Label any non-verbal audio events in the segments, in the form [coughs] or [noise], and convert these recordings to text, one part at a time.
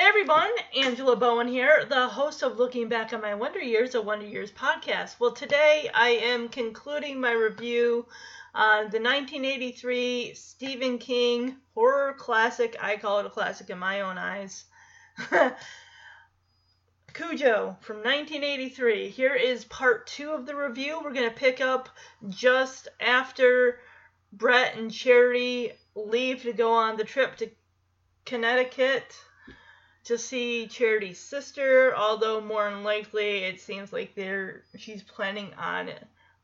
everyone, Angela Bowen here, the host of Looking Back on My Wonder Years, a Wonder Years podcast. Well, today I am concluding my review on the 1983 Stephen King horror classic. I call it a classic in my own eyes. [laughs] Cujo from 1983. Here is part two of the review. We're going to pick up just after Brett and Charity leave to go on the trip to Connecticut to see Charity's sister, although more than likely it seems like they're she's planning on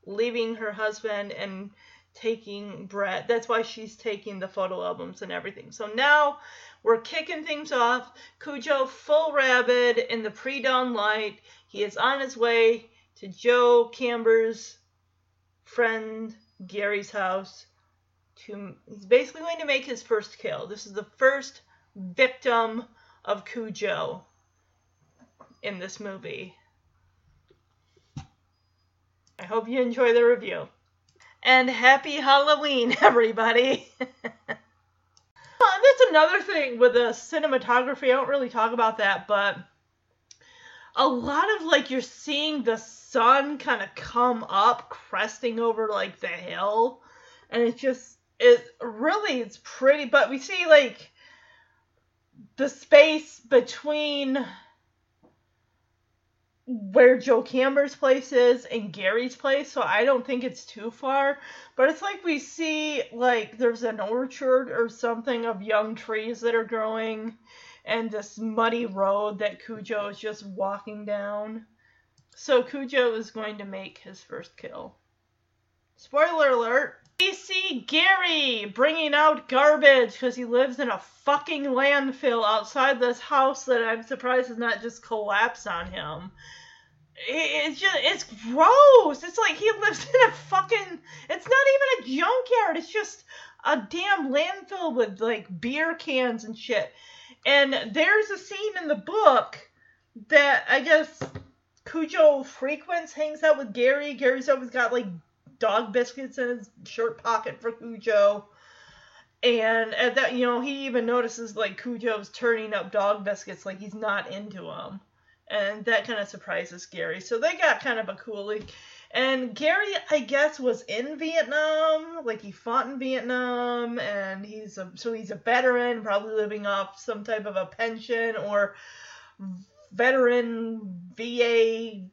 leaving her husband and taking Brett. That's why she's taking the photo albums and everything. So now we're kicking things off. Cujo full rabid in the pre-dawn light. He is on his way to Joe Camber's friend Gary's house to he's basically going to make his first kill. This is the first victim of Cujo in this movie. I hope you enjoy the review. And happy Halloween, [laughs] everybody! Uh, that's another thing with the cinematography. I don't really talk about that, but a lot of like you're seeing the sun kind of come up, cresting over like the hill, and it's just it really it's pretty. But we see like the space between where Joe Camber's place is and Gary's place, so I don't think it's too far. But it's like we see like there's an orchard or something of young trees that are growing and this muddy road that Cujo is just walking down. So Cujo is going to make his first kill. Spoiler alert. We see Gary bringing out garbage because he lives in a fucking landfill outside this house that I'm surprised has not just collapsed on him. It's just, it's gross. It's like he lives [laughs] in a fucking, it's not even a junkyard. It's just a damn landfill with like beer cans and shit. And there's a scene in the book that I guess Cujo frequents, hangs out with Gary. Gary's always got like dog biscuits in his shirt pocket for Cujo. And at that, you know, he even notices like Cujo's turning up dog biscuits like he's not into them. And that kind of surprises Gary. So they got kind of a coolie. And Gary, I guess, was in Vietnam. Like he fought in Vietnam, and he's a so he's a veteran, probably living off some type of a pension or veteran VA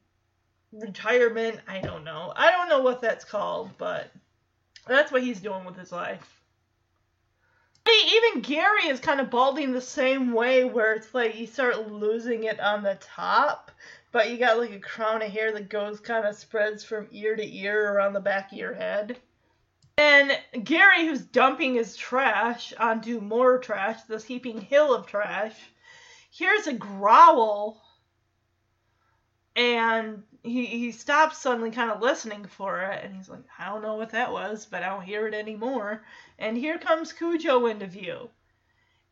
retirement. I don't know. I don't know what that's called, but that's what he's doing with his life. Even Gary is kind of balding the same way, where it's like you start losing it on the top, but you got like a crown of hair that goes kind of spreads from ear to ear around the back of your head. And Gary, who's dumping his trash onto more trash, this heaping hill of trash, hears a growl and he he stops suddenly kind of listening for it and he's like i don't know what that was but i don't hear it anymore. And here comes cujo into view.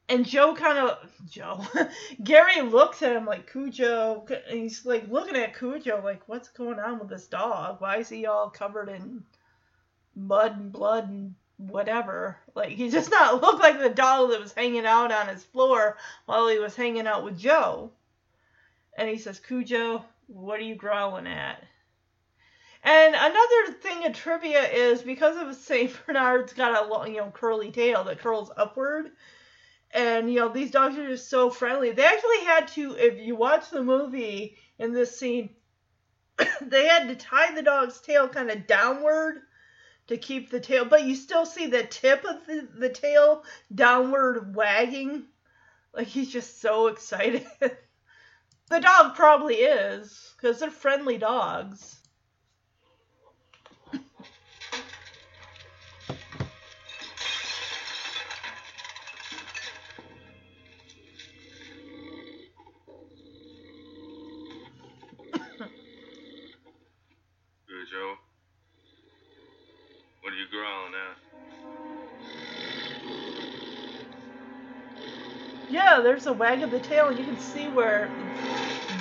And joe kind of joe [laughs] gary looks at him like cujo he's like looking at cujo like what's going on with this dog? Why is he all covered in mud and blood and whatever? Like he does not look like the dog that was hanging out on his floor while he was hanging out with joe. And he says cujo what are you growling at? And another thing of trivia is because of Saint [laughs] Bernard's got a long, you know, curly tail that curls upward, and you know these dogs are just so friendly. They actually had to, if you watch the movie in this scene, [coughs] they had to tie the dog's tail kind of downward to keep the tail, but you still see the tip of the, the tail downward wagging. Like he's just so [laughs] excited. The dog probably is, because they're friendly dogs. Joe. What are you growling at? Yeah, there's a wag of the tail, and you can see where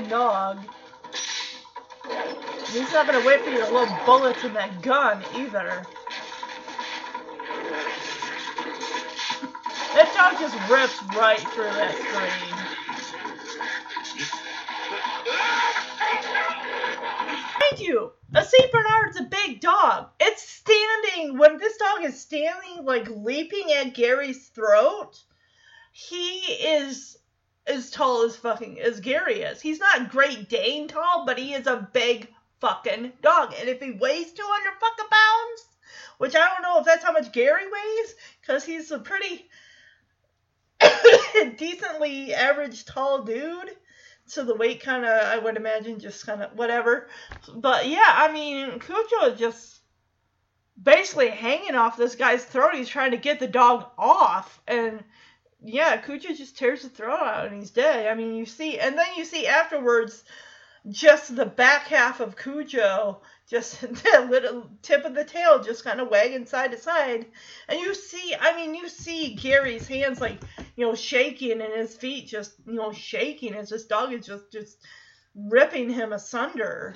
fucking dog. He's not gonna wait for your little bullets in that gun either. That dog just rips right through that screen. Mind you, a Saint Bernard's a big dog. It's standing when this dog is standing, like leaping at Gary's throat. He is as tall as fucking as Gary is. He's not Great Dane tall, but he is a big fucking dog. And if he weighs 200 fucking pounds, which I don't know if that's how much Gary weighs, because he's a pretty [coughs] decently average tall dude. So the weight kind of, I would imagine, just kind of whatever. But yeah, I mean, Cujo is just basically hanging off this guy's throat. He's trying to get the dog off, and yeah, Cujo just tears the throat out and he's dead. I mean, you see, and then you see afterwards just the back half of Cujo, just [laughs] the little tip of the tail just kind of wagging side to side. And you see, I mean, you see Gary's hands like, you know, shaking and his feet just, you know, shaking as this dog is just, just ripping him asunder.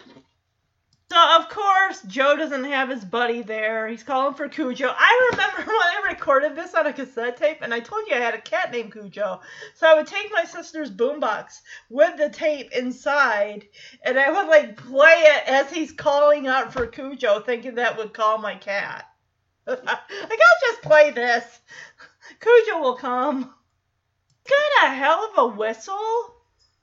So of course Joe doesn't have his buddy there. He's calling for Cujo. I remember [laughs] when I recorded this on a cassette tape, and I told you I had a cat named Cujo. So I would take my sister's boombox with the tape inside, and I would like play it as he's calling out for Cujo, thinking that would call my cat. [laughs] I gotta just play this. [laughs] Cujo will come. Got a hell of a whistle,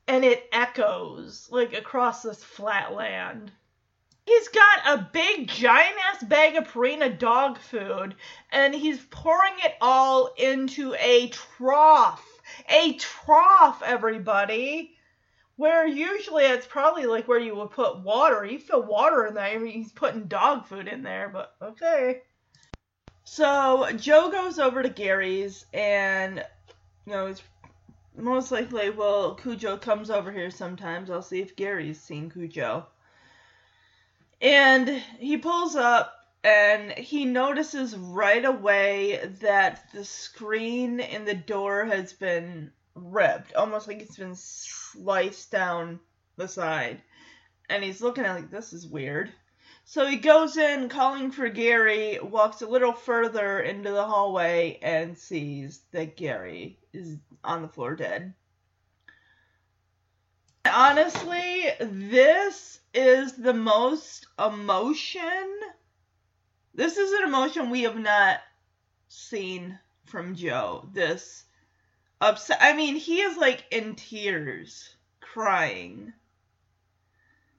and it echoes like across this flat land. He's got a big giant ass bag of Purina dog food and he's pouring it all into a trough. A trough, everybody. Where usually it's probably like where you would put water. You fill water in there, he's putting dog food in there, but okay. So Joe goes over to Gary's and you know, it's most likely well Cujo comes over here sometimes. I'll see if Gary's seen Cujo. And he pulls up and he notices right away that the screen in the door has been ripped, almost like it's been sliced down the side. And he's looking at like this is weird. So he goes in calling for Gary, walks a little further into the hallway and sees that Gary is on the floor dead. Honestly, this is the most emotion. This is an emotion we have not seen from Joe. This upset. I mean, he is like in tears, crying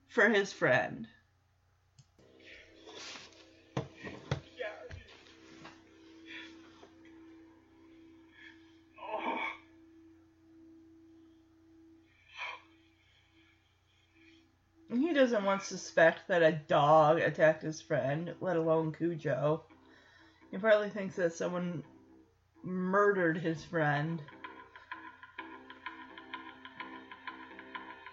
for his friend. Doesn't to suspect that a dog attacked his friend, let alone Cujo. He probably thinks that someone murdered his friend.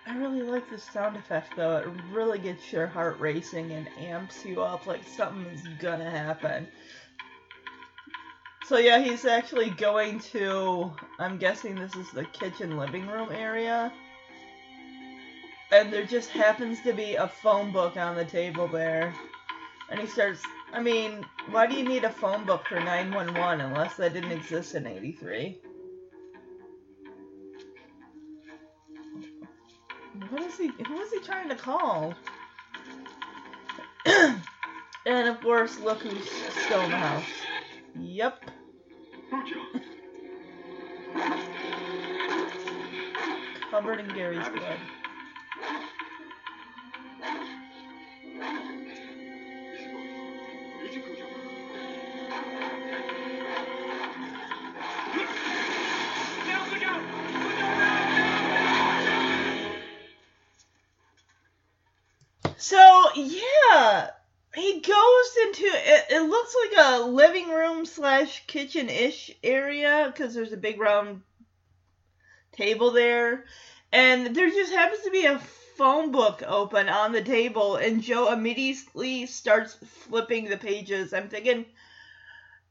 I really like the sound effect though. It really gets your heart racing and amps you up like something is gonna happen. So yeah, he's actually going to, I'm guessing this is the kitchen living room area and there just happens to be a phone book on the table there. And he starts, I mean, why do you need a phone book for 911 unless that didn't exist in 83? What is he, who is he trying to call? [clears throat] and of course, look who's still in the house. Yep. Covered in Gary's blood. Yeah, he goes into it. It looks like a living room slash kitchen ish area because there's a big round table there, And there just happens to be a phone book open on the table, and Joe immediately starts flipping the pages. I'm thinking,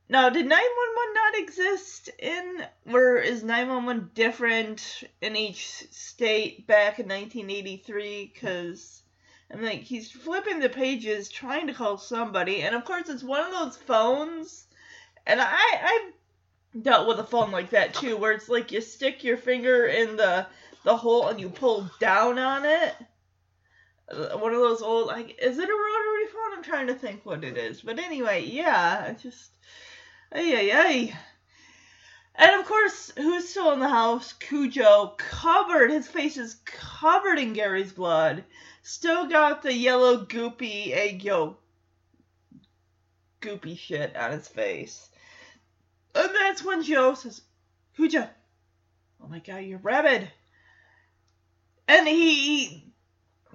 now, did 911 not exist in, or is 911 different in each state back in 1983? Because I'm like, he's flipping the pages trying to call somebody, and of course, it's one of those phones. And I, I dealt with a phone like that too, where it's like you stick your finger in the the hole and you pull down on it. Uh, One of those old, like, is it a rotary phone? I'm trying to think what it is. But anyway, yeah, I just, ay, ay. And of course, who's still in the house? Cujo, covered, his face is covered in Gary's blood. Still got the yellow goopy egg yolk, goopy shit on his face. And that's when Joe says, Cujo, oh my god, you're rabid. And he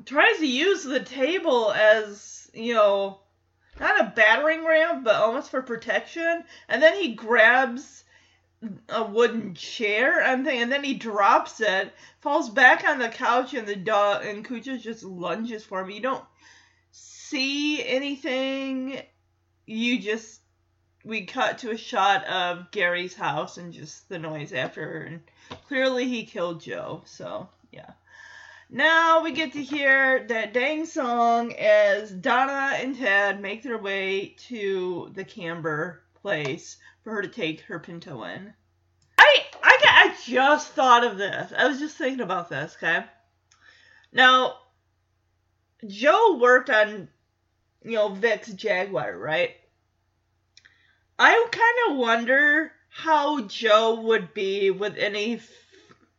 tries to use the table as, you know, not a battering ram, but almost for protection. And then he grabs a wooden chair, I'm thinking, and then he drops it, falls back on the couch, and the dog and Cujo just lunges for him. You don't see anything. You just we cut to a shot of Gary's house and just the noise after, and clearly he killed Joe. So yeah. Now we get to hear that dang song as Donna and Ted make their way to the Camber place for her to take her Pinto in. I I I just thought of this. I was just thinking about this. Okay. Now, Joe worked on, you know, Vic's Jaguar, right? I kind of wonder how Joe would be with any,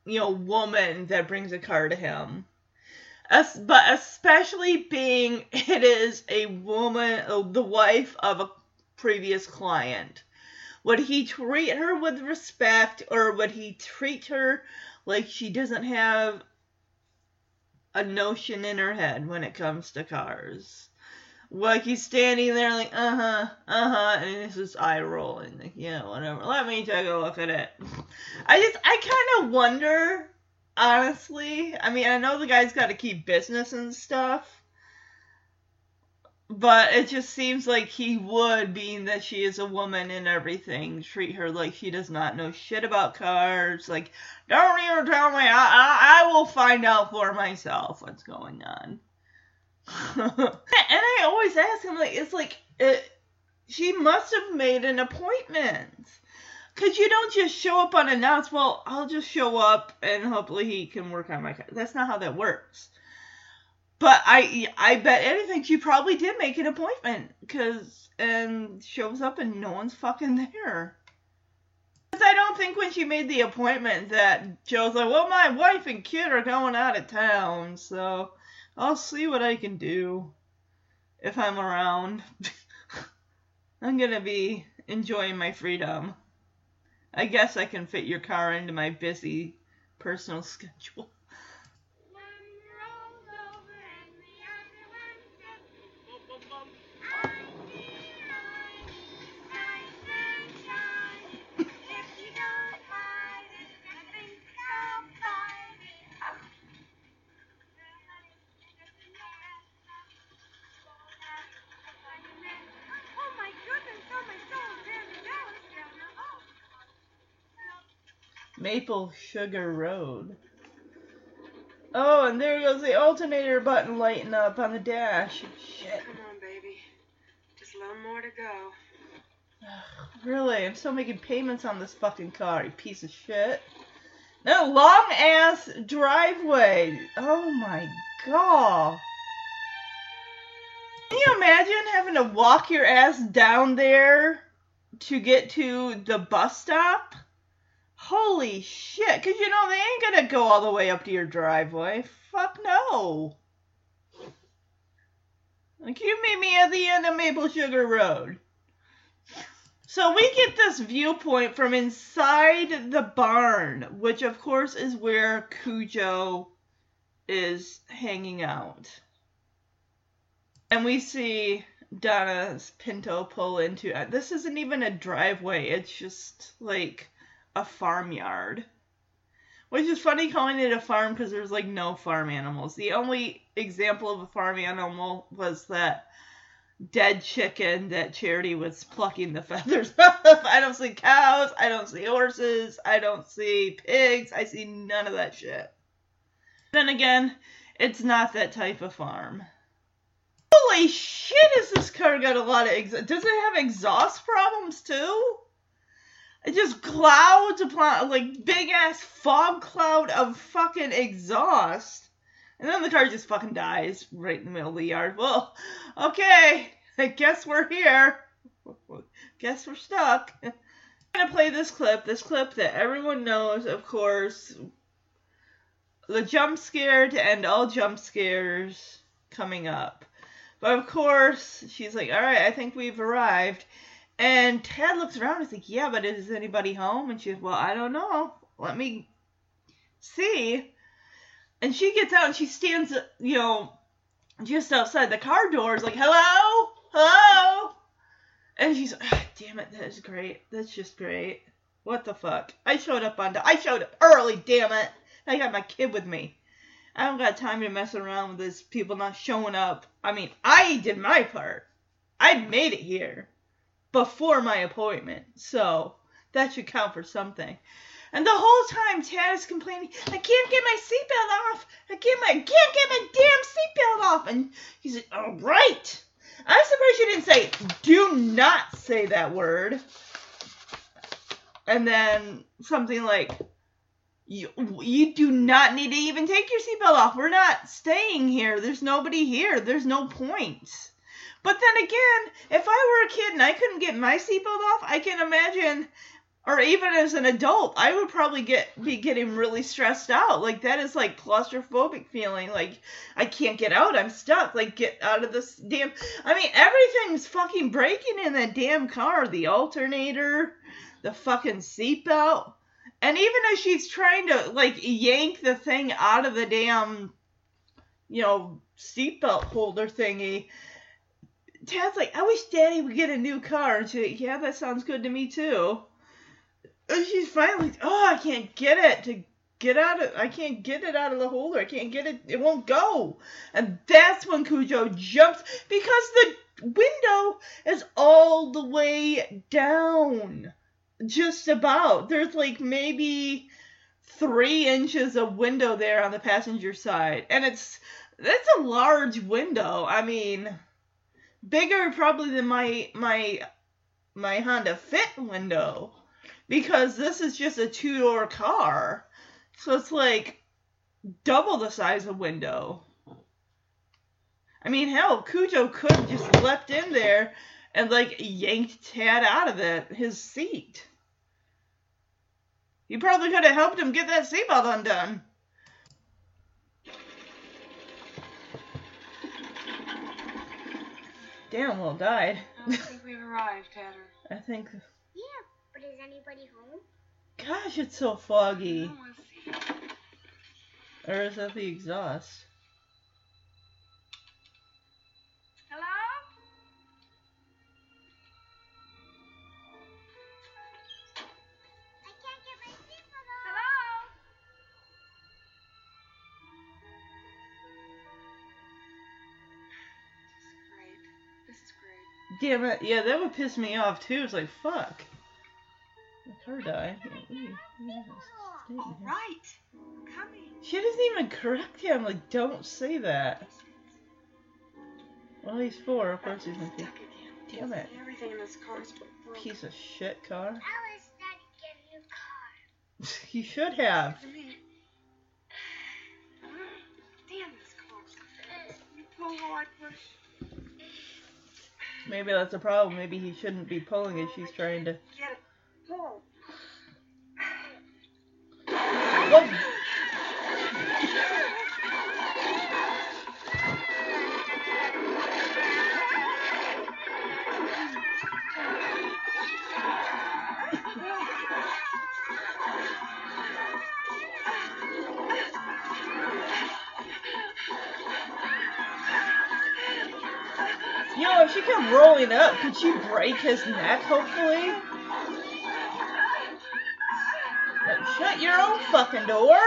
you know, woman that brings a car to him. As, but especially being [laughs] it is a woman, the wife of a previous client. Would he treat her with respect or would he treat her like she doesn't have a notion in her head when it comes to cars? Like he's standing there like, uh huh, uh huh, and this is eye rolling, like, yeah, whatever. Let me take a look at it. I just, I kind of wonder, honestly. I mean, I know the guy's got to keep business and stuff, but it just seems like he would, being that she is a woman and everything, treat her like she does not know shit about cars. Like, don't even tell me. I, I, I will find out for myself what's going on. [laughs] and I always ask him, like, it's like, it, she must have made an appointment. Because you don't just show up unannounced. Well, I'll just show up and hopefully he can work on my car. That's not how that works. But I I bet anything she probably did make an appointment because and shows up and no one's fucking there. 'Cause I don't think when she made the appointment that Joe's like, well, my wife and kid are going out of town, so I'll see what I can do if I'm around. [laughs] I'm gonna be enjoying my freedom. I guess I can fit your car into my busy personal [laughs] schedule. Maple Sugar Road. Oh, and there goes the alternator button lighting up on the dash. Shit. Come on, baby. Just a little more to go. Really? I'm still making payments on this fucking car, you piece of shit. No, long ass driveway. Oh my god. Can you imagine having to walk your ass down there to get to the bus stop? Holy shit, because you know they ain't gonna go all the way up to your driveway. Fuck no. Like, you meet me at the end of Maple Sugar Road. So we get this viewpoint from inside the barn, which of course is where Cujo is hanging out. And we see Donna's Pinto pull into uh, this isn't even a driveway, it's just like a farmyard. Which is funny calling it a farm because there's like no farm animals. The only example of a farm animal was that dead chicken that Charity was plucking the [laughs] feathers off. I don't see cows. I don't see horses. I don't see pigs. I see none of that shit. Then again, it's not that type of farm. Holy shit, has this car got a lot of exhaust? Does it have exhaust problems too? Just clouds upon, like, big ass fog cloud of fucking exhaust. And then the car just fucking dies right in the middle of the yard. Well, okay, [laughs] I guess we're here. [laughs] Guess we're stuck. [laughs] I'm gonna play this clip, this clip that everyone knows, of course. The jump scare to end all jump scares coming up. But of course, she's like, alright, I think we've arrived. And Tad looks around and is like, yeah, but is anybody home? And she's, well, I don't know. Let me see. And she gets out and she stands, you know, just outside the car doors, like, hello? Hello? And she's, ah, damn it, that is great. That's just great. What the fuck? I showed up on, I showed up early, damn it. I got my kid with me. I don't got time to mess around with this people not showing up. I mean, I did my part. I made it here before my appointment, so that should count for something. And the whole time, Tad is complaining, I can't get my seatbelt off. I can't, my, can't get my damn seatbelt off. And he's like, all right. I'm surprised you didn't say, do not say that word. And then something like, you, you do not need to even take your seatbelt off. We're not staying here. There's nobody here. There's no point. But then again, if I were a kid and I couldn't get my seatbelt off, I can imagine, or even as an adult, I would probably get be getting really stressed out. Like that is like claustrophobic feeling. Like I can't get out. I'm stuck. Like get out of this damn. I mean, everything's fucking breaking in that damn car. The alternator, the fucking seatbelt. And even as she's trying to like yank the thing out of the damn, you know, seatbelt holder thingy, Tad's like, I wish Daddy would get a new car. And she's like, Yeah, that sounds good to me too. And she's finally, oh, I can't get it to get out of, I can't get it out of the holder. I can't get it. It won't go. And that's when Cujo jumps because the window is all the way down. Just about. There's like maybe three inches of window there on the passenger side. And it's, that's a large window. I mean, bigger probably than my my my Honda Fit window because this is just a two door car. So it's like double the size of window. I mean, hell, Cujo could have just leapt in there and like yanked Tad out of it, his seat. He probably could have helped him get that seatbelt undone. Damn, well died. I don't think we've arrived, Tatter. [laughs] I think. Yeah, but is anybody home? Gosh, it's so foggy. Let's see. Or is that the exhaust? It. Yeah, that would piss me off too. It's like, fuck. Car died. Yeah, ooh, yeah, All right. Coming. She doesn't even correct him. Like, don't say that. Well, he's four. Of course he's gonna be Stuck again. Damn it. Everything in this car is a broken. piece of shit car. Alice, Daddy, get a new car. [laughs] he should have. [sighs] Damn this car. You I push. Maybe that's a problem. Maybe he shouldn't be pulling it. She's trying to. Get oh. You come rolling up, could she break his neck, hopefully? Shut your own fucking door.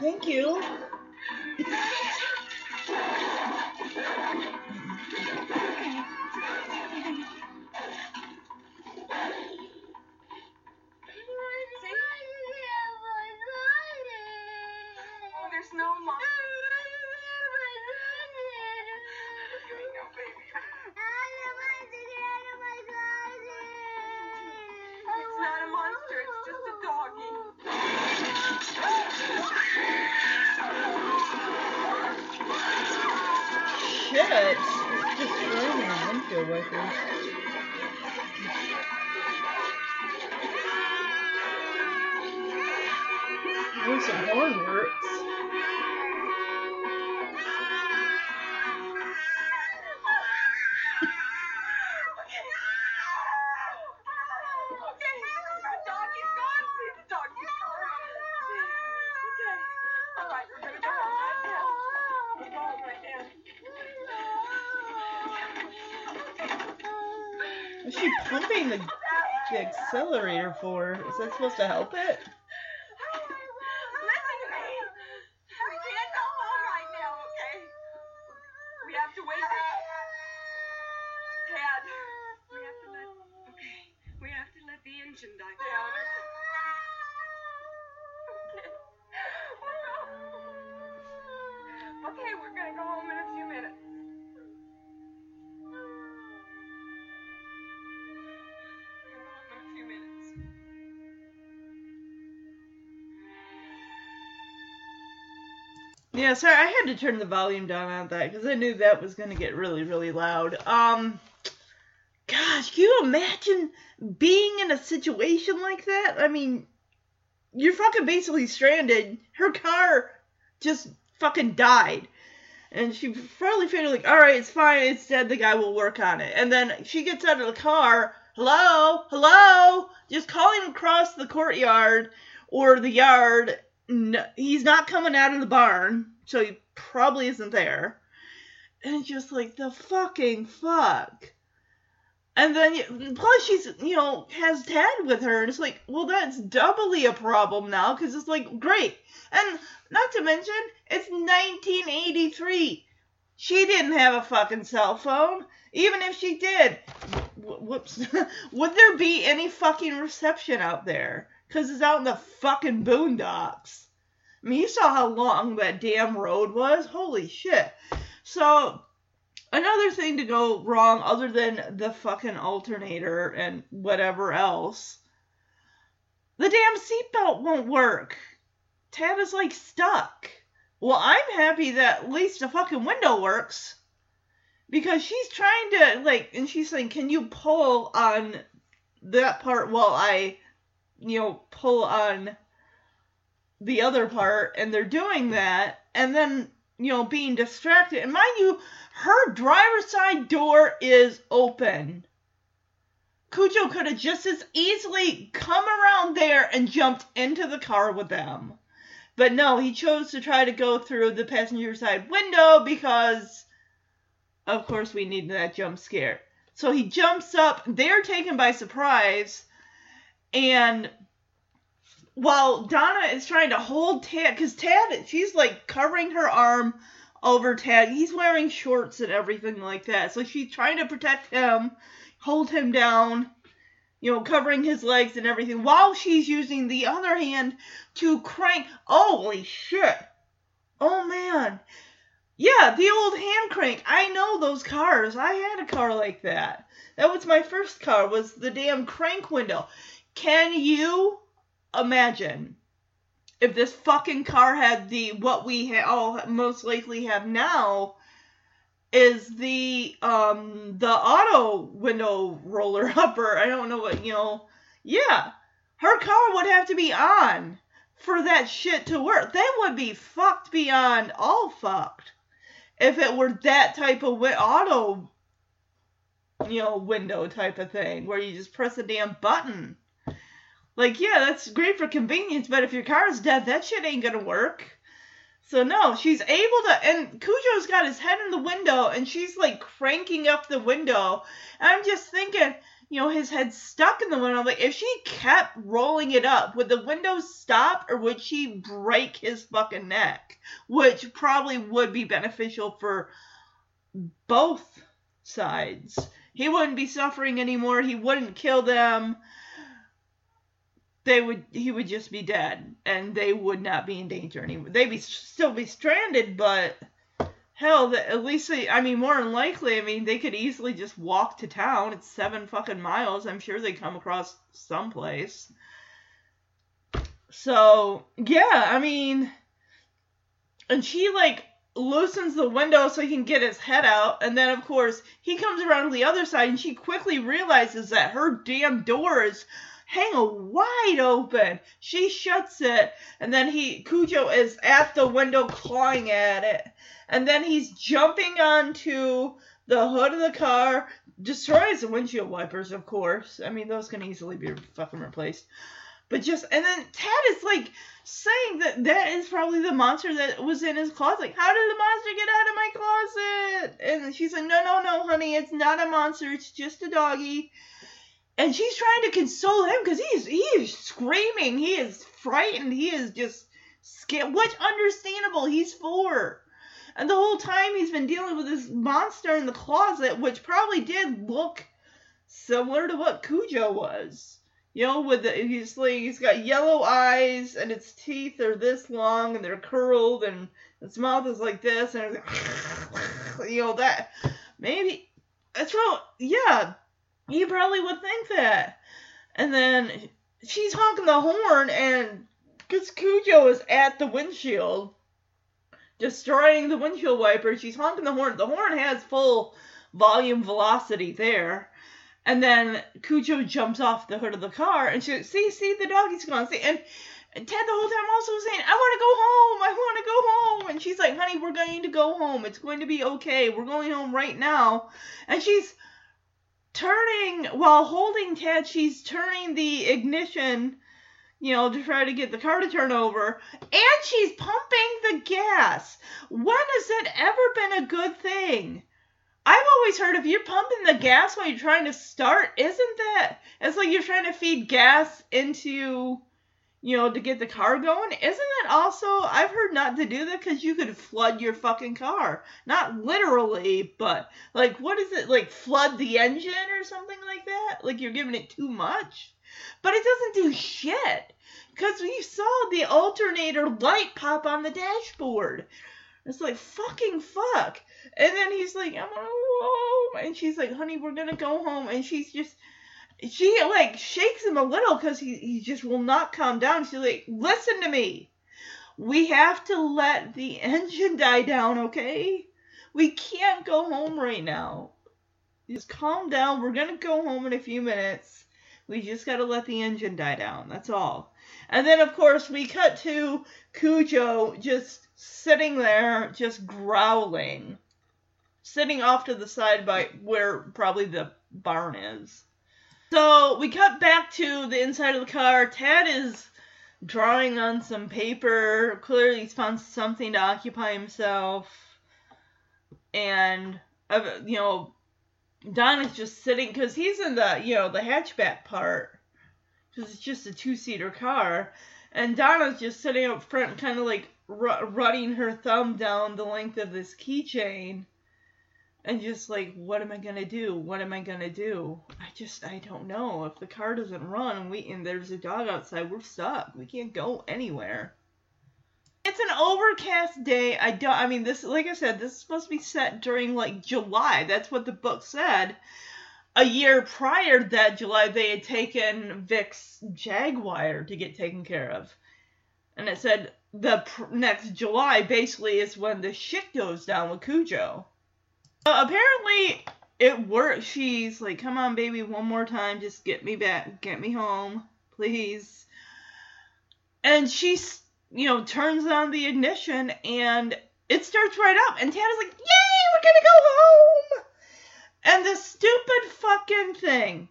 Thank you. For? Is that supposed to help it? Yeah, sorry, I had to turn the volume down on that because I knew that was gonna get really, really loud. Um, gosh, can you imagine being in a situation like that? I mean, you're fucking basically stranded. Her car just fucking died. And she finally figured, like, all right, it's fine, it's dead, the guy will work on it. And then she gets out of the car, hello, hello, just calling across the courtyard or the yard. No, he's not coming out of the barn, so he probably isn't there. And it's just like, the fucking fuck. And then, plus she's, you know, has Tad with her, and it's like, well, that's doubly a problem now, because it's like, great. And not to mention, it's 1983. She didn't have a fucking cell phone. Even if she did, whoops, [laughs] would there be any fucking reception out there? Because it's out in the fucking boondocks. I mean, you saw how long that damn road was. Holy shit. So, another thing to go wrong, other than the fucking alternator and whatever else, the damn seatbelt won't work. Tad is like stuck. Well, I'm happy that at least the fucking window works. Because she's trying to, like, and she's saying, can you pull on that part while I, you know, pull on the other part? And they're doing that, and then, you know, being distracted. And mind you, her driver's side door is open. Cujo could have just as easily come around there and jumped into the car with them. But no, he chose to try to go through the passenger side window because, of course, we need that jump scare. So he jumps up. They're taken by surprise. And while Donna is trying to hold Tad, because Tad, she's like covering her arm over Tad. He's wearing shorts and everything like that. So she's trying to protect him, hold him down, you know, covering his legs and everything, while she's using the other hand to crank. Holy shit. Oh man. Yeah, the old hand crank. I know those cars. I had a car like that. That was my first car, was the damn crank window. Can you imagine if this fucking car had the what we ha- all most likely have now is the um the auto window roller upper. I don't know what you know. Yeah, her car would have to be on for that shit to work. They would be fucked beyond all fucked if it were that type of wi- auto you know window type of thing where you just press a damn button. Like, yeah, that's great for convenience, but if your car's dead, that shit ain't gonna work. So no, she's able to, and Cujo's got his head in the window, and she's like cranking up the window. And I'm just thinking, you know, his head stuck in the window. Like, if she kept rolling it up, would the window stop or would she break his fucking neck? Which probably would be beneficial for both sides. He wouldn't be suffering anymore. He wouldn't kill them. They would. He would just be dead, and they would not be in danger anymore. They'd be still be stranded, but hell, the, at least they. I mean, more than likely, I mean, they could easily just walk to town. It's seven fucking miles. I'm sure they'd come across someplace. So yeah, I mean, and she like loosens the window so he can get his head out. And then, of course, he comes around to the other side and she quickly realizes that her damn door is hanging wide open. She shuts it. And then he, Cujo, is at the window clawing at it. And then he's jumping onto the hood of the car, destroys the windshield wipers, of course. I mean, those can easily be fucking replaced. But just, and then Tad is like, saying that that is probably the monster that was in his closet. How did the monster get out of my closet? And she's like, no, no, no, honey, it's not a monster. It's just a doggy. And she's trying to console him because he is he is screaming. He is frightened. He is just scared. Which understandable. He's four. And the whole time he's been dealing with this monster in the closet, which probably did look similar to what Cujo was. You know, with the, he's like he's got yellow eyes and its teeth are this long and they're curled and its mouth is like this and [laughs] you know that maybe that's real. Yeah, you probably would think that. And then she's honking the horn and because Cujo is at the windshield, destroying the windshield wiper, she's honking the horn. The horn has full volume velocity there. And then Cujo jumps off the hood of the car and she see, see, the doggy's gone. See, and Ted the whole time also saying, I want to go home. I want to go home. And she's like, honey, we're going to go home. It's going to be okay. We're going home right now. And she's turning, while holding Ted, she's turning the ignition, you know, to try to get the car to turn over. And she's pumping the gas. When has it ever been a good thing? I've always heard if you're pumping the gas while you're trying to start, isn't that it's like you're trying to feed gas into you know to get the car going? Isn't that also I've heard not to do that because you could flood your fucking car. Not literally, but like what is it like flood the engine or something like that? Like you're giving it too much. But it doesn't do shit. Because we saw the alternator light pop on the dashboard. It's like fucking fuck. And then he's like, I'm gonna go home. And she's like, honey, we're gonna go home. And she's just, she like shakes him a little because he, he just will not calm down. She's like, listen to me. We have to let the [laughs] engine die down, okay? We can't go home right now. Just calm down. We're gonna go home in a few minutes. We just gotta let the engine die down. That's all. And then, of course, we cut to Cujo just sitting there, just growling sitting off to the side by where probably the barn is. So we cut back to the inside of the car. Tad is drawing on some paper. Clearly, he's found something to occupy himself. And, uh, you know, Don is just sitting, because he's in the, you know, the hatchback part. Because it's just a two seater car. And Donna's just sitting up front, kind of like r- running her thumb down the length of this keychain and just like what am i going to do? What am i going to do? I just i don't know. If the car doesn't run and we and there's a dog outside we're stuck. We can't go anywhere. It's an overcast day. I don't i mean this like i said this is supposed to be set during like july. That's what the book said. A year prior to that july they had taken vic's jaguar to get taken care of. And it said the pr- next july basically is when the shit goes down with cujo uh, apparently, it worked. She's like, "Come on, baby, one more time. Just get me back. Get me home, please." And she's, you know, turns on the ignition, and it starts right up. And Tana's like, "Yay, we're gonna go home!" And the stupid fucking thing.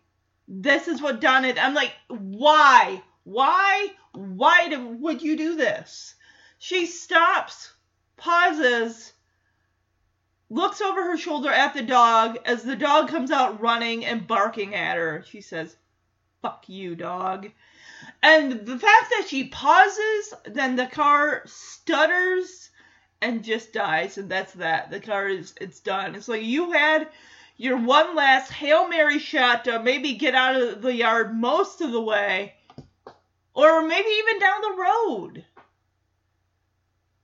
This is what done it. I'm like, why? Why? Why do, would you do this? She stops, pauses, looks over her shoulder at the dog as the dog comes out running and barking at her. She says, Fuck you, dog. And the fact that she pauses, then the car stutters and just dies, and that's that. The car is it's done. It's like you had your one last Hail Mary shot to maybe get out of the yard most of the way, or maybe even down the road.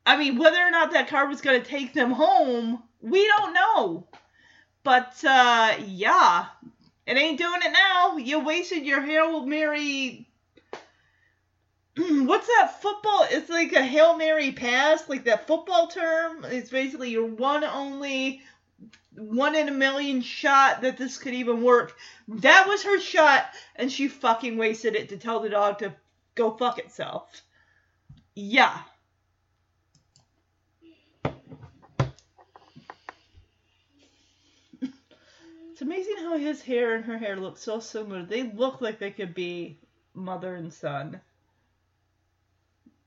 I mean, whether or not that car was going to take them home, we don't know. But, uh, yeah, it ain't doing it now. You wasted your Hail Mary. [clears throat] What's that football? It's like a Hail Mary pass, like that football term. It's basically your one only one in a million shot that this could even work. That was her shot, and she fucking wasted it to tell the dog to go fuck itself. Yeah. It's amazing how his hair and her hair look so similar. They look like they could be mother and son.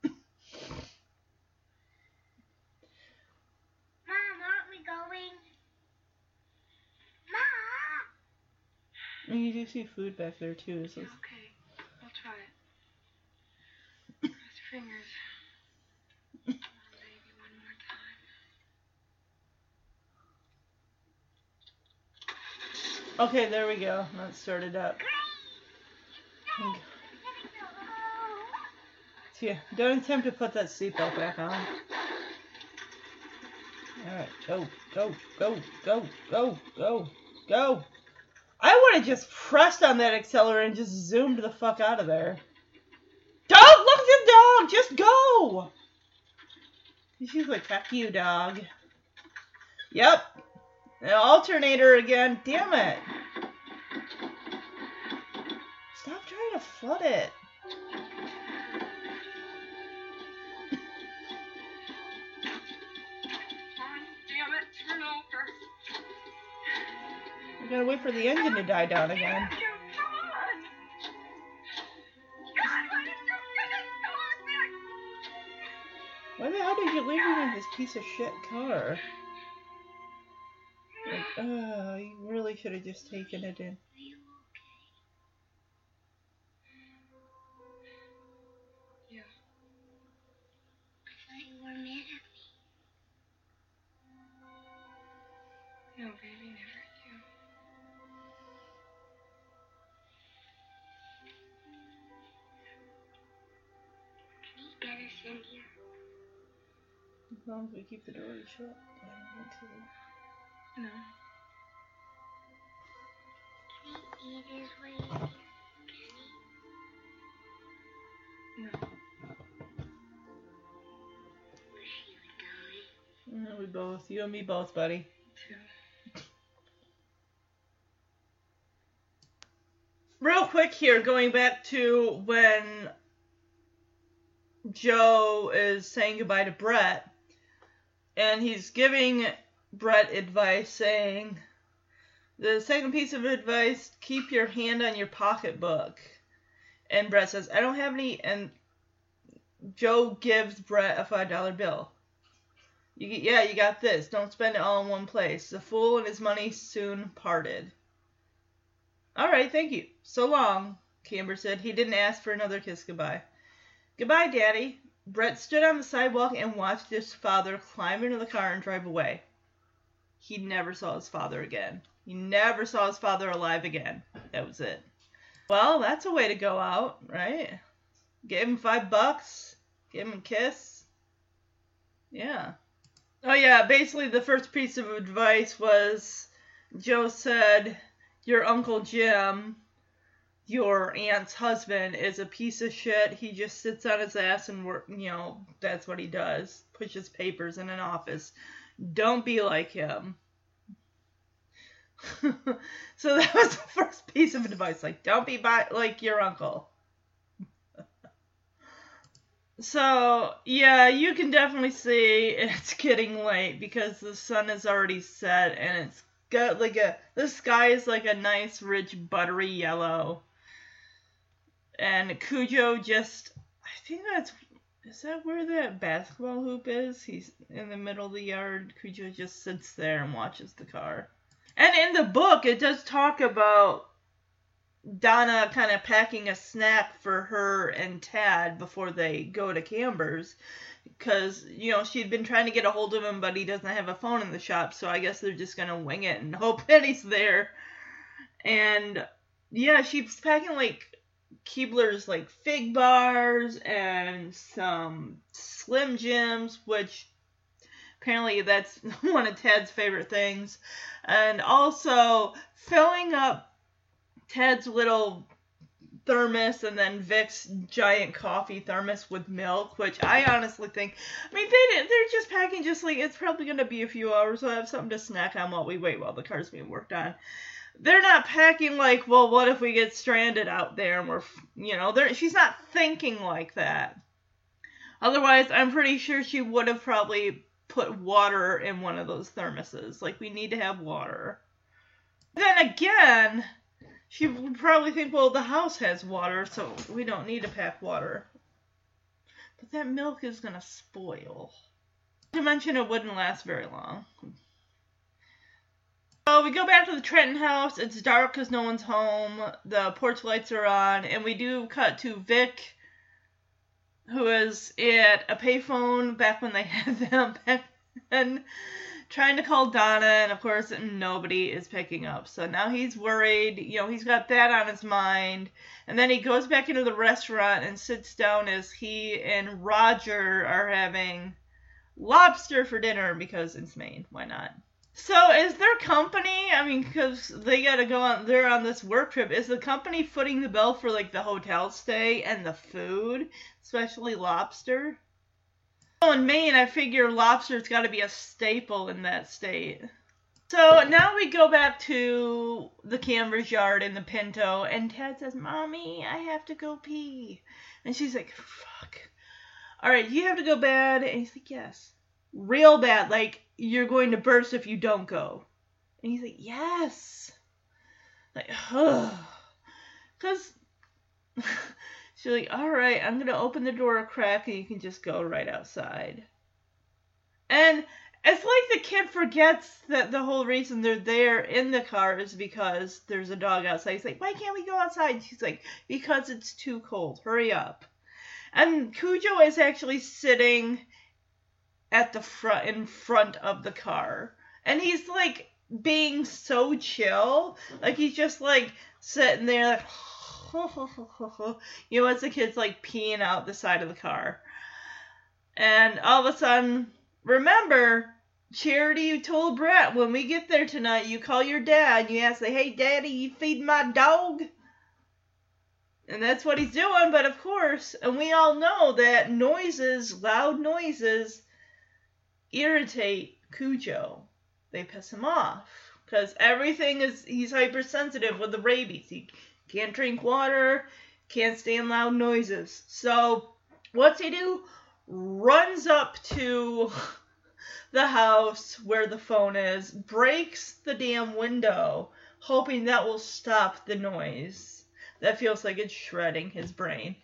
Mom, aren't we going? Mom! And you do see food back there too. So it's- Okay, I'll try it. [coughs] Your fingers. Come on, baby, one more time. Okay, there we go. That started up. And- So yeah, don't attempt to put that seatbelt back on. Alright, go, go, go, go, go, go, go. I would have just pressed on that accelerator and just zoomed the fuck out of there. Don't look at the dog! Just go! She's like, fuck you, dog. Yep. The alternator again. Damn it. Stop trying to flood it. We gotta wait for the engine to die down again. Why the hell did you leave me in this piece of shit car? Oh, you really should have just taken it in. Are you okay? Yeah. I thought you were mad at me. No, baby, never. Can you get us in here? As long as we keep the door shut. I don't want to. No. Can he? No. Mm, we both, you and me both, buddy. Two. Real quick here, going back to when Joe is saying goodbye to Brett, and he's giving Brett advice saying, the second piece of advice, keep your hand on your pocketbook. And Brett says, I don't have any, and Joe gives Brett a $5 bill. You, yeah, you got this. Don't spend it all in one place. The fool and his money soon parted. All right, thank you. So long, Camber said. He didn't ask for another kiss goodbye. Goodbye, Daddy. Brett stood on the sidewalk and watched his father climb into the car and drive away. He never saw his father again. He never saw his father alive again. That was it. Well, that's a way to go out, right? Give him five bucks. Give him a kiss. Yeah. Oh, yeah, basically, the first piece of advice was Joe said, Your Uncle Jim, your aunt's husband, is a piece of shit. He just sits on his ass and work, you know, that's what he does. Pushes papers in an office. Don't be like him. [laughs] so that was the first piece of advice. Like, don't be by, like your uncle. [laughs] So, yeah, you can definitely see it's getting late because the sun is already set and it's got like a the sky is like a nice rich buttery yellow. And Cujo just I think that's Is that where that basketball hoop is? He's in the middle of the yard. Cujo just sits there and watches the car. And in the book, it does talk about Donna kind of packing a snack for her and Tad before they go to Camber's. Because, you know, she'd been trying to get a hold of him, but he doesn't have a phone in the shop, so I guess they're just going to wing it and [laughs] hope that he's there. And, yeah, she's packing, like, Keebler's like fig bars and some Slim Jims, which apparently that's [laughs] one of Ted's favorite things, and also filling up Ted's little thermos and then Vic's giant coffee thermos with milk, which I honestly think, I mean, they they're just packing just like it's probably gonna be a few hours. So I have something to snack on while we wait while the car's being worked on they're not packing like, well, what if we get stranded out there and we're, you know, she's not thinking like that. Otherwise, I'm pretty sure she would have probably put water in one of those thermoses. Like, we need to have water. Then again, she would probably think, well, the house has water, so we don't need to pack water. But that milk is going to spoil. To mention, it wouldn't last very long. So we go back to the Trenton house. It's dark because no one's home. The porch lights are on, and we do cut to Vic, who is at a payphone back when they [laughs] had them back then, trying to call Donna, and of course nobody is picking up. So now he's worried. You know, he's got that on his mind, and then he goes back into the restaurant and sits down as he and Roger are having lobster for dinner because it's Maine. Why not? So is their company? I mean, because they got to go on. They're on this work trip. Is the company footing the bill for like the hotel stay and the food, especially lobster? Oh, in Maine, I figure lobster's got to be a staple in that state. So now we go back to the Camber's yard in the Pinto, and Tad says, "Mommy, I have to go pee," and she's like, "Fuck." All right, you have to go bad, and he's like, "Yes." Real bad, like you're going to burst if you don't go. And he's like, yes. Like, ugh. Because [laughs] she's like, all right, I'm going to open the door a crack and you can just go right outside. And it's like the kid forgets that the whole reason they're there in the car is because there's a dog outside. He's like, why can't we go outside? She's like, because it's too cold. Hurry up. And Cujo is actually sitting at the front in front of the car. And he's like being so chill. Like he's just like sitting there like [laughs] you know, as the kid's like peeing out the side of the car. And all of a sudden, remember, Charity, you told Brett when we get there tonight, you call your dad, you ask, hey, daddy, you feed my dog? And that's what he's doing, but of course, and we all know that noises, loud noises, irritate Cujo. They piss him off because everything is he's hypersensitive with the rabies. He can't drink water, can't stand loud noises. So what's he do? Runs up to [laughs] the house where the phone is, breaks the damn window, hoping that will stop the noise. That feels like it's shredding his brain.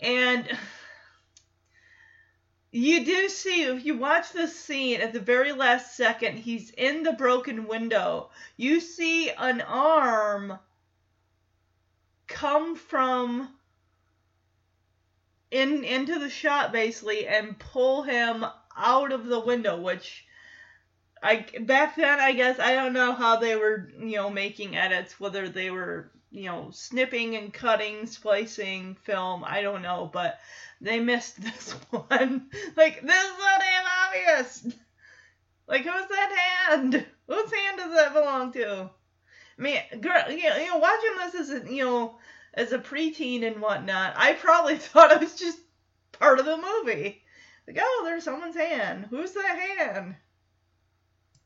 And you do see, if you watch this scene at the very last second, he's in the broken window. You see an arm come from in into the shot basically and pull him out of the window, which I back then I guess I don't know how they were, you know, making edits, whether they were, you know, snipping and cutting, splicing film, I don't know, but they missed [laughs] this one. like, this is so damn obvious. Like, who's that hand? Whose hand does that belong to? I mean, girl, you know, watching this as a, you know, as a preteen and whatnot, I probably [laughs] thought it was just part of the movie. Like, oh, there's someone's hand. Who's that hand?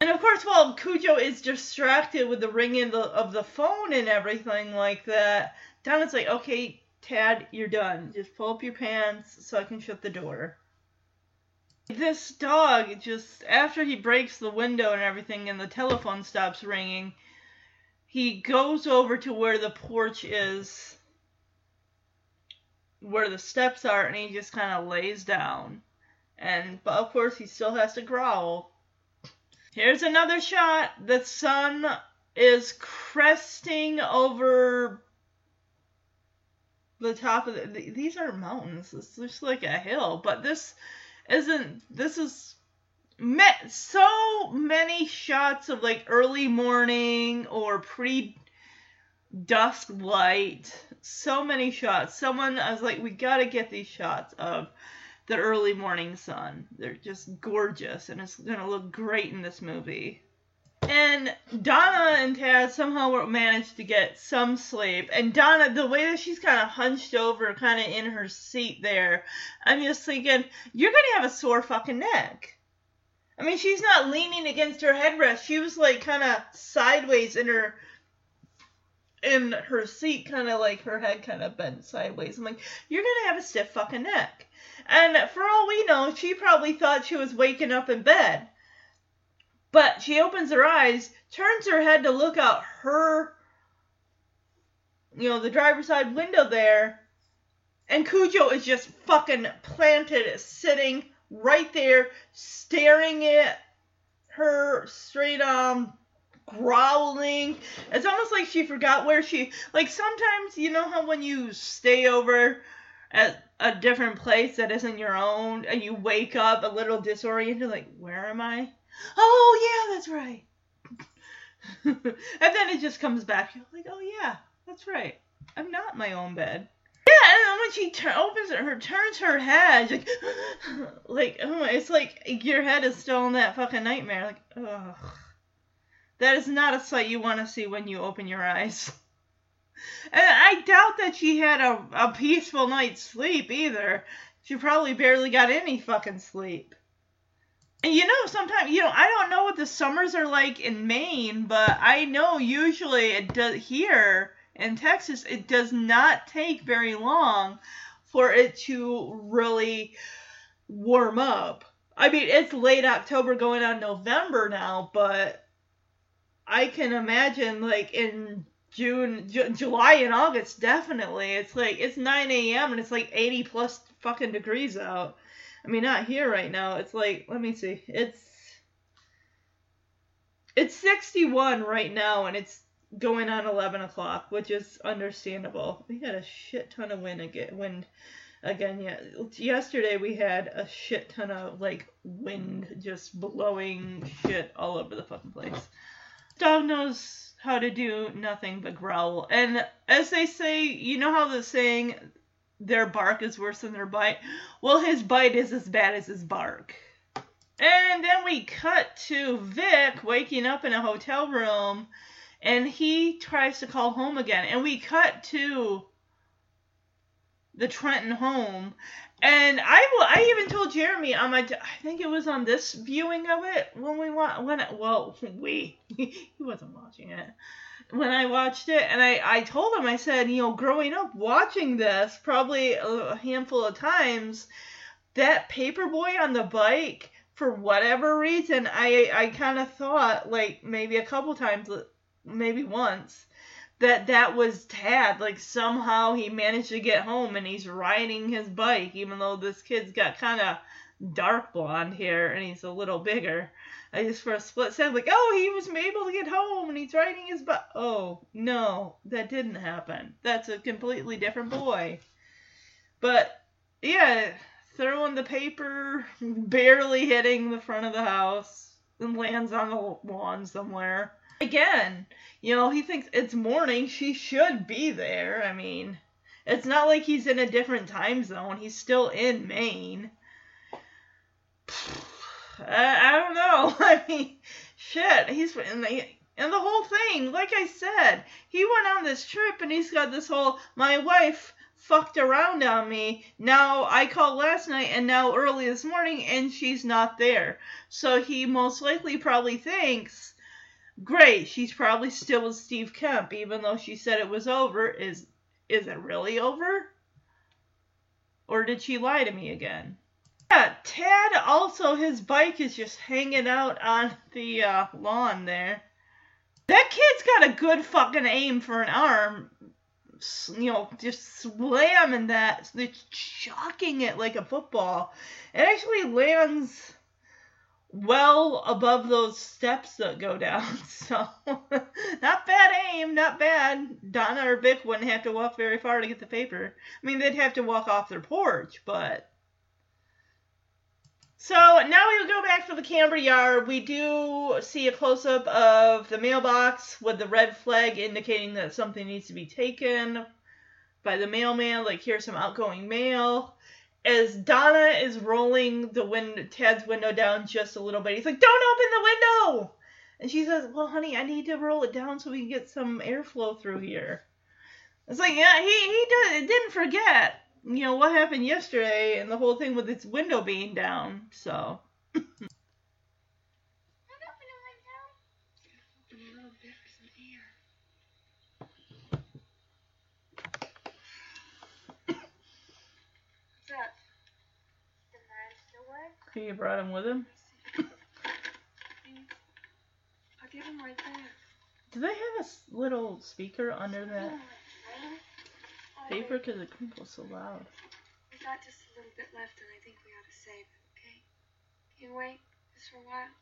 And of course, while Cujo is distracted with the ringing of the phone and everything like that, Donna's like, okay, Tad, you're done. Just pull up your pants so I can shut the door. This dog just after he breaks the window and everything and the telephone stops ringing, he goes over to where the porch is where the steps are and he just kind of lays down. And but of course he still has to growl. Here's another shot. The sun is cresting over the top of the, these are mountains. It's just like a hill, but this isn't. This is met so many shots of like early morning or pre dusk light. So many shots. Someone I was like, we gotta get these shots of the early morning sun. They're just gorgeous, and it's gonna look great in this movie. And Donna and Tad somehow managed to get some sleep. And Donna, the way that she's kind of hunched over, kind of in her seat there, I'm just thinking, you're going to have a sore fucking neck. I mean, she's not leaning against her headrest. She was like kind of sideways in her in her seat, kind of like her head kind of bent sideways. I'm like, you're gonna have a stiff fucking neck. And for all we know, she probably thought she was waking up in bed. But she opens her eyes, turns her head to look out her, you know, the driver's side window there, and Cujo is just fucking planted, sitting right there, staring at her straight on, growling. It's almost like she forgot where she. Like sometimes, you know how when you stay over at a different place that isn't your own, and you wake up a little disoriented, like, where am I? Oh yeah, that's right. [laughs] and then it just comes back. You're like, oh yeah, that's right. I'm not my own bed. Yeah, and then when she tur- opens her turns her head, like, [gasps] like oh, it's like your head is still in that fucking nightmare. Like, ugh, that is not a sight you want to see when you open your eyes. [laughs] And I doubt that she had a, a peaceful night's sleep either. She probably barely got any fucking sleep. And you know, sometimes you know, I don't know what the summers are like in Maine, but I know usually it does here in Texas. It does not take very long for it to really warm up. I mean, it's late October going on November now, but I can imagine like in June, Ju- July, and August, definitely. It's like it's 9 a.m. and it's like 80 plus fucking degrees out. I mean, not here right now. It's like, let me see. It's it's 61 right now, and it's going on 11 o'clock, which is understandable. We had a shit ton of wind again. Wind again. Yeah, yesterday we had a shit ton of like wind just blowing shit all over the fucking place. Dog knows how to do nothing but growl. And as they say, you know how the saying their bark is worse than their bite. Well, his bite is as bad as his bark. And then we cut to Vic waking up in a hotel room and he tries to call home again. And we cut to the Trenton home. And I, I even told Jeremy on my I think it was on this viewing of it when we want when well [laughs] we [laughs] he wasn't watching it. When I watched it, and I, I told him, I said, you know, growing up watching this, probably a handful of times, that paperboy on the bike, for whatever reason, I, I kind of thought, like, maybe a couple times, maybe once, that that was Tad. Like, somehow he managed to get home and he's riding his bike, even though this kid's got kind of dark blonde hair and he's a little bigger. I just for a split second like, oh, he was able to get home and he's riding his bike. Oh no, that didn't happen. That's a completely different boy. But yeah, throwing the paper, barely hitting the front of the house, and lands on the lawn somewhere. Again, you know, he thinks it's morning. She should be there. I mean, it's not like he's in a different time zone. He's still in Maine. [sighs] I, I don't know. [laughs] I mean, shit. He's and the and the whole thing. Like I said, he went on this trip and he's got this whole my wife fucked around on me. Now I called last night and now early this morning and she's not there. So he most likely probably thinks, great, she's probably still with Steve Kemp, even though she said it was over. Is is it really over? Or did she lie to me again? Yeah, Tad also his bike is just hanging out on the uh, lawn there. That kid's got a good fucking aim for an arm. you know, just slamming that, it's chucking it like a football. It actually lands well above those steps that go down. [laughs] So, not bad aim, not bad. Donna or Vic wouldn't have to walk very far to get the paper. I mean, they'd have to walk off their porch, but. So now we go back to the Camber yard. We do see a close up of the mailbox with the red flag indicating that something needs to be taken by the mailman. Like, here's some outgoing mail as Donna is rolling the wind Tad's window down just a little bit, he's like, "Don't open the window!" And she says, "Well, honey, I need to roll it down so we can get some airflow through here." It's like, yeah, he he does, didn't forget, you know, what happened yesterday and the whole thing with its window being down. So [laughs] Don't open the window. Open a little bit for some air. What's that? The monster word. He brought him with him. I'll give him right there. Do they have a little speaker under that paper? Because it crinkles so loud. We got just a little bit left, and I think we ought to save it, okay? Can you wait just for a while?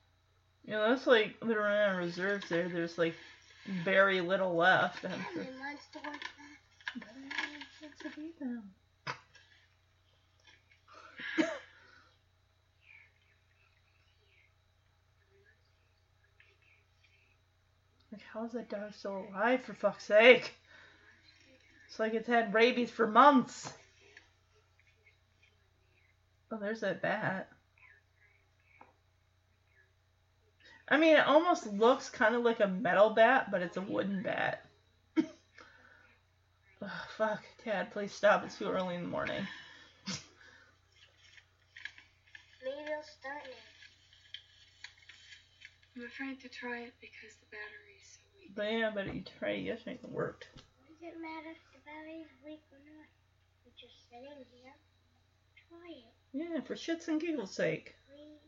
You know, that's like they're running on reserves there. There's like very little left. And The monster word. Like, how is that dog still alive, for fuck's sake? It's like it's had rabies for months. Oh, there's that bat. I mean, it almost looks kind of like a metal bat, but it's a wooden bat. [laughs] Ugh, fuck, Tad, please stop. It's too early in the morning. Maybe it'll start. I'm afraid to try it because the battery's so. But yeah, but you tried yesterday and it worked. Does it matter if the battery's weak or not? We're just sitting here. Try it. Yeah, for shits and giggles sake. Please.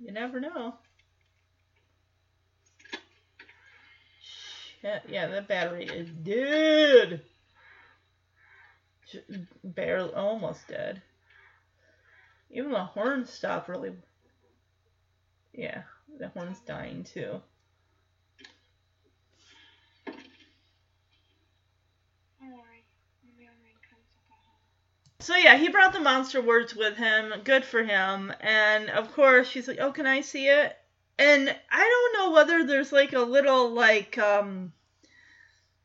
You never know. Shit, yeah, that battery is dead. Barely, almost dead. Even the horn stopped really. Yeah, the horn's dying too. Don't worry. When the rain comes, I'll go home. So yeah, he brought the monster words with him. Good for him. And of course, she's like, "Oh, can I see it?" And I don't know whether there's like a little like um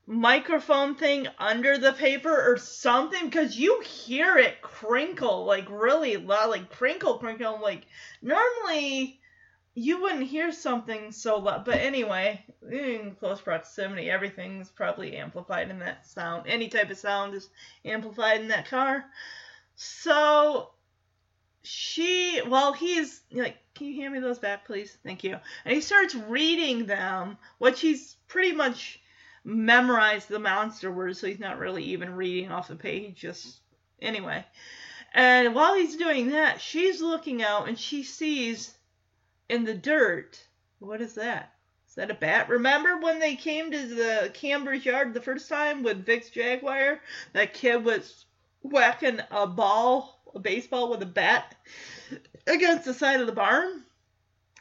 microphone thing under the paper or something because you hear it crinkle like really loud, like crinkle, crinkle. Like normally you wouldn't hear something so loud. But anyway, in close proximity, everything's probably amplified in that sound. Any type of sound is amplified in that car. So she, well, he's like, can you hand me those back, please? Thank you. And he starts reading them, which he's pretty much memorized the monster words, so he's not really even reading off the page, just anyway. And while he's doing that, she's looking out and she sees in the dirt, what is that? Is that a bat? Remember when they came to the Camber's yard the first time with Vic's Jaguar? That kid was whacking a ball, a baseball with a bat against the side of the barn.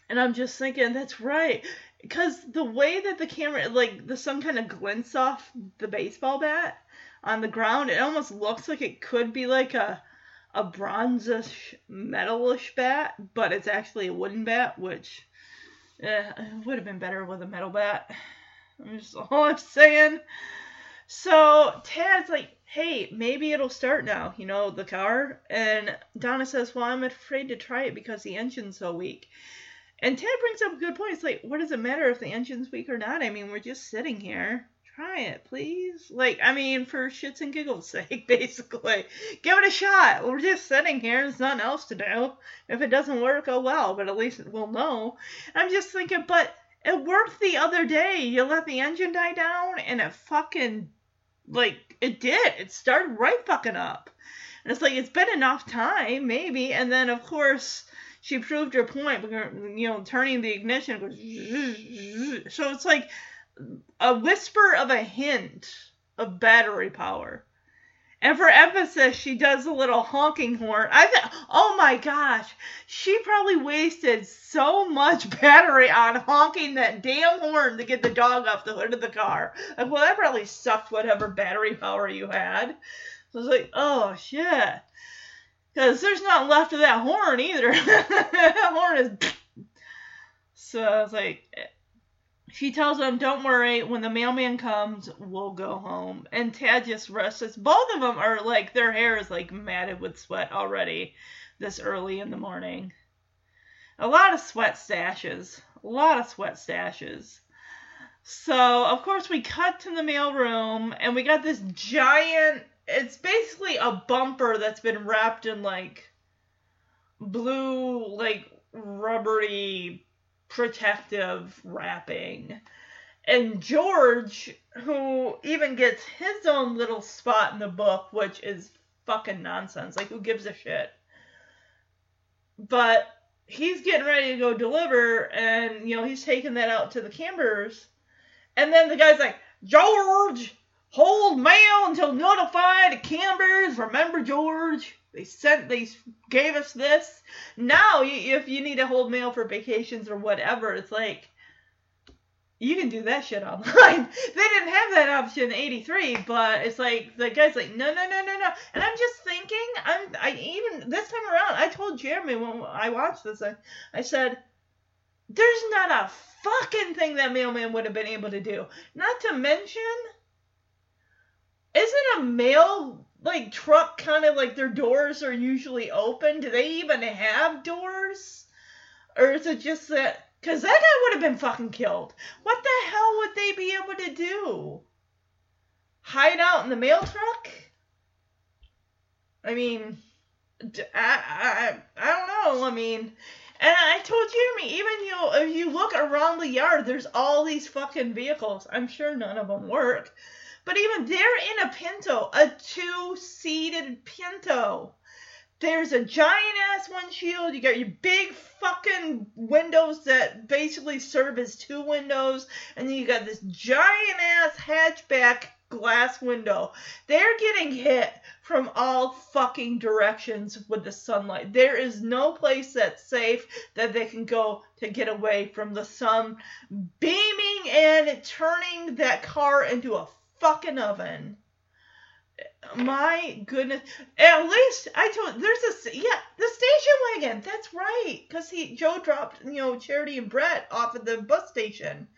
And I'm just thinking, that's right. Because the way that the camera, like the sun kind of glints off the baseball bat on the ground, it almost looks like it could be like a a bronzish, metalish bat, but it's actually a wooden bat, which eh, would have been better with a metal bat. [laughs] I'm just all I'm saying. So Tad's like, hey, maybe it'll start now, you know, the car. And Donna says, well, I'm afraid to try it because the engine's so weak. And Tad brings up a good point. It's like, what does it matter if the engine's weak or not? I mean, we're just sitting here. Try it, please. Like, I mean, for shits and giggles [laughs] sake, basically. Give it a shot. We're just sitting here. There's nothing else to do. If it doesn't work, oh well, but at least we'll know. I'm just thinking, but it worked the other day. You let the engine die down, and it fucking, like, it did. It started right fucking up. And it's like, it's been enough time, maybe. And then, of course, she proved her point, you know, turning the ignition goes, [laughs] so it's like, a whisper of a hint of battery power. And for emphasis, she does a little honking horn. I think, oh my gosh, she probably wasted so much [laughs] battery on honking that damn horn to get the dog off the hood of the car. Like, well, that probably sucked whatever battery power you had. So it's like, oh shit. Because there's not left of that horn either. [laughs] that horn is. [laughs] So I was like, she tells them, "Don't worry. When the mailman comes, we'll go home." And Tad just rushes. Both of them are like their hair is like matted with sweat already, this early in the morning. A lot of sweat stashes. A lot of sweat stashes. So of course we cut to the mail room, and we got this giant. It's basically a bumper that's been wrapped in like blue, like rubbery protective wrapping. And George, who even gets his own little spot in the book, which is fucking nonsense. Like, who gives a shit? But he's getting ready to go deliver, and, you know, he's taking that out to the Cambers. And then the guy's like, George, hold mail until notified to Cambers. Remember, George? They sent, they gave us this. Now, if you need to hold mail for vacations or whatever, it's like you can do that shit online. [laughs] they didn't have that option in '83, but it's like the guy's like, no, no, no, no, no. And I'm just thinking, I'm, I even this time around, I told Jeremy when I watched this, I, I said, there's not a fucking thing that mailman would have been able to do. Not to mention, isn't a mail like truck kind of like their doors are usually open? Do they even have doors? Or is it just that? Because that guy would have been fucking killed. What the hell would they be able to do? Hide out in the mail truck? I mean, I, I, I don't know. I mean, and I told you, Jeremy, even you if you look around the yard, there's all these fucking vehicles. I'm sure none of them work. But even they're in a Pinto, a two seated Pinto. There's a giant ass windshield. You got your big fucking windows that basically serve as two windows. And then you got this giant ass hatchback glass window. They're getting hit from all fucking directions with the sunlight. There is no place that's safe that they can go to get away from the sun beaming and turning that car into a fucking oven. My goodness. At least I told there's a yeah the station wagon. That's right, because he Joe dropped you know Charity and Brett off at the bus station.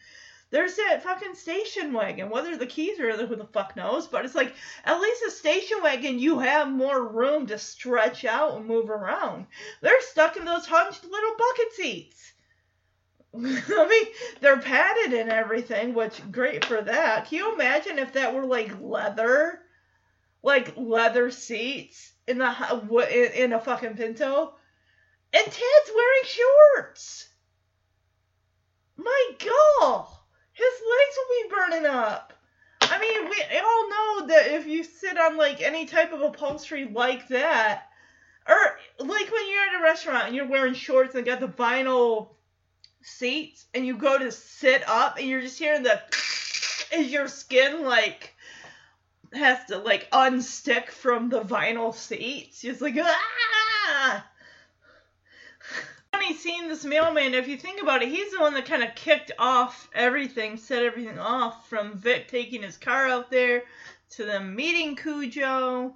There's that fucking station wagon. Whether the keys are there, who the fuck knows? But it's like at least a station wagon, you have more room to stretch out and move around. They're stuck in those hunched little bucket seats. [laughs] I mean, they're padded and everything, which great for that. Can you imagine if that were like leather, like leather seats in the in a fucking Pinto, and Ted's wearing shorts? My God, his legs will be burning up. I mean, we all know that if you sit on like any type of upholstery like that, or like when you're at a restaurant and you're wearing shorts and got the vinyl seats and you go to sit up and you're just hearing the [laughs] is your skin like has to like unstick from the vinyl seats. It's like ah. Funny seeing this mailman. If you think about it, he's the one that kind of kicked off everything, set everything off from Vic taking his car out there to them meeting Cujo,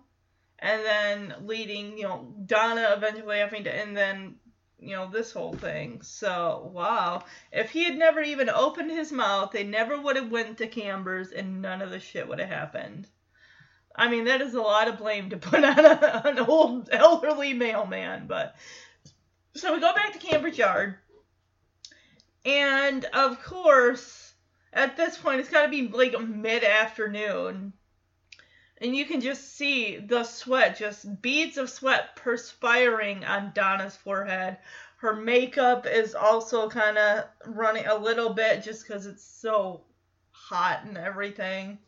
and then leading you know Donna eventually having to, and then you know, this whole thing. So, wow. If he had never even opened his mouth, they never would have went to Cambers and none of the shit would have happened. I mean, that is a lot of blame to put [laughs] on a, an old elderly mailman, but so we go back to Camber's Yard. And of course, at this point it's got to be like mid-afternoon. And you can just see the sweat, just beads of sweat perspiring on Donna's forehead. Her makeup is also kind of running a little bit just because it's so hot and everything.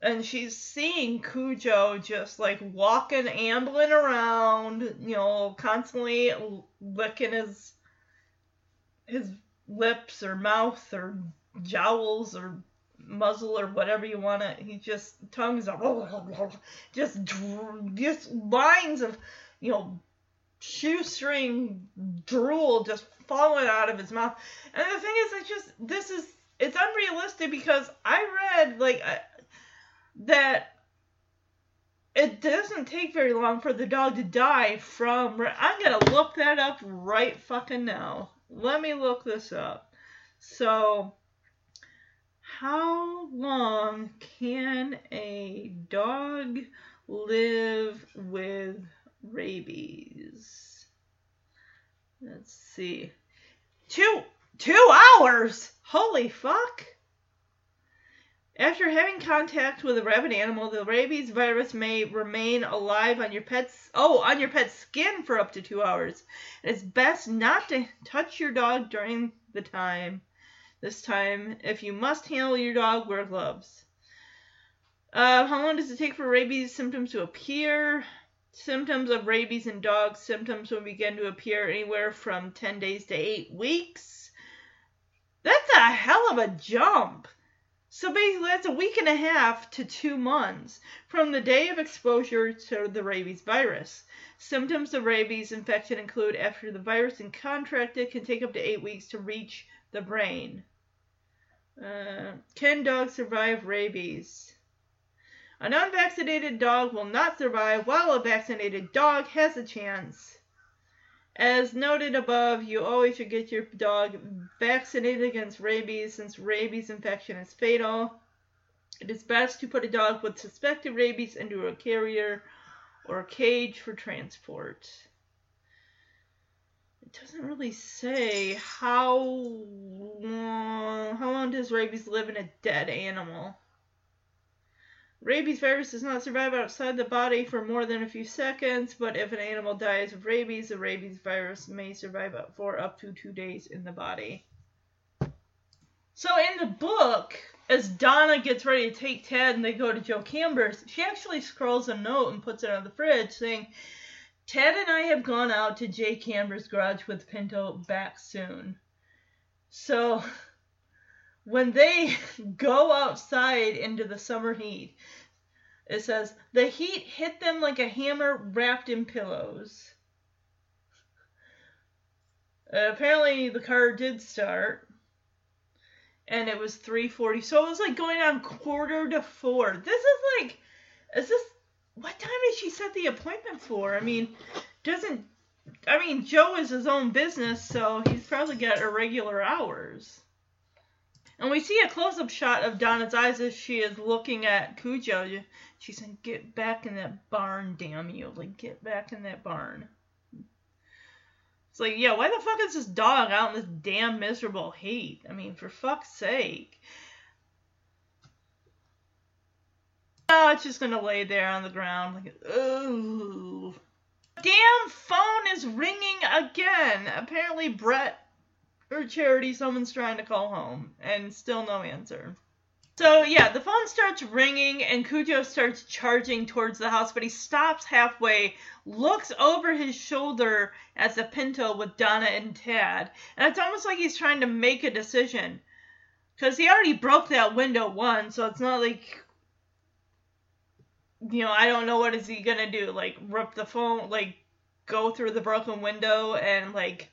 And she's seeing Cujo just like walking, ambling around, you know, constantly licking his his lips or mouth or jowls or muzzle or whatever you want to. He just tongues are [laughs] just just lines of you know shoestring drool just falling out of his mouth. And the thing is, it's just this is it's unrealistic because I read like I, that it doesn't take very long for the dog to die from. I'm gonna look that up right fucking now. Let me look this up. So, how long can a dog live with rabies? Let's see. Two two hours. Holy fuck. After having contact with a rabid animal, the rabies virus may remain alive on your pet's oh on your pet's skin for up to two hours. It's best not to touch your dog during the time. This time, if you must handle your dog, wear gloves. Uh, how long does it take for rabies symptoms to appear? Symptoms of rabies in dogs. Symptoms will begin to appear anywhere from 10 days to 8 weeks. That's a hell of a jump. So basically, that's a week and a half to two months from the day of exposure to the rabies virus. Symptoms of rabies infection include after the virus is contracted can take up to eight weeks to reach the brain. Uh, can dogs survive rabies? An unvaccinated dog will not survive, while a vaccinated dog has a chance. As noted above, you always should get your dog vaccinated against rabies since rabies infection is fatal. It is best to put a dog with suspected rabies into a carrier or cage for transport. It doesn't really say how long, how long does rabies live in a dead animal. Rabies virus does not survive outside the body for more than a few seconds, but if an animal dies of rabies, the rabies virus may survive for up to two days in the body. So in the book, as Donna gets ready to take Ted and they go to Joe Camber's, she actually scrolls a note and puts it on the fridge saying, Ted and I have gone out to Jay Camber's garage with Pinto back soon. So when they [laughs] go outside into the summer heat, it says the heat hit them like a hammer wrapped in pillows. Uh, apparently, the car did start, and it was 3:40. So it was like going on quarter to four. This is like, is this what time did she set the appointment for? I mean, doesn't I mean Joe is his own business, so he's probably got irregular hours. And we see a close up shot of Donna's eyes as she is looking at Cujo. She's saying, Get back in that barn, damn you. Like, get back in that barn. It's like, yeah, why the fuck is this dog out in this damn miserable heat? I mean, for fuck's sake. Oh, it's just gonna lay there on the ground. Like, ooh. Damn phone is ringing again. Apparently, Brett or Charity, someone's trying to call home, and still no answer. So yeah, the phone starts ringing and Cujo starts charging towards the house, but he stops halfway, looks over his shoulder at the Pinto with Donna and Tad, and it's almost like he's trying to make a decision. Cause he already broke that window once, so it's not like you know, I don't know what is he gonna do, like rip the phone like go through the broken window and like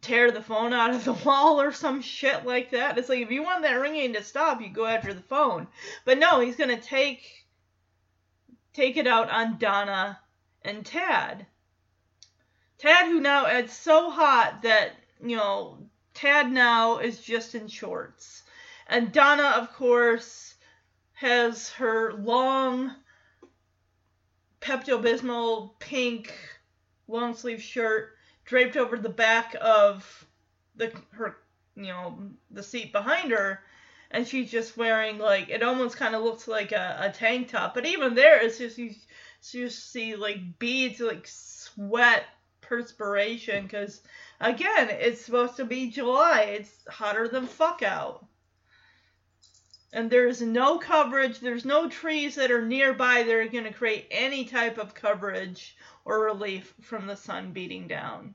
tear the phone out of the [laughs] wall or some shit like that. It's like if you want that ringing to stop, you go after the phone. But no, he's gonna take take it out on Donna and Tad. Tad, who now it's so hot that you know Tad now is just in shorts, and Donna, of course, has her long Pepto Bismol pink long sleeve shirt draped over the back of the her you know the seat behind her and she's just wearing like it almost kind of looks like a, a tank top but even there it's just you, you see like beads like sweat perspiration because again it's supposed to be july. It's hotter than fuck out and there's no coverage there's no trees that are nearby that are going to create any type of coverage or relief from the sun beating down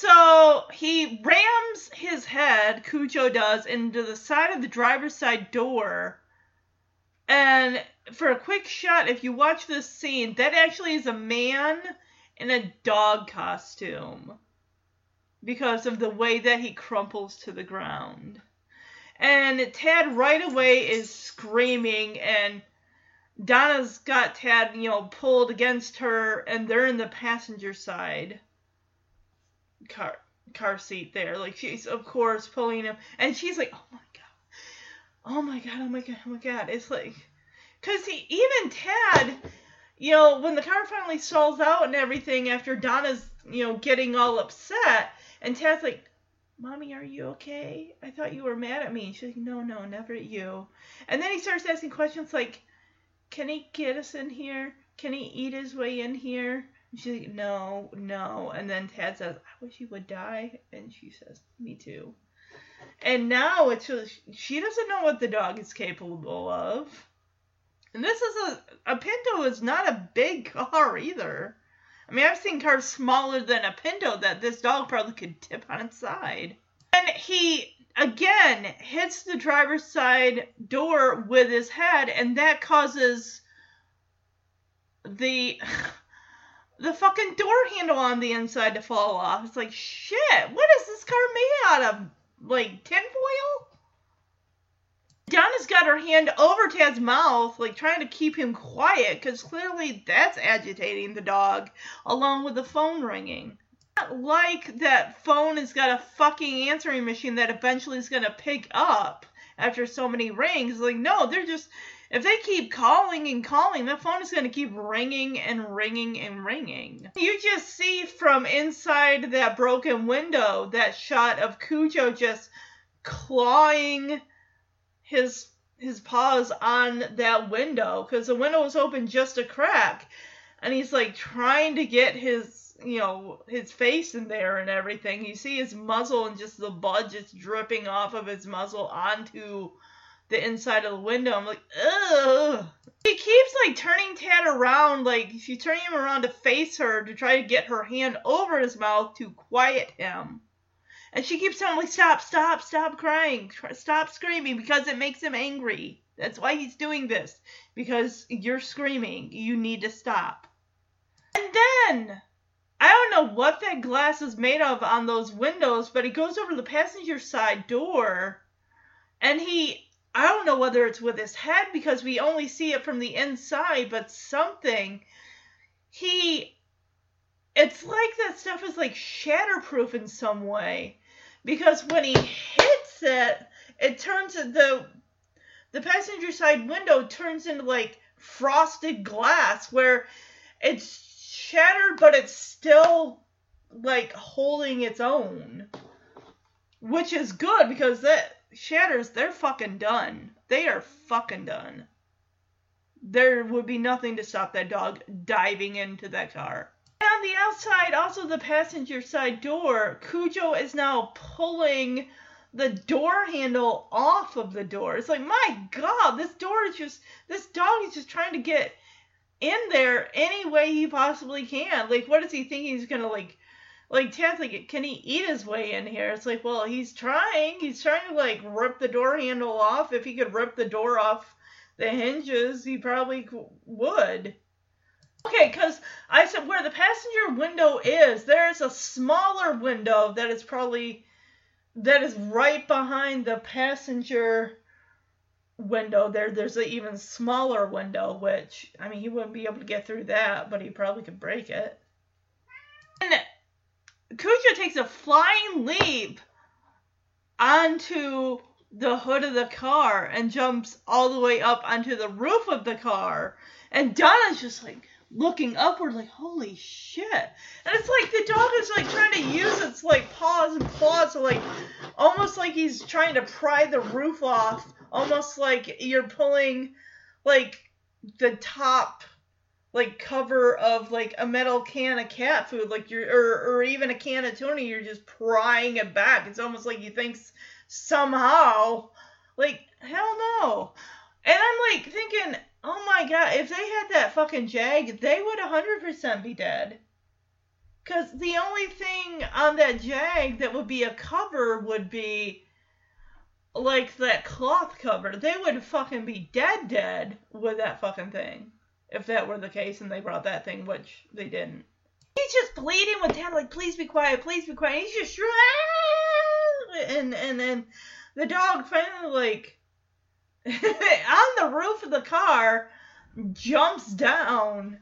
so he rams his head Cujo does, into the side of the driver's side door. And for a quick shot, if you watch this scene, that actually is a man in a dog costume because of the way that he crumples to the ground. And Tad right away is screaming, and Donna's got Tad, you know, pulled against her, and they're in the passenger side car car seat there. Like she's of course pulling him, and she's like, "Oh my god, oh my god, oh my god, oh my god!" It's like, cause he even Tad, you know, when the car finally stalls out and everything after Donna's, you know, getting all upset, and Tad's like, Mommy, are you okay? I thought you were mad at me. She's like, No, no, never at you. And then he starts asking questions like, Can he get us in here? Can he eat his way in here? And she's like, No, no. And then Tad says, I wish he would die. And she says, Me too. And now it's just, she doesn't know what the dog is capable of. And this is a, a Pinto is not a big car either. I mean, I've seen cars smaller than a Pinto that this dog probably could tip on its side. And he, again, hits the driver's side door with his head, and that causes the. [sighs] The fucking door handle on the inside to fall off. It's like, shit, what is this car made out of? Like, tinfoil? Donna's got her hand over Tad's mouth, like trying to keep him quiet, because clearly that's agitating the dog, along with the phone ringing. Not like that phone has got a fucking answering machine that eventually is gonna pick up after so many rings. Like, no, they're just. If they keep calling and calling, that phone is going to keep ringing and ringing and ringing. You just see from inside that broken window that shot of Cujo just clawing his his paws on that window because the window was open just a crack. And he's like trying to get his you know his face in there and everything. You see his muzzle and just the blood just dripping off of his muzzle onto the inside of the window. I'm like ugh. He keeps like turning tad around like she's turning him around to face her to try to get her hand over his mouth to quiet him and she keeps telling me, stop, stop, stop crying, stop screaming because it makes him angry. That's why he's doing this. Because you're screaming. You need to stop. And then, I don't know what that glass is made of on those windows, but he goes over to the passenger side door and he, I don't know whether it's with his head because we only see it from the inside, but something, he it's like that stuff is like shatterproof in some way. Because when he hits it it turns the the passenger side window turns into like frosted glass where it's shattered but it's still like holding its own. Which is good because that shatters they're fucking done. They are fucking done. There would be nothing to stop that dog diving into that car on the outside, also the passenger side door, Cujo is now pulling the door handle off of the door. It's like, my God, this door is just, this dog is just trying to get in there any way he possibly can. Like, what does he think he's gonna like? Like Tad's like, can he eat his way in here? It's like, well, he's trying. He's trying to like rip the door handle off. If he could rip the door off the hinges, he probably would. Okay, because I said where the passenger window is, there's a smaller window that is probably that is right behind the passenger window. There, there's an even smaller window, which I mean, he wouldn't be able to get through that, but he probably could break it. And Cujo takes a flying leap onto the hood of the car and jumps all the way up onto the roof of the car. And Donna's just like, looking upward like holy shit. And it's like the dog is like trying to use its like paws and claws to like almost like he's trying to pry the roof off. Almost like you're pulling like the top like cover of like a metal can of cat food. Like you're or, or even a can of tuna you're just prying it back. It's almost like he thinks somehow like hell no. And i'm like thinking Oh my god, if they had that fucking Jag, they would 100% be dead. Because the only thing on that Jag that would be a cover would be like that cloth cover, they would fucking be dead dead with that fucking thing. If that were the case and they brought that thing, which they didn't. He's just pleading with Tad, like, please be quiet, please be quiet. He's just and and then the dog finally like [laughs] on the roof of the car jumps down.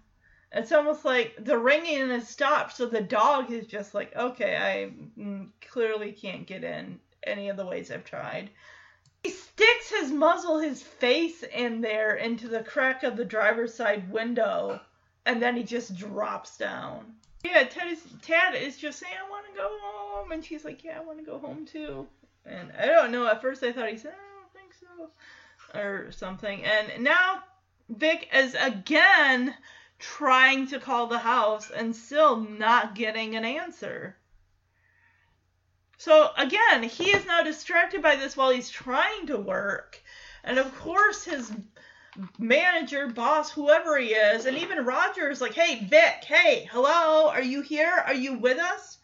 It's almost like the ringing has stopped, so the dog is just like, okay, I mm, clearly can't get in any of the ways I've tried. He sticks his muzzle, his face in there into the crack of the driver's side window, and then he just drops down. Yeah, Ted is, Tad is just saying, I want to go home. And she's like, Yeah, I want to go home too. And I don't know. At first, I thought he said, I don't think so. Or something. And now Vic is again trying to call the house and still not getting an answer. So again, he is now distracted by this while he's trying to work. And of course, his manager, boss, whoever he is, and even Roger is like, hey, Vic, hey, hello, are you here? Are you with us?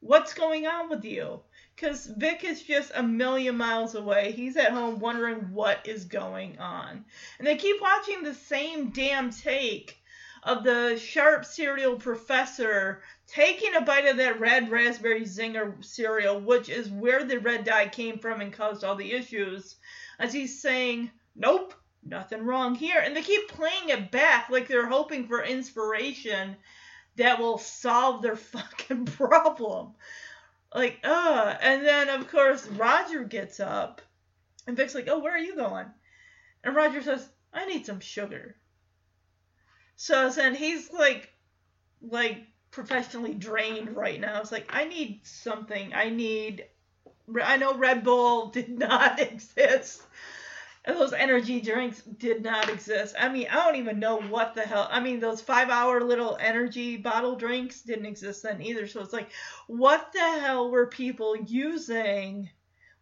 What's going on with you? Because Vic is just a million miles away. He's at home wondering what is going on. And they keep watching the same damn take of the sharp cereal professor taking a bite of that red raspberry zinger cereal, which is where the red dye came from and caused all the issues, as he's saying, Nope, nothing wrong here. And they keep playing it back like they're hoping for inspiration that will solve their [laughs] fucking problem. Like, uh, and then of course Roger gets up and Vic's like, Oh, where are you going? And Roger says, I need some sugar. So then he's like like professionally drained right now. It's like I need something. I need I know Red Bull [laughs] did not [laughs] exist those energy drinks did not exist. I mean, I don't even know what the hell. I mean, those five hour little energy bottle drinks didn't exist then either. So it's like, what the hell were people using?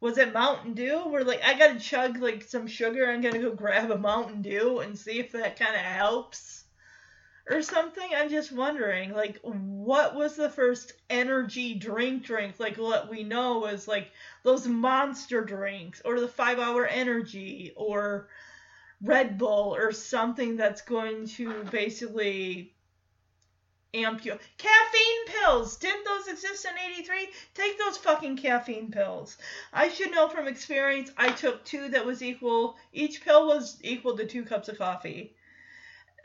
Was it Mountain Dew? We're like, I gotta chug like some sugar. I'm gonna go grab a Mountain Dew and see if that kind of helps or something. I'm just wondering, like, what was the first energy drink drink? Like, what we know is like those monster drinks or the five hour energy or Red Bull or something that's going to basically amp you. Caffeine pills! Didn't those exist in 83? Take those fucking caffeine pills. I should know from experience, I took two that was equal, each pill was equal to two cups of coffee.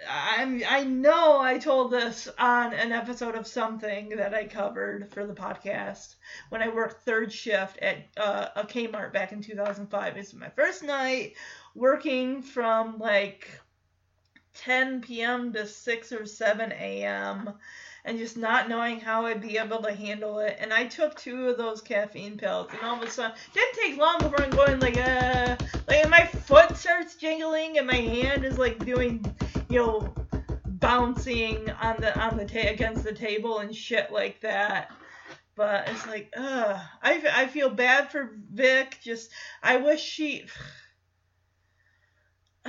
I'm I know I told this on an episode of something that I covered for the podcast when I worked third shift at uh, a Kmart back in 2005. It's my first night working from like 10 p.m. to 6 or 7 a.m. and just not knowing how I'd be able to handle it. And I took two of those caffeine pills, and all of a sudden, didn't take long before I'm going like, uh, like my foot starts jingling and my hand is like doing you know, bouncing on the on the ta- against the table and shit like that. But it's like, ugh. I, I feel bad for Vic. Just, I wish she. [sighs]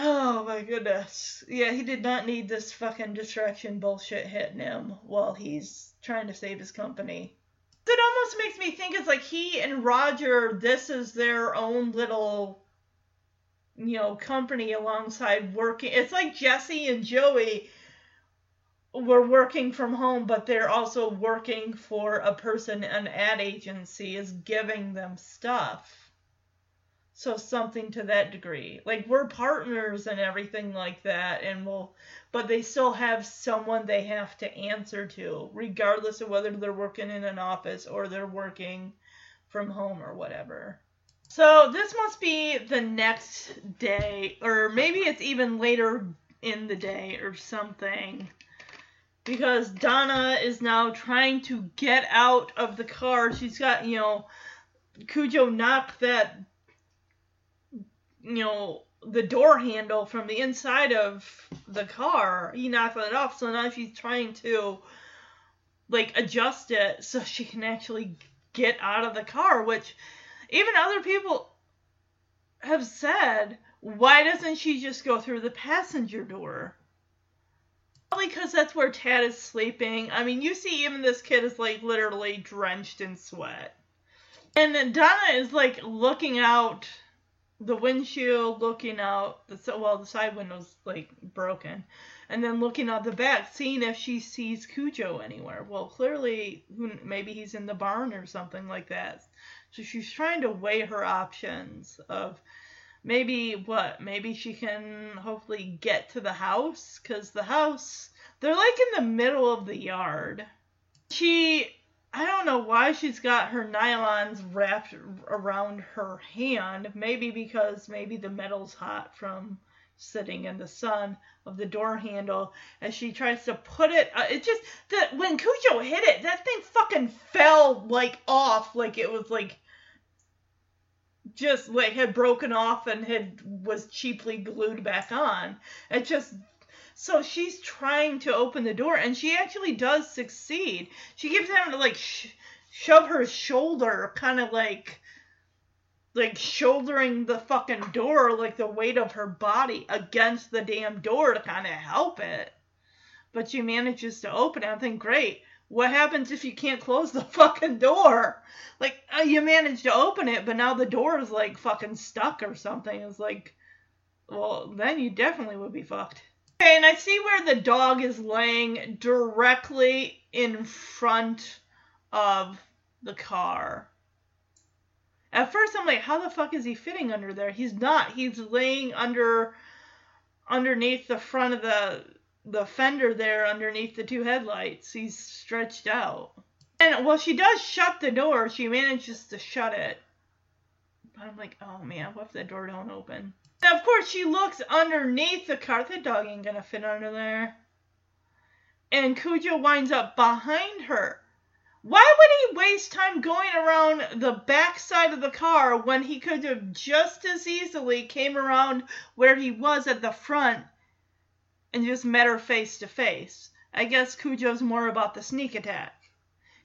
Oh my goodness. Yeah, he did not need this fucking distraction bullshit hitting him while he's trying to save his company. It almost makes me think it's like he and Roger, this is their own little you know, company alongside working. It's like Jesse and Joey were working from home, but they're also working for a person, an ad agency is giving them stuff. So something to that degree. Like we're partners and everything like that and we'll but they still have someone they have to answer to, regardless of whether they're working in an office or they're working from home or whatever. So this must be the next day, or maybe it's even later in the day or something. Because Donna is now trying to get out of the car. She's got, you know, Cujo knocked that, you know, the door handle from the inside of the car. He knocked it off, so now she's trying to, like, adjust it so she can actually get out of the car, which even other people have said, why doesn't she just go through the passenger door? Probably because that's where Tad is sleeping. I mean, you see, even this kid is like literally drenched in sweat. And then Donna is like looking out the windshield, looking out. The well, the side window's like broken, and then looking out the back, seeing if she sees Cujo anywhere. Well, clearly, maybe he's in the barn or something like that. So she's trying to weigh her options of maybe what maybe she can hopefully get to the house because the house they're like in the middle of the yard. She i don't know why she's got her nylons wrapped around her hand. Maybe because maybe the metal's hot from sitting in the sun of the door handle as she tries to put it uh, it just that when cujo hit it that thing fucking fell like off like it was like just like had broken off and had was cheaply glued back on. It just so she's trying to open the door and she actually does succeed. She gives him to like sh- shove her shoulder kind of like like shouldering the fucking door like the weight of her body against the damn door to kind of help it. But she manages to open it. I think great. What happens if you can't close the [laughs] fucking door? Like uh, you managed to open it, but now the door is like fucking stuck or something. It's like, well, then you definitely would be fucked. Okay, and I see where the dog is laying directly in front of the car. At first, I'm like, how the fuck is he fitting under there? He's not. He's laying under, underneath the front of the the fender there underneath the two headlights. He's stretched out. And well, she does shut the door. She manages to shut it. But I'm like, oh man, what if the door don't open? Of course, she looks underneath the car. The dog ain't gonna fit under there. And Cujo winds up behind her. Why would he waste time going around the back side of the car when he could have just as easily came around where he was at the front and just met her face to face. I guess Cujo's more about the sneak attack.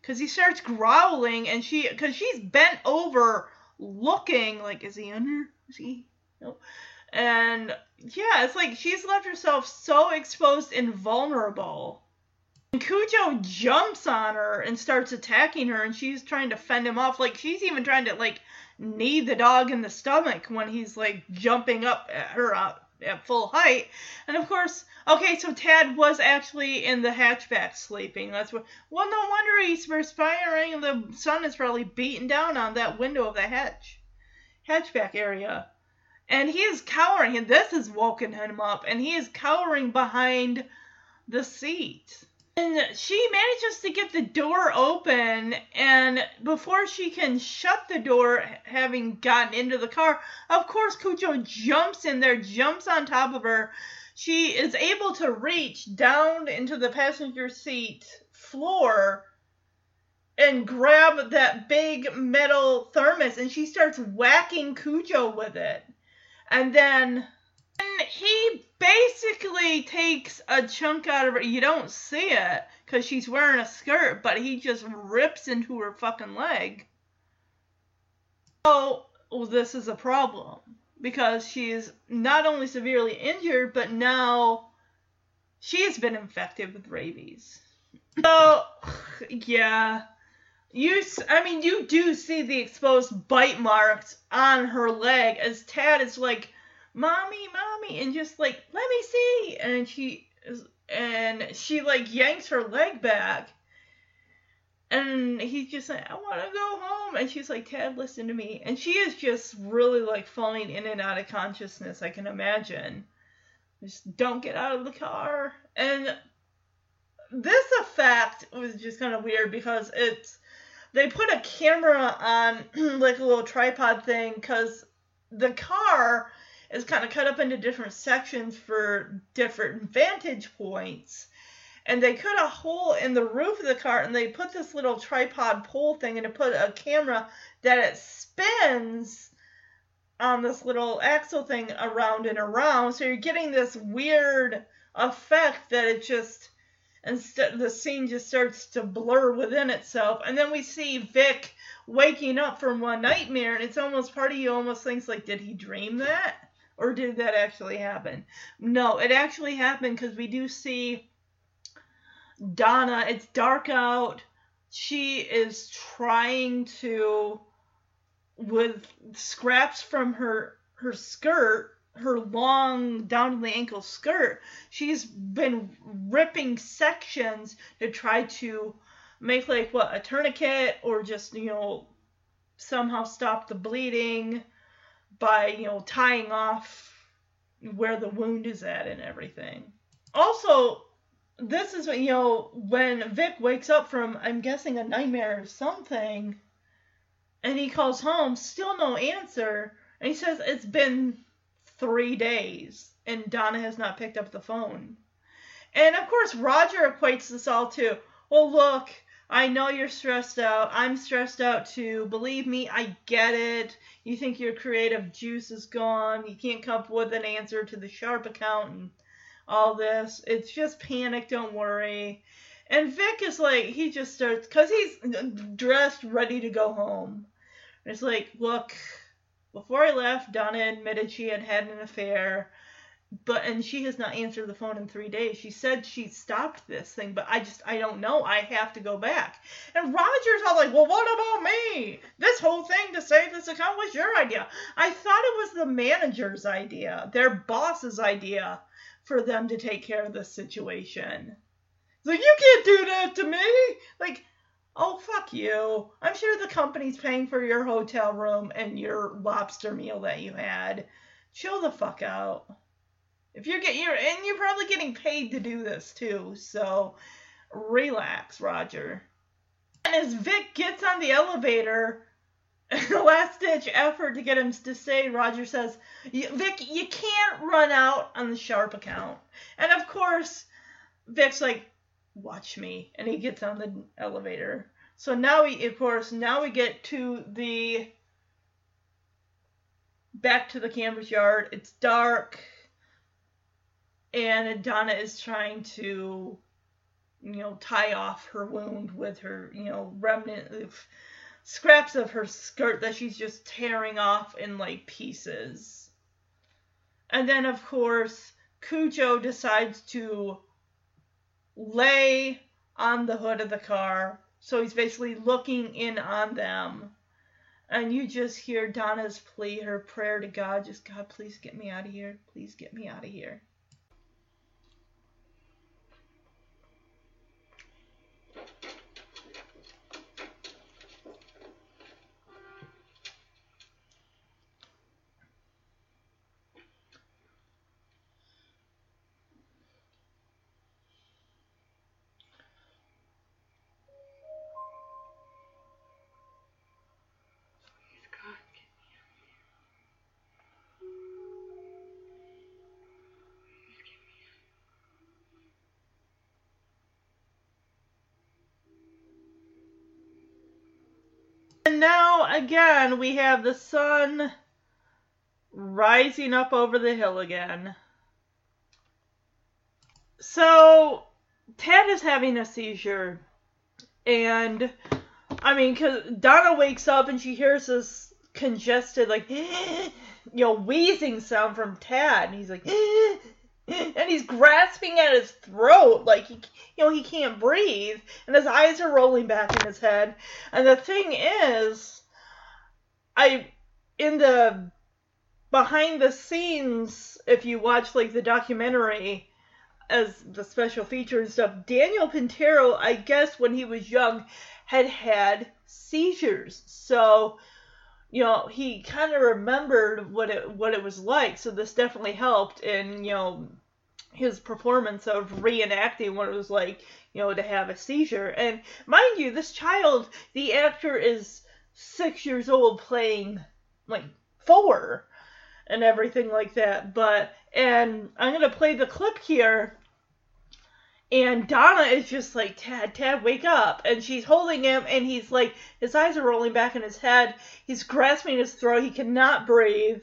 Cause he starts growling and she, cause she's bent over looking like, is he under? Is he? No. And yeah, it's like she's left herself so exposed and vulnerable. Cujo jumps on her and starts attacking her and she's trying to fend him off. Like she's even trying to like knee the dog in the stomach when he's like jumping up at her out at full height. And of course, okay, so Tad was actually in the hatchback sleeping. That's what. Well, no wonder he's perspiring. The sun is probably beating down on that window of the hatch, hatchback area, and he is cowering. And this has woken him up, and he is cowering behind the seat. And she manages to get the door open, and before she can shut the door, having gotten into the car, of course, Cujo jumps in there, jumps on top of her. She is able to reach down into the passenger seat floor and grab that big metal thermos, and she starts whacking Cujo with it. And then he basically takes a chunk out of her. You don't see it because she's wearing a skirt, but he just rips into her fucking leg. Oh, well, this is a problem because she's not only severely injured, but now she has been infected with rabies. So, yeah. You, I mean, you do see the exposed bite marks on her leg as Tad is like, mommy, mommy, and just like, let me see. And she is, and she like yanks her leg back. And he's just like, I want to go home. And she's like, Tad, listen to me. And she is just really like falling in and out of consciousness, I can imagine. Just don't get out of the car. And this effect was just kind of weird because it's, they put a camera on [clears throat] like a little tripod thing because the car is kind of cut up into different sections for different vantage points. And they cut a hole in the roof of the car and they put this little tripod pole thing and they put a camera that it spins on this little axle thing around and around. So you're getting this weird effect that it just instead the scene just starts to blur within itself. And then we see Vic waking up from one nightmare and it's almost part of you almost thinks like did he dream that? Or did that actually happen? No, it actually happened because we do see Donna. It's dark out. She is trying to, with scraps from her her skirt, her long down to the ankle skirt, she's been ripping sections to try to make like what a tourniquet or just you know somehow stop the bleeding by you know tying off where the wound is at and everything. Also, this is you know when Vic wakes up from I'm guessing a nightmare or something, and he calls home, still no answer, and he says it's been three days and Donna has not picked up the phone. And of course, Roger equates this all to, well, look, I know you're stressed out. I'm stressed out too. Believe me, I get it. You think your creative juice is gone. You can't come up with an answer to the Sharp account and all this. It's just panic. Don't worry. And Vic is like, he just starts, because he's dressed, ready to go home. And it's like, look, before I left, Donna admitted she had had an affair but and she has not answered the phone in three days. She said she stopped this thing, but I just I don't know. I have to go back. And Roger's all like, well, what about me? This whole thing to save this account was your idea. I thought it was the manager's idea, their boss's idea, for them to take care of this situation. So you can't do that to me. Like, oh fuck you. I'm sure the company's paying for your hotel room and your lobster meal that you had. Chill the fuck out. If you're getting, you're, and you're probably getting paid to do this too, so relax, Roger. And as Vic gets on the elevator, the [laughs] last ditch effort to get him to stay, Roger says, Vic, you can't run out on the Sharp account. And of course, Vic's like, watch me. And he gets on the elevator. So now we, of course, now we get to the, back to the Camber yard. It's dark and Donna is trying to, you know, tie off her wound with her, you know, remnant of scraps of her skirt that she's just tearing off in like pieces. And then, of course, Cujo decides to lay on the hood of the car. So he's basically looking in on them. And you just hear Donna's plea, her prayer to God, just God, please get me out of here. Please get me out of here. Again we have the sun rising up over the hill again. So Tad is having a seizure, and I mean, cause Donna wakes up and she hears this congested, like, [gasps] you know, wheezing sound from Tad, and he's like, [gasps] and he's grasping at his throat like he you know he can't breathe and his eyes are rolling back in his head and the thing is i in the behind the scenes if you watch like the documentary as the special feature and stuff daniel pintauro i guess when he was young had had seizures. So you know he kind of remembered what it what it was like. So this definitely helped in you know his performance of reenacting what it was like you know to have a seizure. And mind you this child the actor is six years old playing like four and everything like that but and i'm gonna play the clip here and Donna is just like, Tad, Tad, wake up. And she's holding him, and he's like, his eyes are rolling back in his head. He's grasping his throat. He cannot breathe.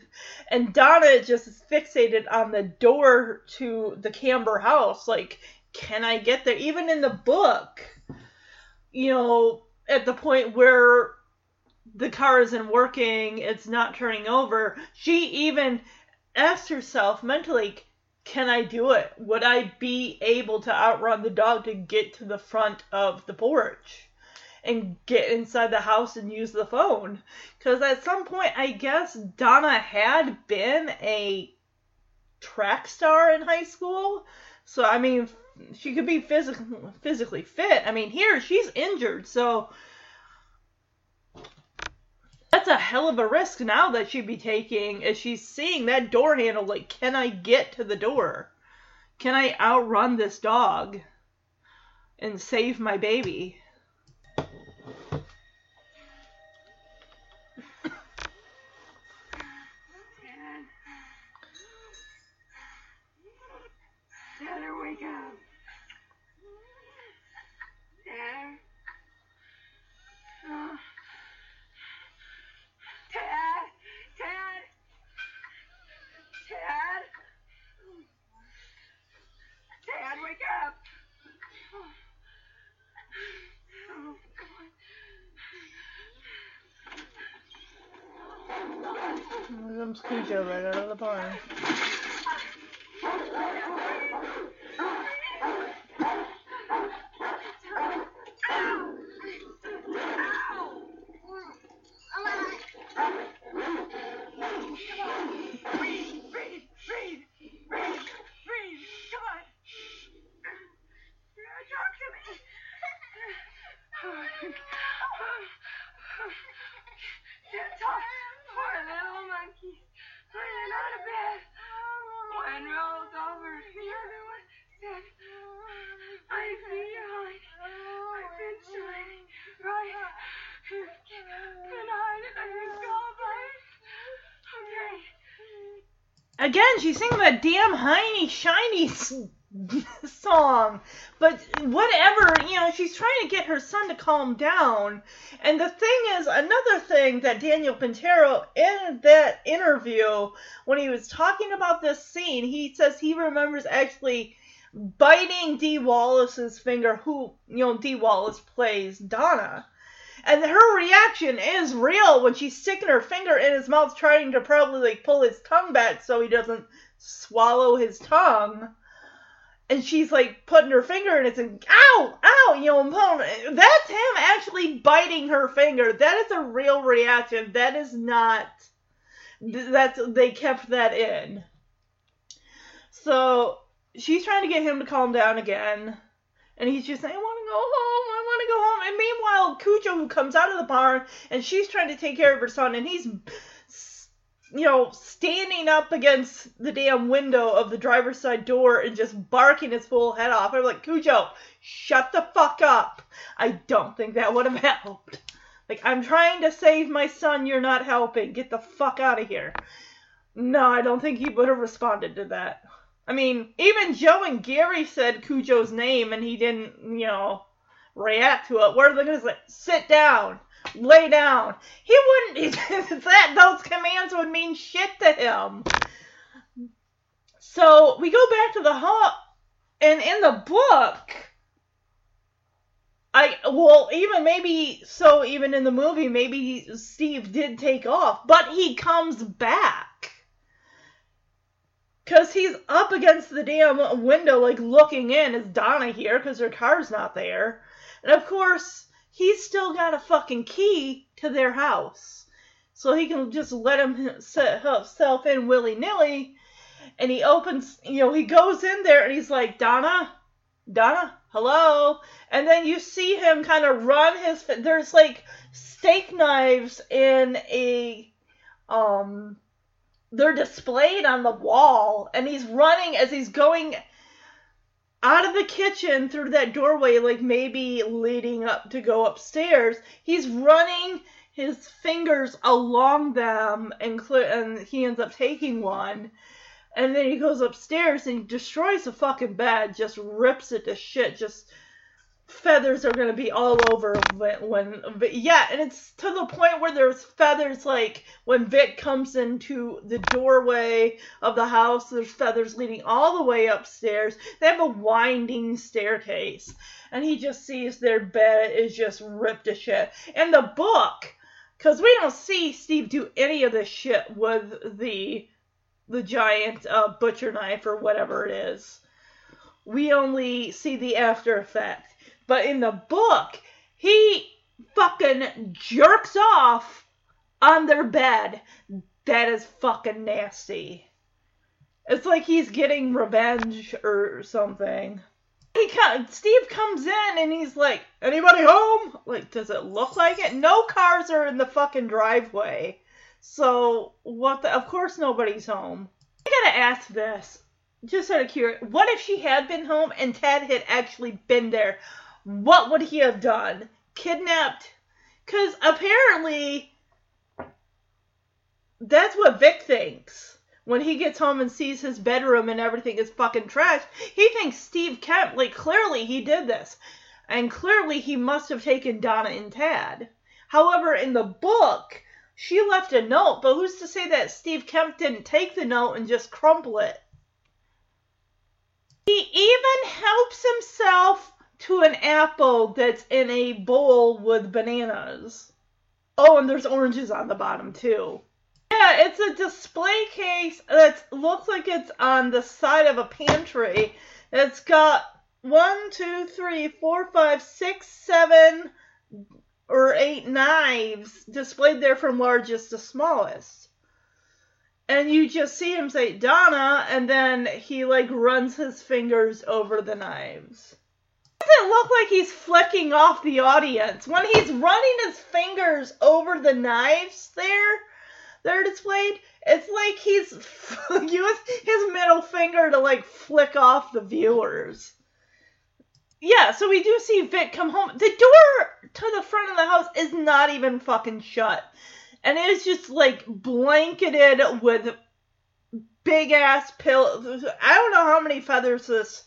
And Donna just is fixated on the door to the Camber house. Like, can I get there? Even in the book, you know, at the point where the car isn't working, it's not turning over, she even asks herself mentally, can I do it? Would I be able to outrun the dog to get to the front of the porch? and get inside the house and use the phone. Because at some point, I guess Donna had been a track star in high school. So, I mean, she could be physically physically fit. I mean, here she's injured, so that's a hell of a risk now that she'd be taking as she's seeing that door handle. Like, can I get to the door? Can I outrun this dog and save my baby? Dad. Wake up. Comes Cujo right out of the barn. Breathe, breathe, breathe, breathe, breathe. Come on. Talk to me. Can't talk. Poor little monkey. Laying out of bed. One rolled over, the other one said, I behind. I've been shining right behind it. I think all right. Okay. Again, she's singing that damn Heiny Shiny [laughs] song. But whatever, you know, she's trying to get her son to calm down. And the thing is, another thing that Daniel Pintauro in that interview, when he was talking about this scene, he says he remembers actually biting Dee Wallace's finger, who, you know, Dee Wallace plays Donna. And her reaction is real when she's sticking her finger in his mouth, trying to probably like pull his tongue back so he doesn't swallow his tongue. And she's like putting her finger in it and ow, ow, you know, that's him actually biting her finger. That is a real reaction. That is not. That's they kept that in. So she's trying to get him to calm down again. And he's just saying, I want to go home. I want to go home. And meanwhile, Cujo comes out of the barn and she's trying to take care of her son. And he's, you know, standing up against the damn window of the driver's side door and just barking his full head off. I'm like, Cujo, shut the fuck up. I don't think that would have helped. Like, I'm trying to save my son. You're not helping. Get the fuck out of here. No, I don't think he would have responded to that. I mean, even Joe and Gary said Cujo's name and he didn't, you know, react to it. What are they going to say? Sit down. Lay down. He wouldn't, [laughs] that, those commands would mean shit to him. So we go back to the hut, and in the book, I, well, even maybe, so even in the movie, maybe Steve did take off, but he comes back. Cause he's up against the damn window, like looking in. Is Donna here? Cause her car's not there. And of course, he's still got a fucking key to their house, so he can just let him set himself in willy nilly. And he opens, you know, he goes in there and he's like, Donna, Donna, hello. And then you see him kind of run his. There's like steak knives in a um they're displayed on the wall and he's running as he's going out of the kitchen through that doorway like maybe leading up to go upstairs he's running his fingers along them and cl- and he ends up taking one. And then he goes upstairs and destroys the fucking bed just rips it to shit just feathers are gonna be all over when, when yeah and it's to the point where there's feathers like when Vic comes into the doorway of the house there's feathers leading all the way upstairs. They have a winding staircase and he just sees their bed is just ripped to shit. In the book because we don't see Steve do any of this shit with the the giant uh, butcher knife or whatever it is. We only see the after effect but in the book, he fucking jerks off on their bed. That is fucking nasty. It's like he's getting revenge or something. He comes, Steve comes in and he's like, "Anybody home?" Like, does it look like it? No cars are in the fucking driveway. So what? The, of course nobody's home. I gotta ask this, just out of curiosity. What if she had been home and Ted had actually been there? What would he have done? Kidnapped? Because apparently, that's what Vic thinks when he gets home and sees his bedroom and everything is fucking trash, he thinks Steve Kemp, like, clearly he did this. And clearly he must have taken Donna and Tad. However, in the book, she left a note, but who's to say that Steve Kemp didn't take the note and just crumple it? He even helps himself to an apple that's in a bowl with bananas. Oh, and there's oranges on the bottom, too. Yeah, it's a display case that looks like it's on the side of a pantry. It's got one, two, three, four, five, six, seven, or eight knives displayed there from largest to smallest. And you just see him say Donna, and then he like runs his fingers over the knives. Does it look like he's flicking off the audience when he's running his fingers over the knives there? they're displayed, it's like he's [laughs] used his middle finger to like flick off the viewers. Yeah, so we do see Vic come home. The door to the front of the house is not even fucking shut. And it is just like blanketed with big ass pillows. I don't know how many feathers this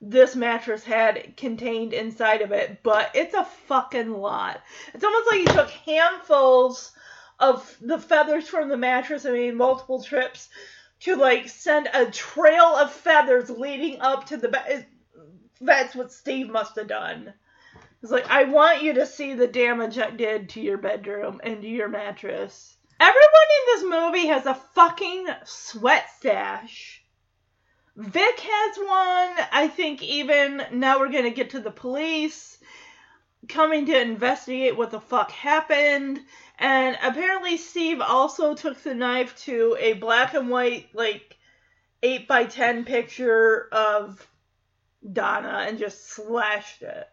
this mattress had contained inside of it, but it's a fucking lot. It's almost like he took handfuls of the feathers from the mattress I made multiple trips to like send a trail of feathers leading up to the bed. That's what Steve must have done. It's like, I want you to see the damage I did to your bedroom and to your mattress. Everyone in this movie has a fucking sweat stash. Vic has one. I think even now we're gonna get to the police coming to investigate what the fuck happened. And apparently, Steve also took the knife to a black and white, like, 8 by 10 picture of Donna and just slashed it.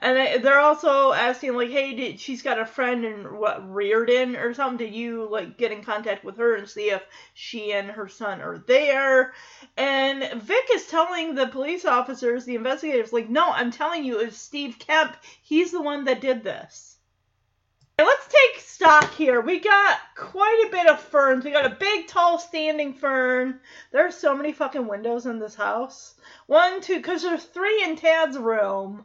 And they're also asking, like, hey, did, she's got a friend in what Reardon or something. Did you like get in contact with her and see if she and her son are there? And Vic is telling the police officers, the investigators, like, no, I'm telling you, it's Steve Kemp. He's the one that did this. let's take stock here. We got quite a bit of ferns. We got a big, tall, standing fern. There are so many fucking windows in this house. One, two, because there's three in Tad's room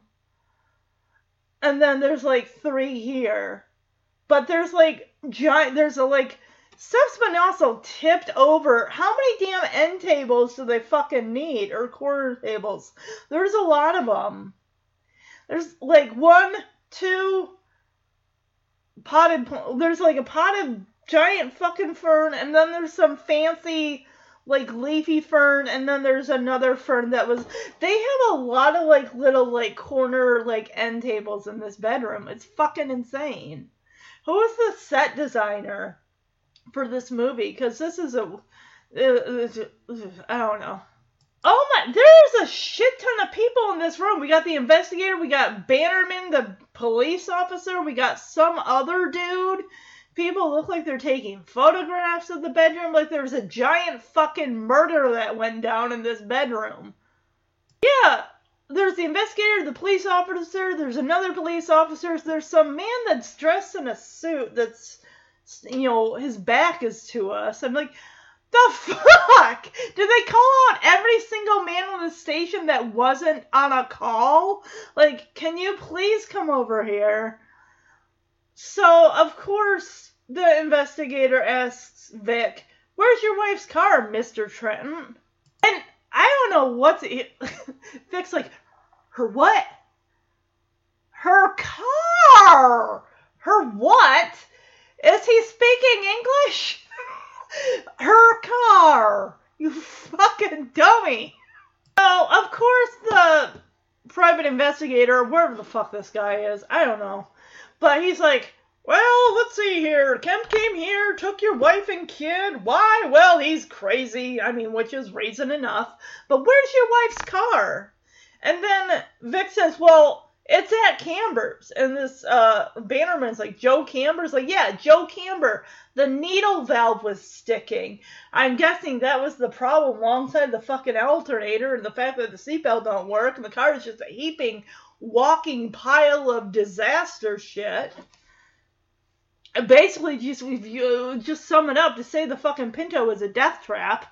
and then there's like three here. But there's like giant. There's a like stuff's been also tipped over. How many damn end tables do they fucking need or quarter tables? There's a lot of them. There's like one, two potted. There's like a potted giant fucking fern, and then there's some fancy like leafy fern and then there's another fern that was they have a lot of like little like corner like end tables in this bedroom. It's fucking insane. Who is the set designer for this movie? Because this is a uh, i don't know. Oh my there's a shit ton of people in this room. We got the investigator we got bannerman the police officer we got some other dude People look like they're taking photographs of the bedroom, like there was a giant fucking murder that went down in this bedroom. Yeah, there's the investigator, the police officer, there's another police officer, there's some man that's dressed in a suit that's, you know, his back is to us. I'm like, the [laughs] fuck? Did they call out every single man on the station that wasn't on a call? Like, can you please come over here? So, of course, the investigator asks Vic, Where's your wife's car, Mr. Trenton? And I don't know what's [laughs] it. Vic's like, Her what? Her car! Her what? Is he speaking English? [laughs] Her car! You fucking dummy! So, of course, the private investigator, wherever the fuck this guy is, I don't know But he's like, well, let's see here. Kemp came here, took your wife and kid. Why? Well, he's crazy. I mean, which is reason enough. But where's your wife's car? And then Vic says, well, it's at Camber's. And this uh, Bannerman's like, Joe Camber's? Like, yeah, Joe Camber. The needle valve was sticking. I'm guessing that was the problem alongside the fucking alternator and the fact that the seatbelt don't work and the car is just a heaping, walking pile of disaster shit basically just if you just sum it up to say the fucking Pinto is a death trap.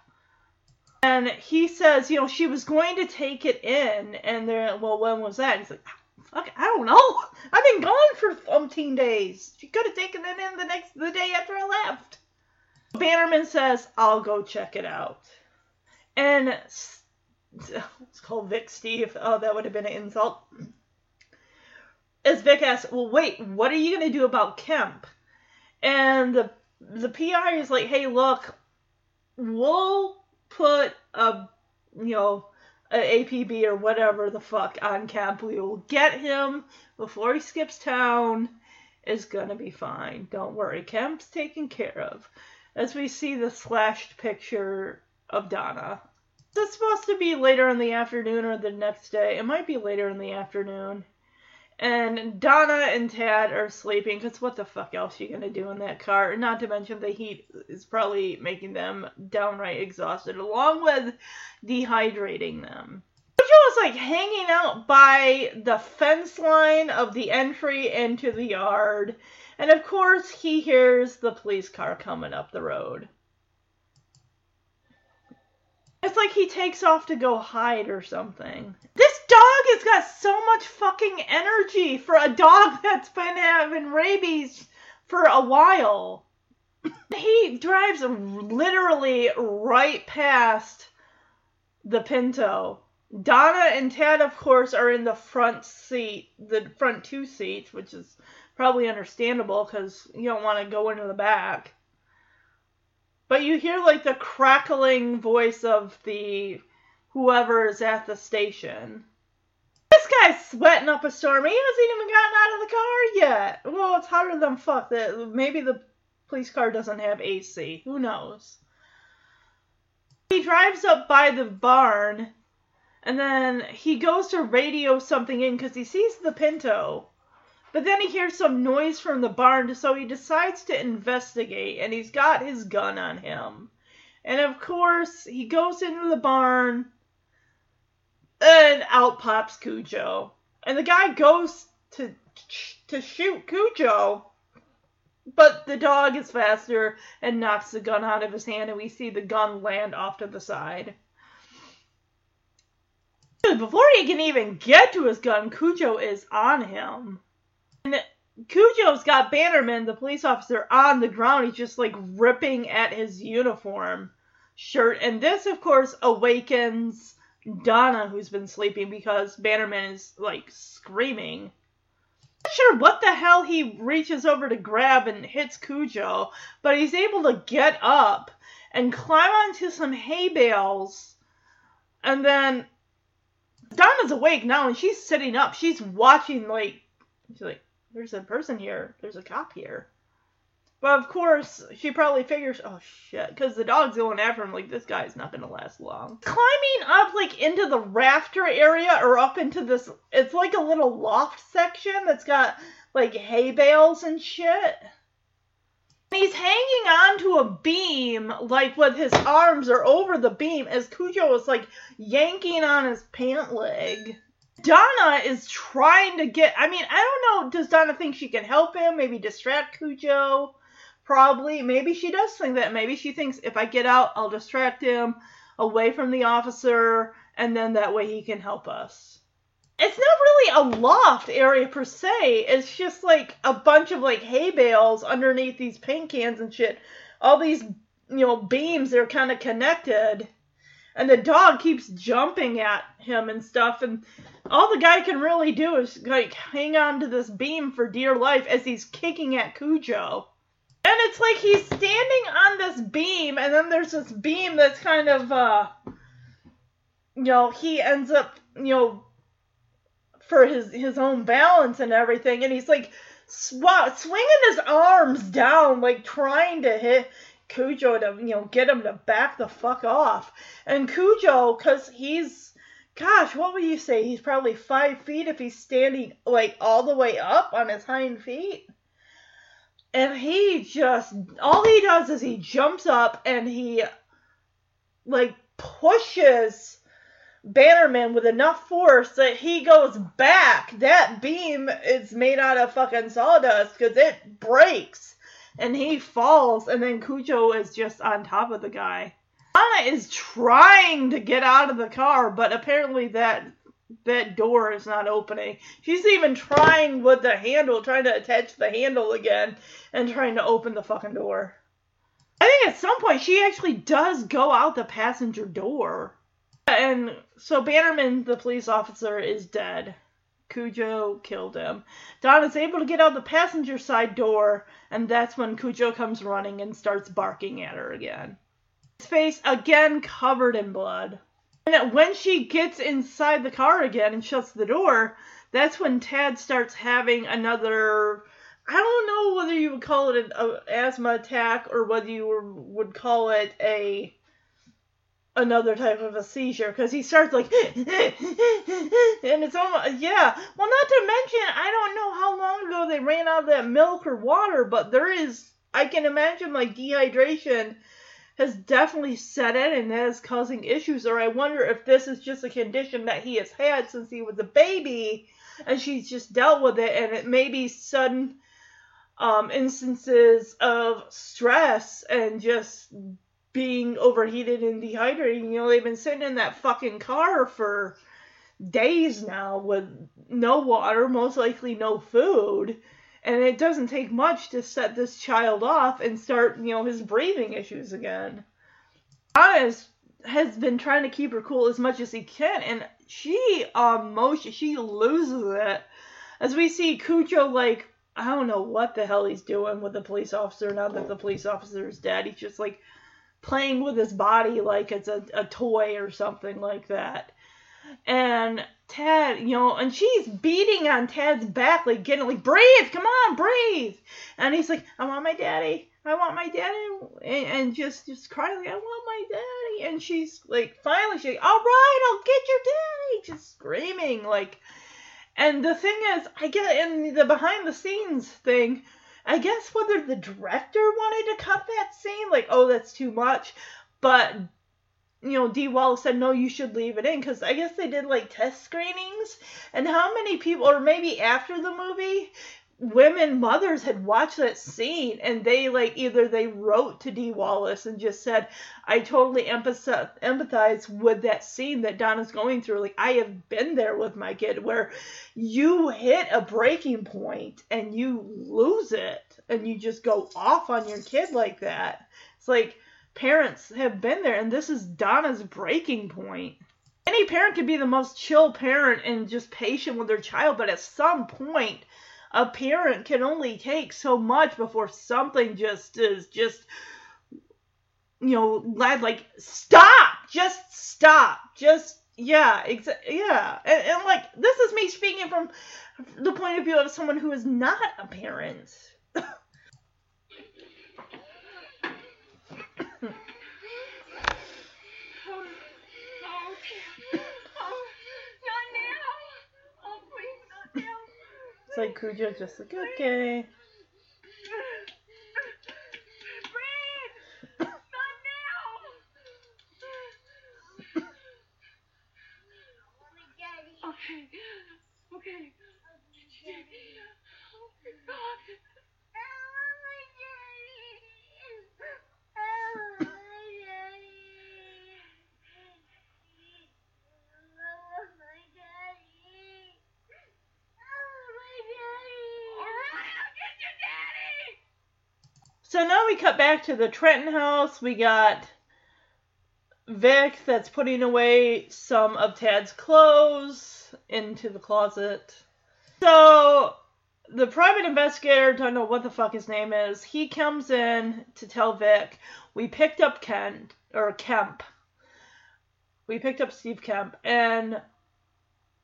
And he says, you know, she was going to take it in, and they're well, when was that? He's like, fuck, I don't know. [laughs] I've been gone for umpteen days. She could have taken it in the next the day after I left. Bannerman says, I'll go check it out. And [laughs] it's called Vic Steve. Oh, that would have been an insult. As Vic asks, well, wait, what are you going to do about Kemp? And the the PI is like, hey, look, we'll put a you know a APB or whatever the fuck on Kemp. We will get him before he skips town. Is gonna be fine. Don't worry. Kemp's taken care of. As we see the slashed picture of Donna. This supposed to be later in the afternoon or the next day? It might be later in the afternoon. And Donna and Tad are sleeping because what the fuck else are you gonna do in that car? Not to mention the heat is probably making them downright exhausted, along with dehydrating them. Cujo is like hanging out by the fence line of the entry into the yard, and of course he hears the police car coming up the road. It's like he takes off to go hide or something. This dog has got so much fucking energy for a dog [laughs] that's been having rabies for a while. [laughs] he drives literally right past the Pinto. Donna and Tad, of course, are in the front seat, the front two seats, which is probably understandable because you don't want to go into the back. But you hear like the crackling voice of the whoever is at the station. This guy's sweating up a storm. He hasn't even gotten out of the car yet. Well, it's hotter than fuck. That maybe the police car doesn't have AC. Who knows? He drives up by the barn, and then he goes to radio something in because he sees the Pinto. But then he hears some noise from the barn, so he decides to investigate, and he's got his gun on him. And of course, he goes into the barn, and out pops Cujo. And the guy goes to to shoot Cujo, but the dog is faster and knocks the gun out of his hand, and we see the gun land off to the side. Before he can even get to his gun, Cujo is on him. And Cujo's got Bannerman, the police officer, on the ground. He's just like ripping at his uniform shirt. And this, of course, awakens Donna, who's been sleeping because Bannerman is like screaming. Not sure what the hell he reaches over to grab and hits Cujo, but he's able to get up and climb onto some hay bales. And then Donna's awake now and she's sitting up. She's watching like she's like there's a person here. There's a cop here. But of course, she probably figures, oh shit, because the dog's going after him. Like this guy's not gonna last long. Climbing up like into the rafter area or up into this, it's like a little loft section that's got like hay bales and shit. He's hanging onto a beam, like with his arms are over the beam, as Cujo is like yanking on his pant leg. Donna is trying to get. I mean, I don't know. Does Donna think she can help him? Maybe distract Cujo? Probably. Maybe she does think that. Maybe she thinks if I get out, I'll distract him away from the officer, and then that way he can help us. It's not really a loft area per se. It's just like a bunch of like hay bales underneath these paint cans and shit. All these, you know, beams are kind of connected and the dog keeps jumping at him and stuff and all the guy can really do is like hang on to this beam for dear life as he's kicking at Cujo. And it's like he's standing on this beam and then there's this beam that's kind of uh you know, he ends up, you know, for his his own balance and everything and he's like sw- swinging his arms down, like trying to hit Cujo to, you know, get him to back the fuck off. And Cujo, because he's, gosh, what would you say? He's probably five feet if he's standing, like, all the way up on his hind feet. And he just, all he does is he jumps up and he, like, pushes Bannerman with enough force that he goes back. That beam is made out of fucking sawdust because it breaks and he falls, and then Cujo is just on top of the guy. Donna is trying to get out of the car, but apparently that that door is not opening. She's even trying with the handle, trying to attach the handle again, and trying to open the fucking door. I think at some point she actually does go out the passenger door. And so Bannerman, the police officer, is dead. Cujo killed him. Don is able to get out the passenger side door, and that's when Cujo comes running and starts barking at her again. Face again covered in blood. And when she gets inside the car again and shuts the door, that's when Tad starts having another. I don't know whether you would call it an asthma attack or whether you would call it a another type of a seizure because he starts like [laughs] and it's almost yeah well not to mention i don't know how long ago they ran out of that milk or water but there is i can imagine like dehydration has definitely set in and that is causing issues or i wonder if this is just a condition that he has had since he was a baby and she's just dealt with it and it may be sudden um, instances of stress and just being overheated and dehydrated. You know, they've been sitting in that fucking car for days now with no water, most likely no food. And it doesn't take much to set this child off and start, you know, his breathing issues again. Donna has been trying to keep her cool as much as he can, and she um most she loses it. As we see Cujo like I don't know what the hell he's doing with the police officer now that the police officer is dead. He's just like playing with his body like it's a, a toy or something like that. And Tad, you know, and she's beating on Tad's back, like getting like, breathe, come on, breathe. And he's like, I want my daddy, I want my daddy, and, and just just crying like, I want my daddy. And she's like, finally, she's like, all right, I'll get your daddy, just screaming like. And the thing is, I get in the behind the scenes thing. I guess whether the director wanted to cut that scene, like, oh, that's too much, but you know, Dee Wallace said, no, you should leave it in because I guess they did like test screenings. And how many people, or maybe after the movie, women mothers had watched that scene and they like either they wrote to Dee Wallace and just said, I totally empathize, empathize with that scene that Donna's going through. Like, I have been there with my kid where you hit a breaking point and you lose it and you just go off on your kid like that. It's like, parents have been there, and this is Donna's breaking point. Any parent could be the most chill parent and just patient with their child, but at some point, a parent can only take so much before something just is just, you know, like stop, just stop, just yeah, yeah, and, and like this is me speaking from the point of view of someone who is not a parent. [laughs] Oh, oh, okay. Oh, not now. Oh, please, not now. It's like Cujo just like [laughs] okay. Okay. Okay. Oh my god. Alright, I'll get your daddy! So now we cut back to the Trenton house. We got Vic that's putting away some of Tad's clothes into the closet. So the private investigator, don't know what the fuck his name is, he comes in to tell Vic, we picked up Kent, or Kemp. We picked up Steve Kemp, and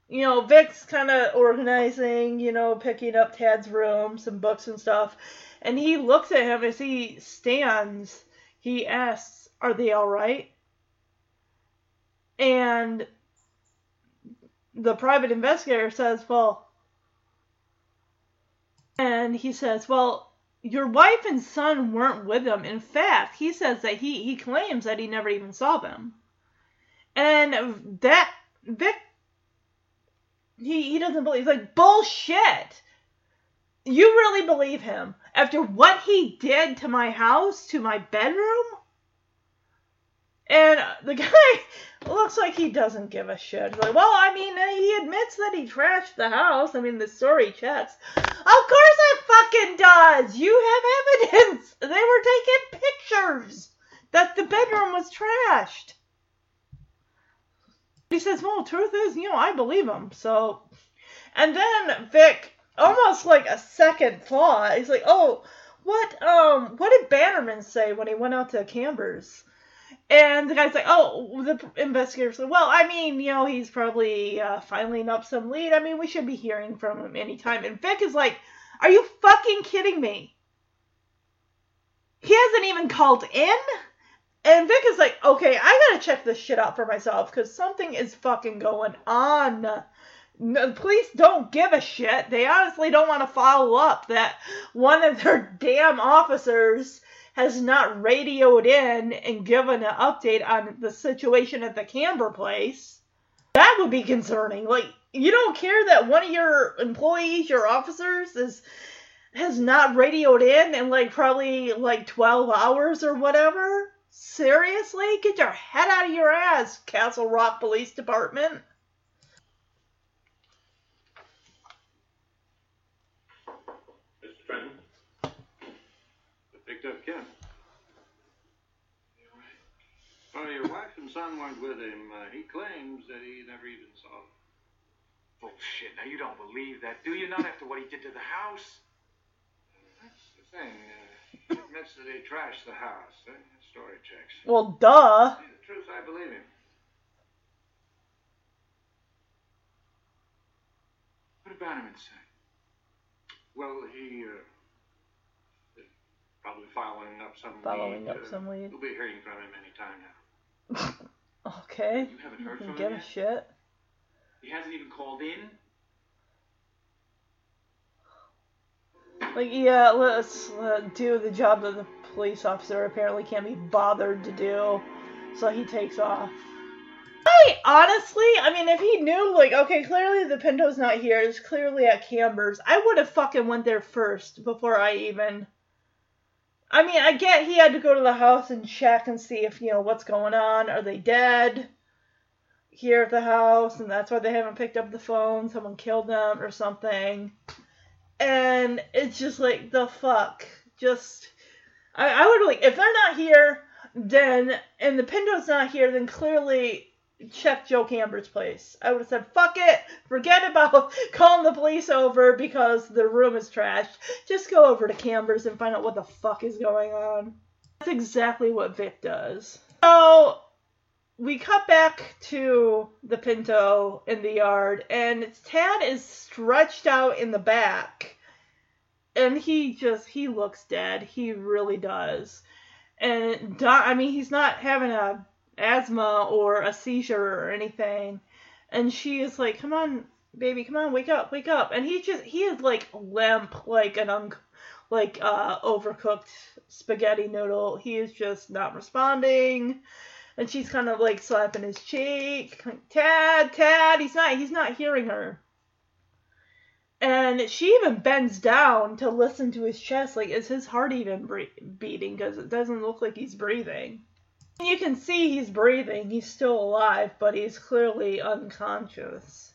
you know, Vic's kind of organizing, you know, picking up Tad's room, some books and stuff. And he looks at him as he stands. He asks, Are they all right? And the private investigator says, Well, and he says, Well, your wife and son weren't with him. In fact, he says that he, he claims that he never even saw them. And that Vic he he doesn't believe he's like bullshit. You really believe him after what he did to my house, to my bedroom? And the [laughs] guy looks like he doesn't give a shit. He's like, well, I mean, uh, he admits that he trashed the house. I mean, the story checks. Of course it fucking does. You have [laughs] evidence. They were taking pictures that the bedroom was trashed. He says, well, truth is, you know, I believe him. So, and then Vic, almost like a second thought, he's like, oh, what, um, what did Bannerman say when he went out to Camber's? And the guy's like, oh, the investigator said, well, I mean, you know, he's probably uh, filing up some lead. I mean, we should be hearing from him anytime. And Vic is like, are you fucking kidding me? He hasn't even called in? And Vic is like, okay, I gotta check this shit out for myself because something is fucking going on. No, police don't give a shit. They honestly don't want to follow up that one of their [laughs] damn officers has not radioed in and given an update on the situation at the Camber place. That would be concerning. Like, you don't care that one of your employees, your officers, is has not radioed in in like probably like 12 hours or whatever? Seriously? Get your head out of your ass, Castle Rock Police Department. Mr. Trenton? I picked up Kemp. You all right? Well, your wife and son weren't with him. Uh, he claims that he never even saw them. Bullshit. Now, you don't believe that, do you? Not after what he did to the house. That's the thing. Uh, he admits that he trashed the house. Uh, story checks. Well, duh. Tell you the truth, I believe him. What did Bannerman say? Well, he, uh, is probably following up some Following lead. up uh, some lead. We'll be hearing from him any time now. [laughs] Okay. You haven't heard Can from give him a yet? shit. He hasn't even called in? Like, yeah, let's uh, do the job that the police officer apparently can't be bothered to do. So he takes off. I honestly, I mean, if he knew, like, okay, clearly the Pinto's not here, it's clearly at Camber's, I would have fucking went there first before I even. I mean, I get he had to go to the house and check and see if, you know, what's going on. Are they dead? Here at the house, and that's why they haven't picked up the phone. Someone killed them or something. And it's just like, the fuck? Just. I, I would like, if they're not here, then, and the Pinto's not here, then clearly check Joe Camber's place. I would have said, fuck it, forget about [laughs] calling the police over because the room is trashed. Just go over to Camber's and find out what the fuck is going on. That's exactly what Vic does. So, we cut back to the Pinto in the yard, and Tad is stretched out in the back. And he just, he looks dead. He really does. And, Don, I mean, he's not having a asthma or a seizure or anything. And she is like, come on, baby, come on, wake up, wake up. And he just, he is like limp, like an un, like, uh, overcooked spaghetti noodle. He is just not responding. And she's kind of like slapping his cheek. Like, Tad, Tad, he's not, he's not hearing her. And she even bends down to listen to his chest. Like, is his heart even bre- beating? Because it doesn't look like he's breathing. You can see he's breathing. He's still alive, but he's clearly unconscious.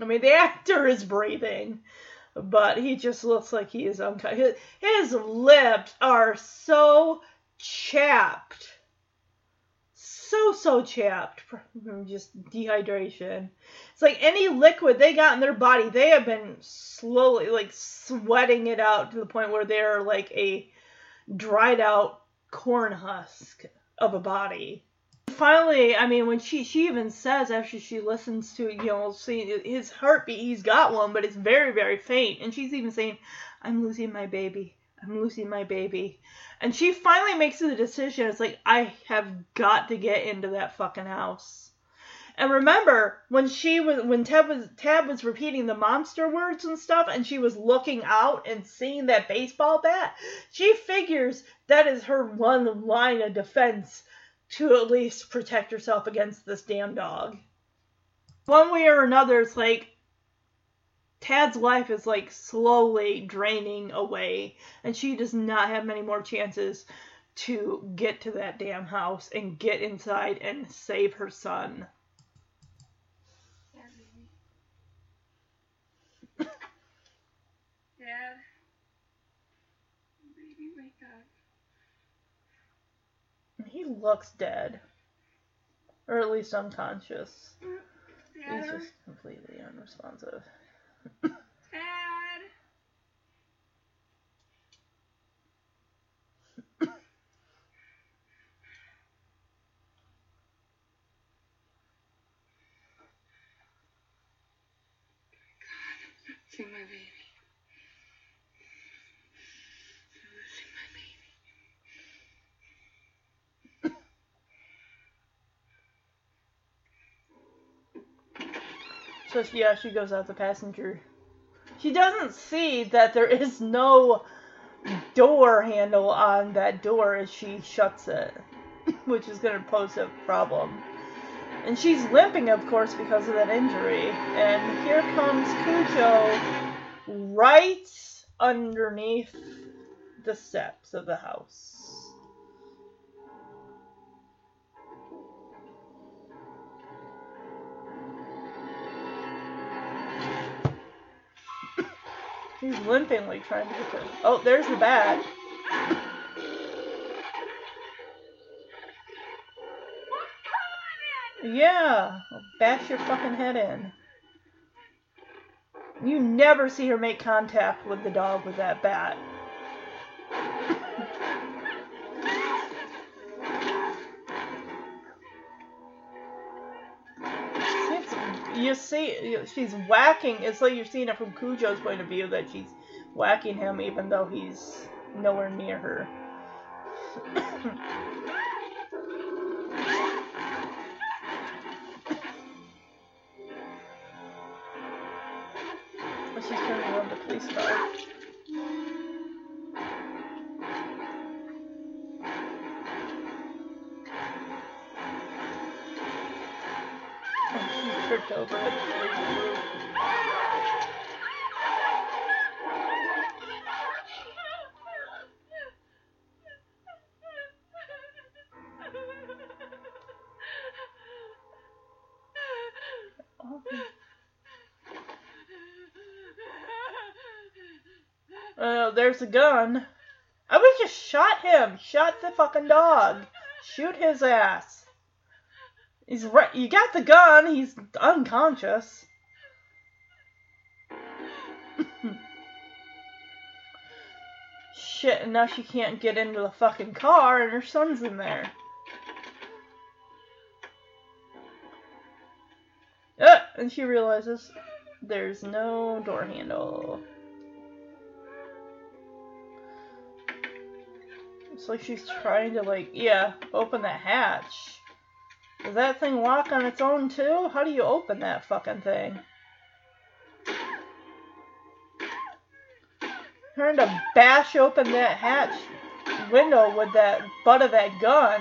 I mean, the actor is breathing, but he just looks like he is unconscious. His, his lips are so chapped. So, so chapped just dehydration. It's like any liquid they got in their body, they have been slowly, like, sweating it out to the point where they're like a dried out corn husk of a body. finally, I mean, when she she even says after she listens to you know seeing his heartbeat, he's got one, but it's very very faint, and she's even saying, "I'm losing my baby. I'm losing my baby," and she finally makes the decision. It's like I have got to get into that fucking house. And remember when she was when Tad was Tad was repeating the monster words and stuff, and she was looking out and seeing that baseball bat. She figures that is her one line of defense to at least protect herself against this damn dog. One way or another, it's like Tad's life is like slowly draining away, and she does not have many more chances to get to that damn house and get inside and save her son. Yeah, baby. Dad. Baby, wake up. He looks dead. Or at least unconscious. He's just completely unresponsive. Dad. [coughs] See my baby. I'm losing my baby. Yeah, she goes out the passenger. She doesn't see that there is no door handle on that door as she shuts it, [laughs] which is to pose a problem. And she's limping, of course, because of that injury. And here comes Cujo right underneath the steps of the house. He's limping, like trying to get the. Oh, there's the bat. Yeah, I'll bash your fucking head in. You never see her make contact with the dog with that bat. You see, she's whacking. It's like you're seeing it from Cujo's point of view that she's whacking him, even though he's nowhere near her. [coughs] She's turning around the police car. A gun. I would just shot him. Shot the fucking dog. Shoot his ass. He's right. You got the gun. He's unconscious. Shit, and now she can't get into the fucking car and her son's in there. Uh, and she realizes there's no door handle. It's like she's trying to like, yeah, open that hatch. Does that thing lock on its own too? How do you open that fucking thing? Trying to bash open that hatch window with that butt of that gun.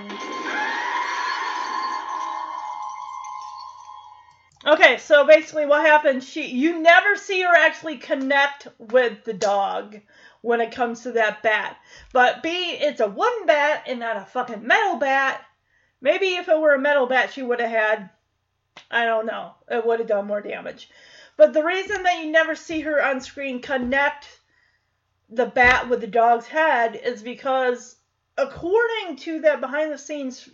Okay, so basically what happens, she you never see her actually connect with the dog when it comes to that bat. But B, it's a wooden bat and not a fucking metal bat. Maybe if it were a metal bat, she would have had, I don't know, it would have done more damage. But the reason that you never see her on screen connect the bat with the dog's head is because, according to that behind the scenes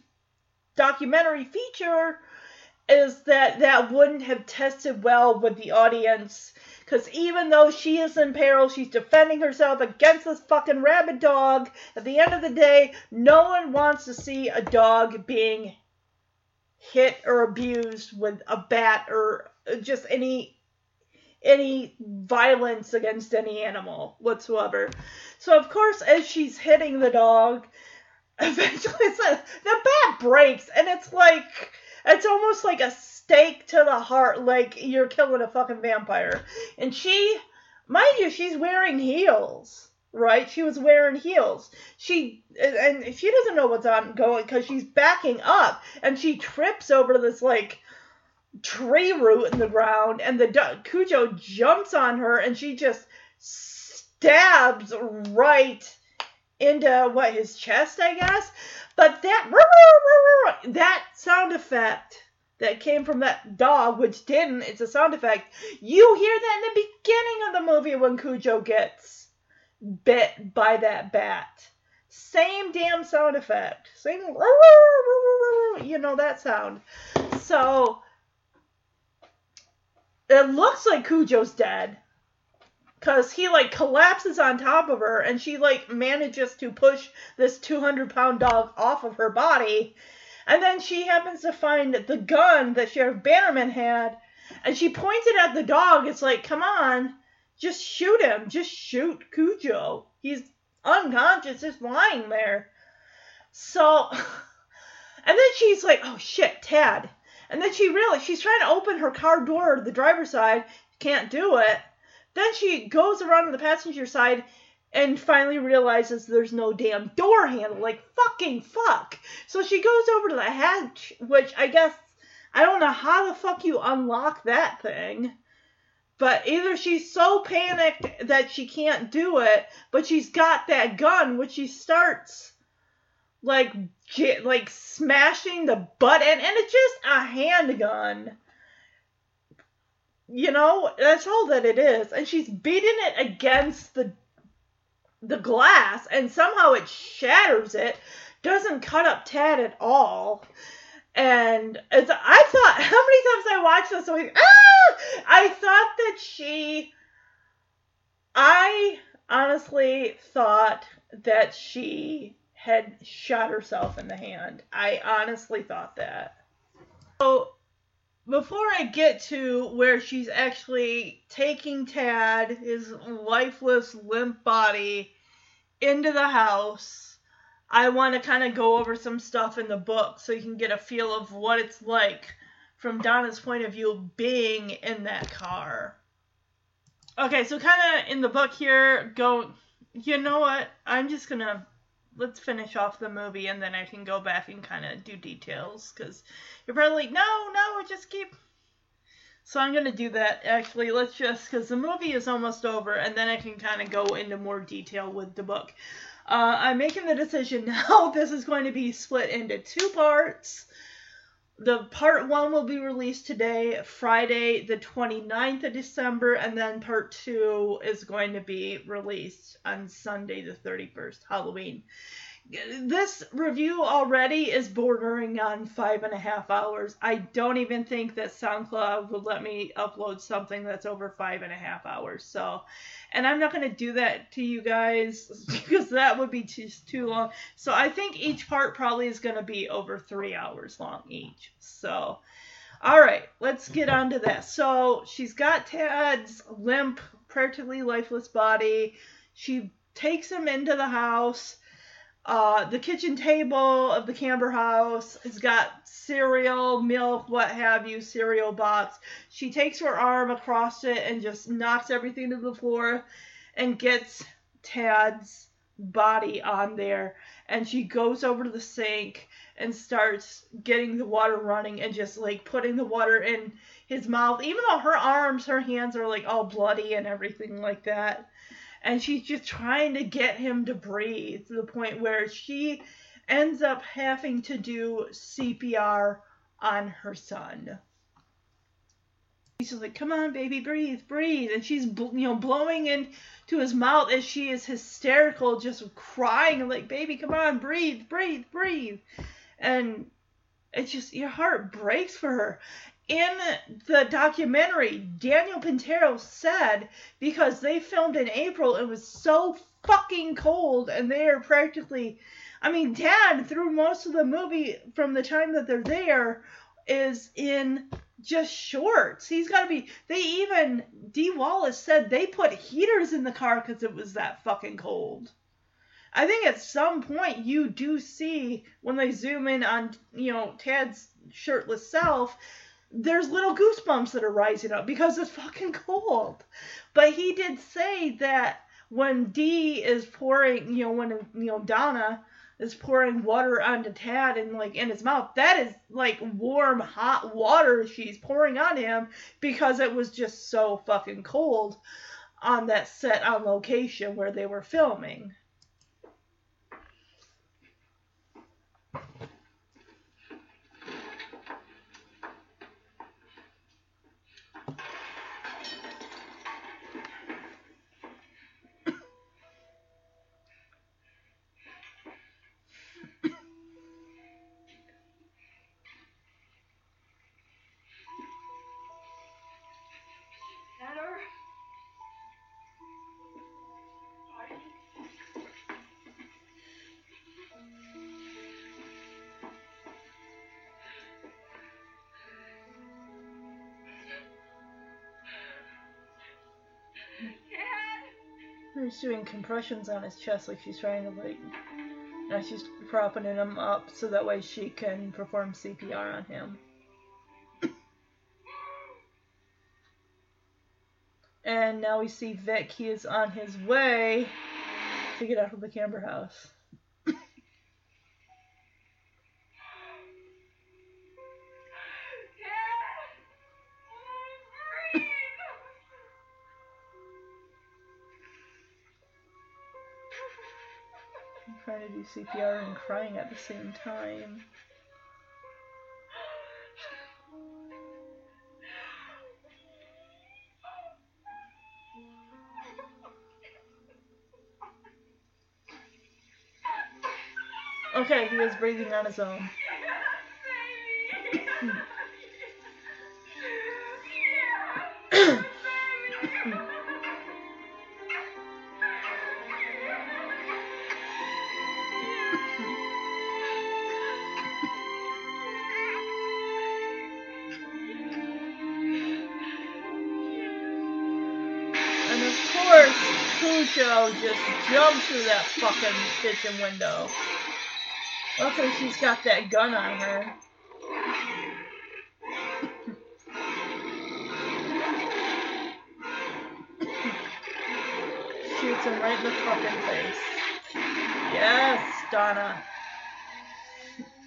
documentary feature, is that that wouldn't have tested well with the audience. Because even though she is in peril, she's defending herself against this fucking rabid dog. At the end of the day, no one wants to see a dog being hit or abused with a bat or just any any violence against any animal whatsoever. So of course, as she's hitting the dog, [laughs] eventually a, the bat breaks, and it's like it's almost like a stake to the heart, like you're killing a fucking vampire. And she, mind you, she's wearing heels. Right, she was wearing heels. She and she doesn't know what's on going because she's backing up and she trips over this like tree root in the ground, and the Cujo jumps on her, and she just stabs right into what his chest, I guess. But that [laughs] that sound effect that came from that dog, which didn't, it's a sound effect. You hear that in the beginning of the movie when Cujo gets bit by that bat. Same damn sound effect. Same, you know that sound. So it looks like Cujo's dead. Cause he like collapses on top of her and she like manages to push this 200 pound dog off of her body. And then she happens to find the gun that Sheriff Bannerman had and she points it at the dog. It's like, come on, just shoot him. Just shoot Cujo. He's unconscious, just lying there. So, [laughs] and then she's like, oh shit, Tad. And then she realizes she's trying to open her car door to the driver's side, can't do it. Then she goes around to the passenger side and finally realizes there's no damn door handle. Like, fucking fuck. So she goes over to the hatch, which I guess, I don't know how the fuck you unlock that thing. But either she's so panicked that she can't do it, but she's got that gun, which she starts like like smashing the butt and it's just a handgun. You know, that's all that it is. And she's beating it against the the glass, and somehow it shatters it. Doesn't cut up Tad at all. And it's, I thought, [laughs] how many times I watched this? I, ah! I thought that she, I honestly thought that she had shot herself in the hand. I honestly thought that. So before I get to where she's actually taking Tad, his lifeless, limp body, into the house, I want to kind of go over some stuff in the book so you can get a feel of what it's like from Donna's point of view being in that car. Okay, so kind of in the book here, go. You know what? I'm just gonna let's finish off the movie and then I can go back and kind of do details because you're probably like, no, no, just keep. So I'm gonna do that. Actually, let's just because the movie is almost over and then I can kind of go into more detail with the book. Uh, I'm making the decision [laughs] now. This is going to be split into two parts. The part one will be released today, Friday, the 29th of December, and then part two is going to be released on Sunday, the 31st, Halloween. This review already is bordering on five and a half hours. I don't even think that SoundCloud would let me upload something that's over five and a half hours. So, and I'm not going to do that to you guys [laughs] because that would be too, too long. So I think each part probably is going to be over three hours long each. So, all right, let's get on to this. So she's got Tad's limp, practically lifeless body. She takes him into the house. Uh, the kitchen table of the Camber house has got cereal, milk, what have you, cereal box. She takes her arm across it and just knocks everything to the floor and gets Tad's body on there. And she goes over to the sink and starts getting the water running and just like putting the water in his mouth, even though her arms, her hands are like all bloody and everything like that and she's just trying to get him to breathe to the point where she ends up having to do CPR on her son. She's like, "Come on, baby, breathe, breathe," and she's you know blowing into his mouth as she is hysterical, just crying like, "Baby, come on, breathe, breathe, breathe," and it's just your heart breaks for her in the documentary, Daniel Pintauro said because they filmed in April, it was so fucking cold, and they are practically. I mean, Tad, through most of the movie, from the time that they're there, is in just shorts. He's got to be. They even Dee Wallace said they put heaters in the car because it was that fucking cold. I think at some point you do see when they zoom in on you know Tad's shirtless self, there's little goosebumps that are rising up because it's fucking cold. But he did say that when D is pouring, you know, when you know Donna is pouring water onto Tad and like in his mouth, that is like warm, hot water she's pouring on him because it was just so fucking cold on that set on location where they were filming. She's doing compressions on his chest like she's trying to like. Now she's propping him up so that way she can perform CPR on him. And now we see Vic. He is on his way to get out of the Camber house. CPR and crying at the same time. Okay, he is breathing on his own. [laughs] Just jumps through that fucking kitchen window. Luckily, she's got that gun on her. [laughs] Shoots him right in the fucking face. Yes, Donna.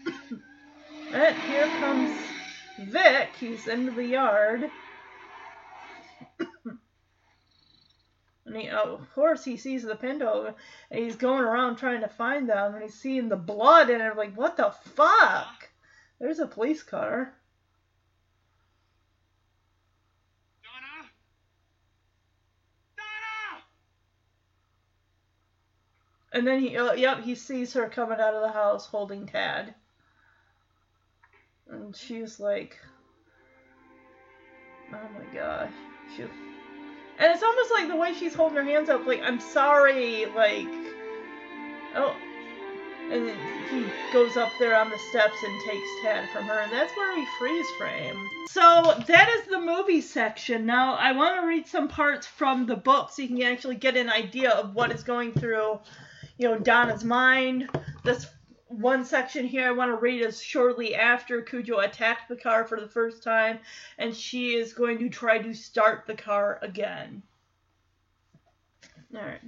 [laughs] and here comes Vic. He's into the yard. And he, of course, he sees the Pinto, and he's going around trying to find them, and he's seeing the blood, and I'm like, what the fuck? There's a police car. Donna? Donna! And then he, uh, yep, he sees her coming out of the house holding Tad. And she's like, oh my gosh. She, and it's almost like the way she's holding her hands up, like, I'm sorry, like, oh. And he goes up there on the steps and takes Tad from her, and that's where we freeze frame. So that is the movie section. Now, I want to read some parts from the book so you can actually get an idea of what is going through you know, Donna's mind. This one section here I want to read is shortly after Cujo attacked the car for the first time, and she is going to try to start the car again. Alright.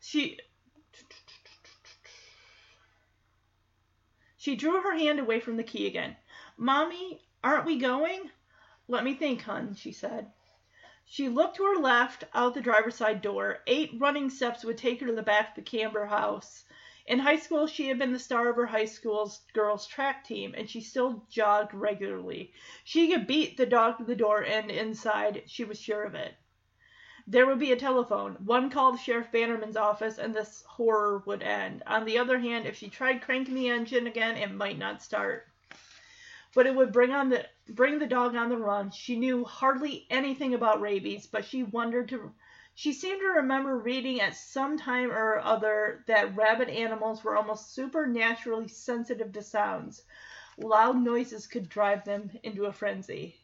She. She drew her hand away from the key again. Mommy, aren't we going? Let me think, hun, she said. She looked to her left, out the driver's side door. Eight running steps would take her to the back of the Camber house. In high school, she had been the star of her high school's girls' track team, and she still jogged regularly. She could beat the dog to the door and inside, she was sure of it. There would be a telephone. One call to Sheriff Bannerman's office, and this horror would end. On the other hand, if she tried cranking the engine again, it might not start. But it would bring on the bring the dog on the run. She knew hardly anything about rabies, but she wondered to she seemed to remember reading at some time or other that rabid animals were almost supernaturally sensitive to sounds. Loud noises could drive them into a frenzy.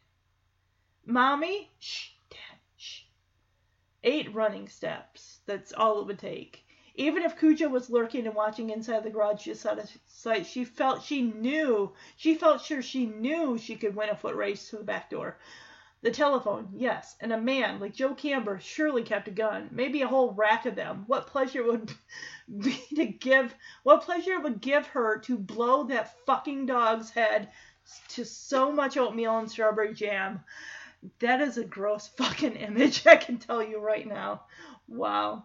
Mommy? Shh, Tad, shh. Eight running steps. That's all it would take. Even if Cujo was lurking and watching inside the garage just out of sight, she felt she knew, she felt sure she knew she could win a foot race to the back door. The telephone, yes, and a man like Joe Camber surely kept a gun, maybe a whole rack of them. What pleasure would [laughs] be to give, what pleasure it would give her to blow that fucking dog's head to so much oatmeal and strawberry jam. That is a gross [laughs] fucking image, I can tell you right now. Wow.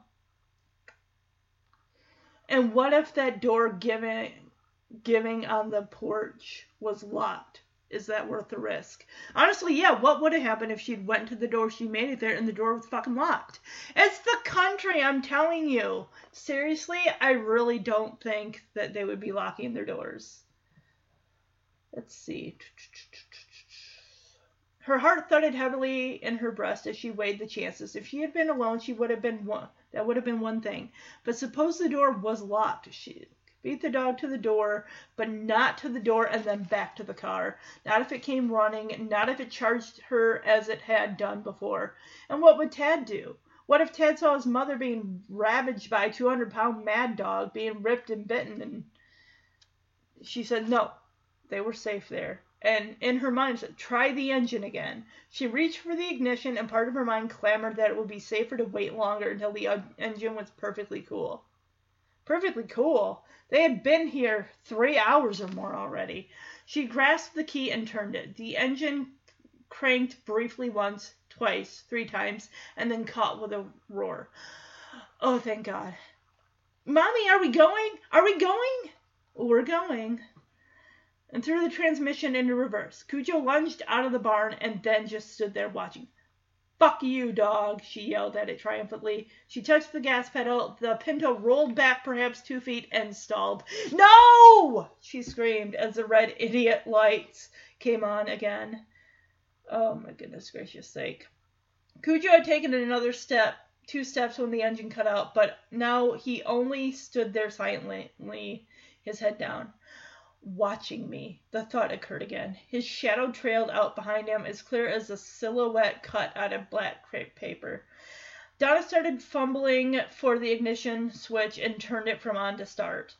And what if that door giving giving on the porch was locked? Is that worth the risk? Honestly, yeah, what would have happened if she'd went to the door, she made it there, and the door was fucking locked? It's the country, I'm telling you. Seriously, I really don't think that they would be locking their doors. Let's see. Her heart thudded heavily in her breast as she weighed the chances. If she had been alone, she would have been one. That would have been one thing. But suppose the door was locked. She beat the dog to the door, but not to the door and then back to the car. Not if it came running, not if it charged her as it had done before. And what would Tad do? What if Tad saw his mother being ravaged by a 200 pound mad dog, being ripped and bitten? And she said no, they were safe there and in her mind said, try the engine again. She reached for the ignition, and part of her mind clamored that it would be safer to wait longer until the engine was perfectly cool. Perfectly cool? They had been here three hours or more already. She grasped the key and turned it. The engine cranked briefly once, twice, three times, and then caught with a roar. Oh, thank God. Mommy, are we going? Are we going? We're going and threw the transmission into reverse. Cujo lunged out of the barn and then just stood there watching. Fuck you, dog, she yelled at it triumphantly. She touched the gas pedal. The Pinto rolled back perhaps two feet and stalled. No! she screamed as the red idiot lights came on again. Oh my goodness gracious sake. Cujo had taken another step, two steps when the engine cut out, but now he only stood there silently, his head down watching me. The thought occurred again. His shadow trailed out behind him as clear as a silhouette cut out of black crepe paper. Donna started fumbling for the ignition switch and turned it from on to start.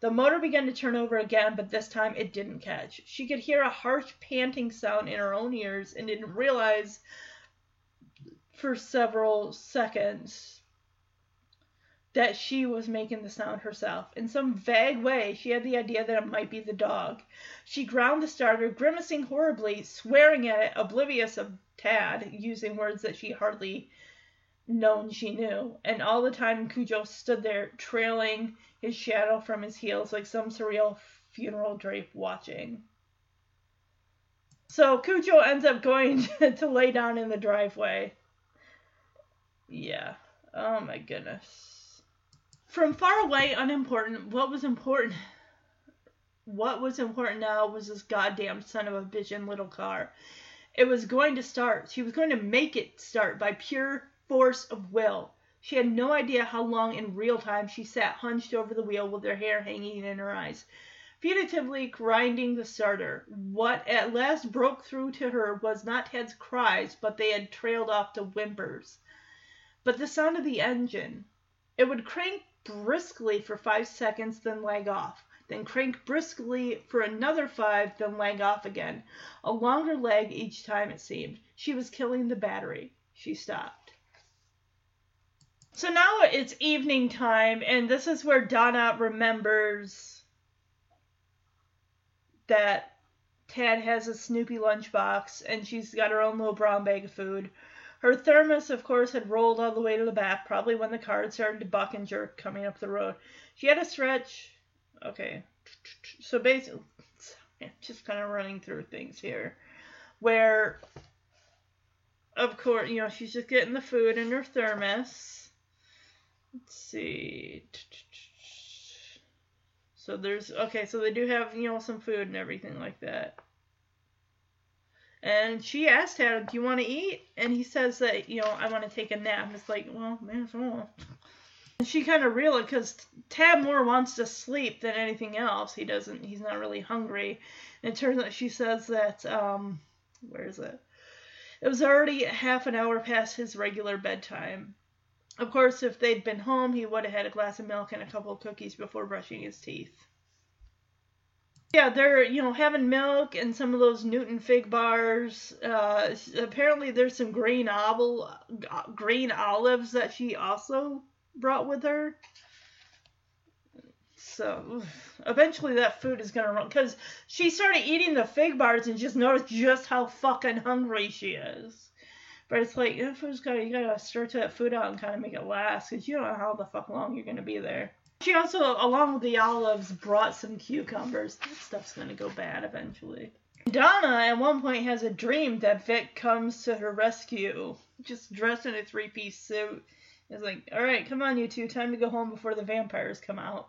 The motor began to turn over again, but this time it didn't catch. She could hear a harsh panting sound in her own ears and didn't realize for several seconds that she was making the sound herself. In some vague way, she had the idea that it might be the dog. She ground the starter, grimacing horribly, swearing at it, oblivious of Tad, using words that she hardly known she knew. And all the time, Cujo stood there, trailing his shadow from his heels like some surreal funeral drape watching. So Cujo ends up going [laughs] to lay down in the driveway. Yeah. Oh my goodness. From far away, unimportant, what was important what was important now was this goddamn son of a bitch in little car. It was going to start. She was going to make it start by pure force of will. She had no idea how long in real time she sat hunched over the wheel with her hair hanging in her eyes, fugitively grinding the starter. What at last broke through to her was not Tad's cries, but they had trailed off to whimpers. But the sound of the engine. It would crank briskly for five seconds, then leg off. Then crank briskly for another five, then leg off again. A longer leg each time, it seemed. She was killing the battery. She stopped. So now it's evening time, and this is where Donna remembers that Tad has a Snoopy lunchbox, and she's got her own little brown bag of food. Her thermos, of course, had rolled all the way to the back, probably when the car had started to buck and jerk coming up the road. She had a stretch. Okay. So basically, just kind of running through things here. Where, of course, you know, she's just getting the food in her thermos. Let's see. So there's, okay, so they do have, you know, some food and everything like that. And she asked him, Do you want to eat? And he says that, you know, I want to take a nap. And it's like, Well, man. And she kind of realized because Tad more wants to sleep than anything else. He doesn't. He's not really hungry. And it turns out she says that um, where is it? It was already half an hour past his regular bedtime. Of course, if they'd been home, he would have had a glass of milk and a couple of cookies before brushing his teeth. Yeah, they're you know having milk and some of those Newton fig bars. Uh, apparently, there's some green olive, green olives that she also brought with her. So eventually, that food is gonna run because she started eating the fig bars and just noticed just how fucking hungry she is. But it's like if it's got you gotta stretch that food out and kind of make it last because you don't know how the fuck long you're gonna be there. She also, along with the olives, brought some cucumbers. That stuff's gonna go bad eventually. Donna at one point has a dream that Vic comes to her rescue, just dressed in a three piece suit. It's like, alright, come on, you two, time to go home before the vampires come out.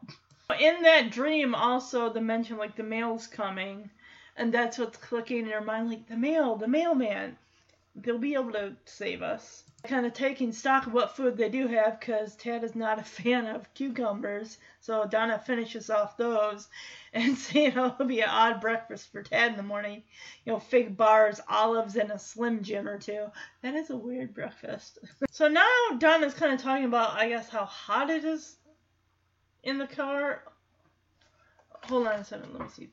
In that dream, also, the mention, like, the mail's coming, and that's what's clicking in her mind, like, the mail, the mailman. They'll be able to save us. Kind of taking stock of what food they do have, because Tad is not a [laughs] fan of cucumbers, so Donna finishes off those, [laughs] and so, you know, it'll be an odd breakfast for Tad in the morning. You know, fig bars, olives, and a Slim Jim or two. That is a weird breakfast. [laughs] so now Donna's kind of talking about, I guess, how hot it is in the car. Hold on a second, let me see.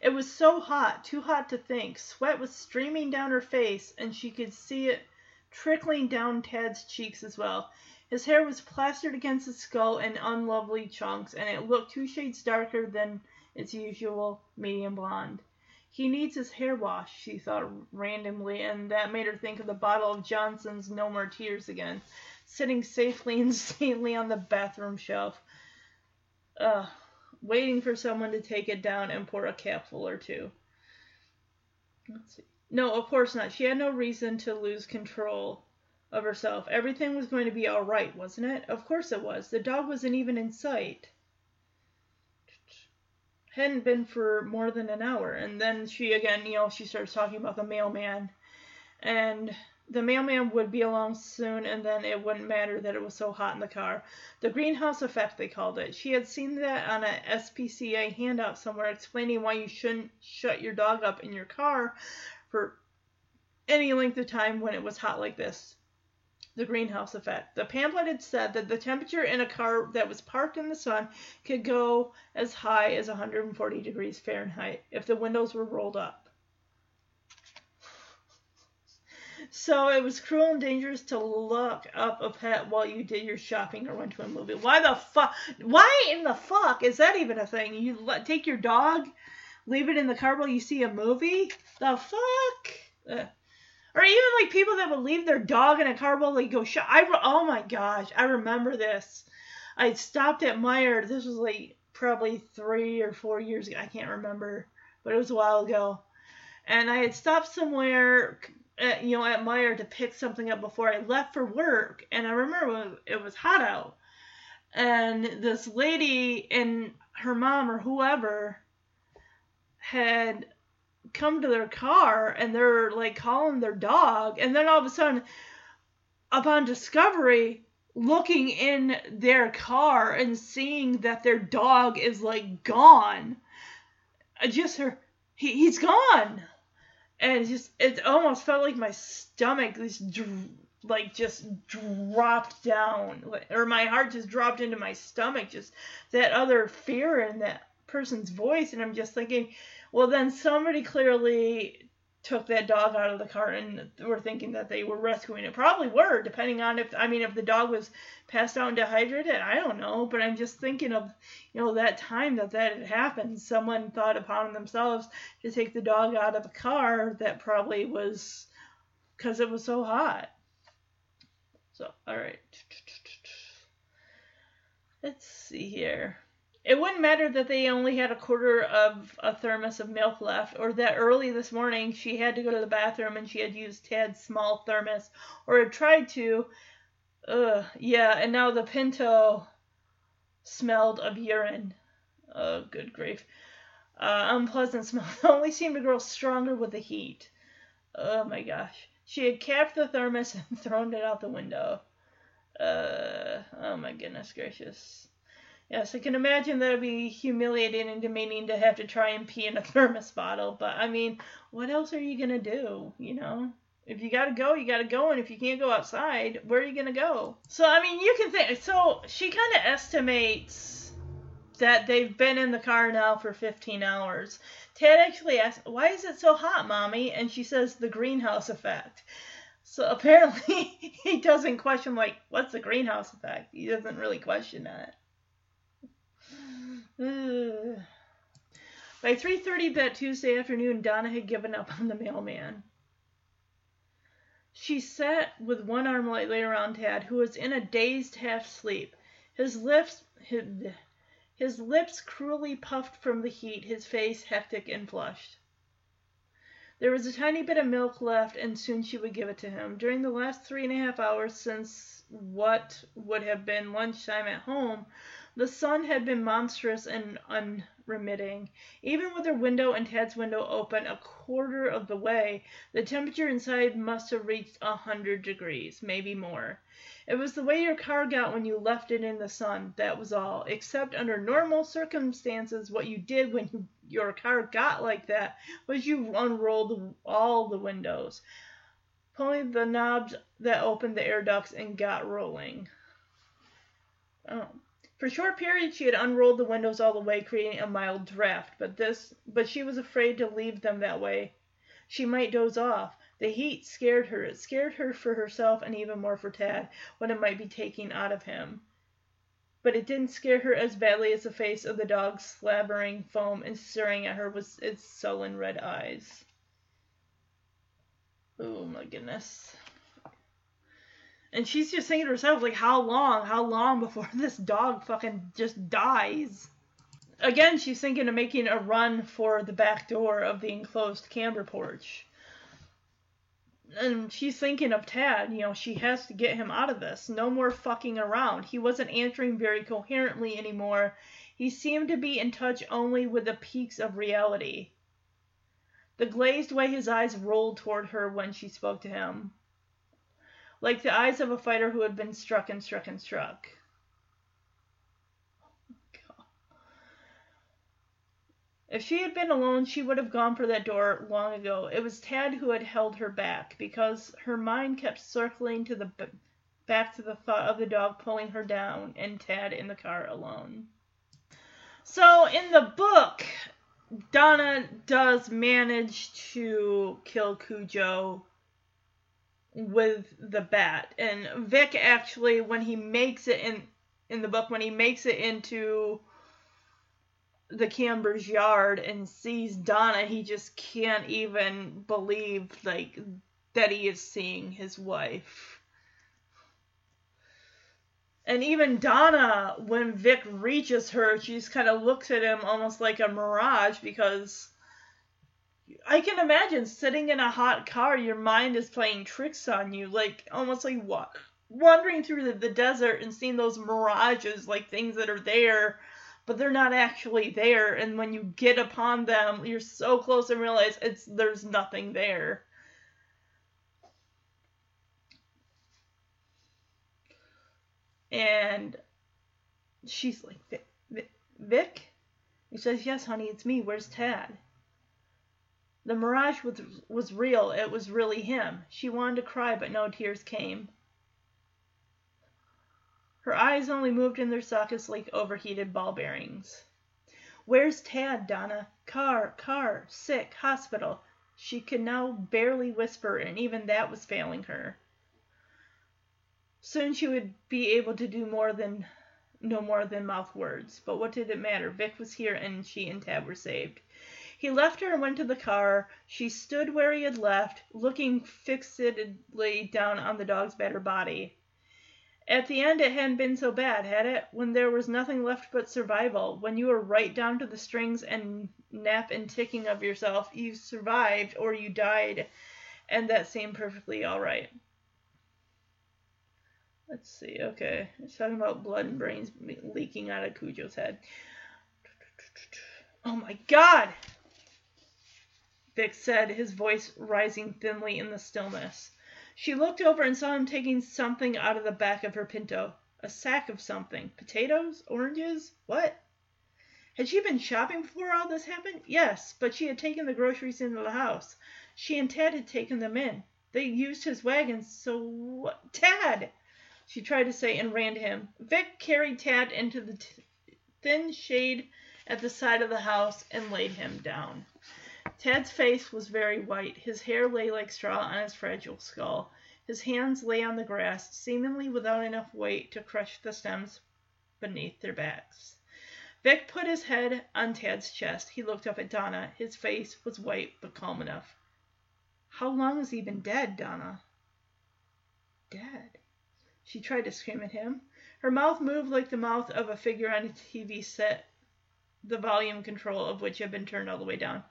It was so hot, too hot to think. Sweat was streaming down her face, and she could see it trickling down Tad's cheeks as well. His hair was plastered against his skull in unlovely chunks, and it looked two shades darker than its usual medium blonde. He needs his hair washed, she thought randomly, and that made her think of the bottle of Johnson's No More Tears again, sitting safely and [laughs] sanely on the bathroom shelf. Ugh waiting for someone to take it down and pour a capful or two. Let's see. No, of course not. She had no reason to lose control of herself. Everything was going to be all right, wasn't it? Of course it was. The dog wasn't even in sight. Hadn't been for more than an hour. And then she again, you know, she starts talking about the mailman. And the mailman would be along soon, and then it wouldn't matter that it was so hot in the car. The greenhouse effect, they called it. She had seen that on a SPCA handout somewhere explaining why you shouldn't shut your dog up in your car for any length of time when it was hot like this. The greenhouse effect. The pamphlet had said that the temperature in a car that was parked in the sun could go as high as 140 degrees Fahrenheit if the windows were rolled up. So it was cruel and dangerous to look up a pet while you did your shopping or went to a movie. Why the fuck? Why in the fuck is that even a thing? You let, take your dog, leave it in the car while you see a movie? The fuck? Or even like people that would leave their dog in a car while they go shop. I re- oh my gosh, I remember this. I stopped at Meijer. This was like probably three or four years ago. I can't remember, but it was a while ago. And I had stopped somewhere you know, at Meijer to pick something up before I left for work, and I remember it was hot out, and this lady and her mom or whoever had come to their car and they're like calling their dog, and then all of a sudden, upon discovery, looking in their car and seeing that their dog is like gone, just her, he, he's gone and it just it almost felt like my stomach just like just dropped down. Or my heart just dropped into my stomach just that other fear in that person's voice. And i'm just thinking well then somebody clearly took that dog out of the car and were thinking that they were rescuing it. Probably were, depending on if I mean if the dog was passed out and dehydrated. I don't know, but I'm just thinking of you know that time that that had happened. Someone thought upon themselves to take the dog out of a car that probably was because it was so hot. So all right, let's see here. It wouldn't matter that they only had a quarter of a thermos of milk left, or that early this morning she had to go to the bathroom and she had used Tad's small thermos, or had tried to. Ugh, yeah, and now the Pinto smelled of urine. Oh, good grief. Uh, unpleasant smell [laughs] only seemed to grow stronger with the heat. Oh my gosh. She had capped the thermos [laughs] and thrown it out the window. Uh, oh my goodness gracious. Yes, I can imagine that would be humiliating and demeaning to have to try and pee in a [laughs] thermos bottle, but I mean, what else are you gonna do, you know? If you gotta go, you gotta go, and if you can't go outside, where are you gonna go? So, I mean, you can think, so she kind of estimates that they've been in the car now for 15 hours. Tad actually asks, Why is it so hot, mommy? And she says, The greenhouse effect. So [laughs] apparently he doesn't question, like, what's the greenhouse effect? He doesn't really question that. By 3:30 that Tuesday afternoon, Donna had given up on the mailman. She sat with one arm lightly around Tad, who was in a dazed half sleep. His lips his, his lips cruelly puffed from the heat, his face hectic and flushed. There was a tiny bit of milk left, and soon she would give it to him. During the last three and a half hours since what would have been lunchtime at home, the sun had been monstrous and unremitting. Even with her window and Tad's window open a quarter of the way, the temperature inside must have reached a hundred degrees, maybe more. It was the way your car got when you left it in the sun, that was all. Except under normal circumstances, what you did when you, your car got like that was you unrolled all the windows, pulling the knobs that opened the air ducts and got rolling. Oh. For a short periods she had unrolled the windows all the way, creating a mild draft, but this but she was afraid to leave them that way. She might doze off. The heat scared her. It scared her for herself and even more for Tad, what it might be taking out of him. But it didn't scare her as badly as the face of the dog slavering foam and staring at her with its sullen red eyes. Oh my goodness. And she's just thinking to herself, like, how long, how long before [laughs] this dog fucking just dies? Again, she's thinking of making a run for the back door of the enclosed Camber porch. And she's thinking of Tad, you know, she has to get him out of this. No more fucking around. He wasn't answering very coherently anymore. He seemed to be in touch only with the peaks of reality. The glazed way his eyes rolled toward her when she spoke to him like the eyes of a fighter who had been struck and struck and struck. If she had been alone, she would have gone for that door long ago. It was Tad who had held her back because her mind kept circling to the back to the thought of the dog pulling her down and Tad in the car alone. So in the book, Donna does manage to kill Cujo with the bat. And Vic actually, when he makes it in in the book, when he makes it into the Camber's yard and sees Donna, he just can't even believe like that he is seeing his wife. And even Donna, when Vic reaches her, she just kind of looks at him almost like a mirage because I can imagine sitting in a hot car, your mind is playing tricks on you, like almost like what wandering through the, the desert and seeing those mirages, like things that are there, but they're not actually there. And when you get upon them, you're so close and realize it's there's nothing there. And she's like, Vic? Vic? He says, Yes, honey, it's me. Where's Tad? The mirage was, was real. It was really him. She wanted to cry, but no tears came. Her eyes only moved in their sockets like overheated ball bearings. Where's Tad, Donna? Car, car, sick, hospital. She could now barely whisper, and even that was failing her. Soon she would be able to do more than no more than mouth words. But what did it matter? Vic was here, and she and Tad were saved. He left her and went to the car. She stood where he had left, looking fixedly down on the dog's battered body. At the end, it hadn't been so bad, had it? When there was nothing left but survival, when you were right down to the strings and nap and ticking of yourself, you survived or you died, and that seemed perfectly all right. Let's see. Okay, it's talking about blood and brains leaking out of Cujo's head. Oh my God! Vic said, his voice rising thinly in the stillness. She looked over and saw him taking something out of the back of her pinto. A sack of something. Potatoes? Oranges? What? Had she been shopping before all this happened? Yes, but she had taken the groceries into the house. She and Tad had taken them in. They used his wagon, so what? Tad! She tried to say and ran to him. Vic carried Tad into the t- thin shade at the side of the house and laid him down. Tad's face was very white. His hair lay like straw on his fragile skull. His hands lay on the grass, seemingly without enough weight to crush the stems beneath their backs. Vic put his head on Tad's chest. He looked up at Donna. His face was white but calm enough. How long has he been dead, Donna? Dead? She tried to scream at him. Her mouth moved like the mouth of a figure on a TV set, the volume control of which had been turned all the way down.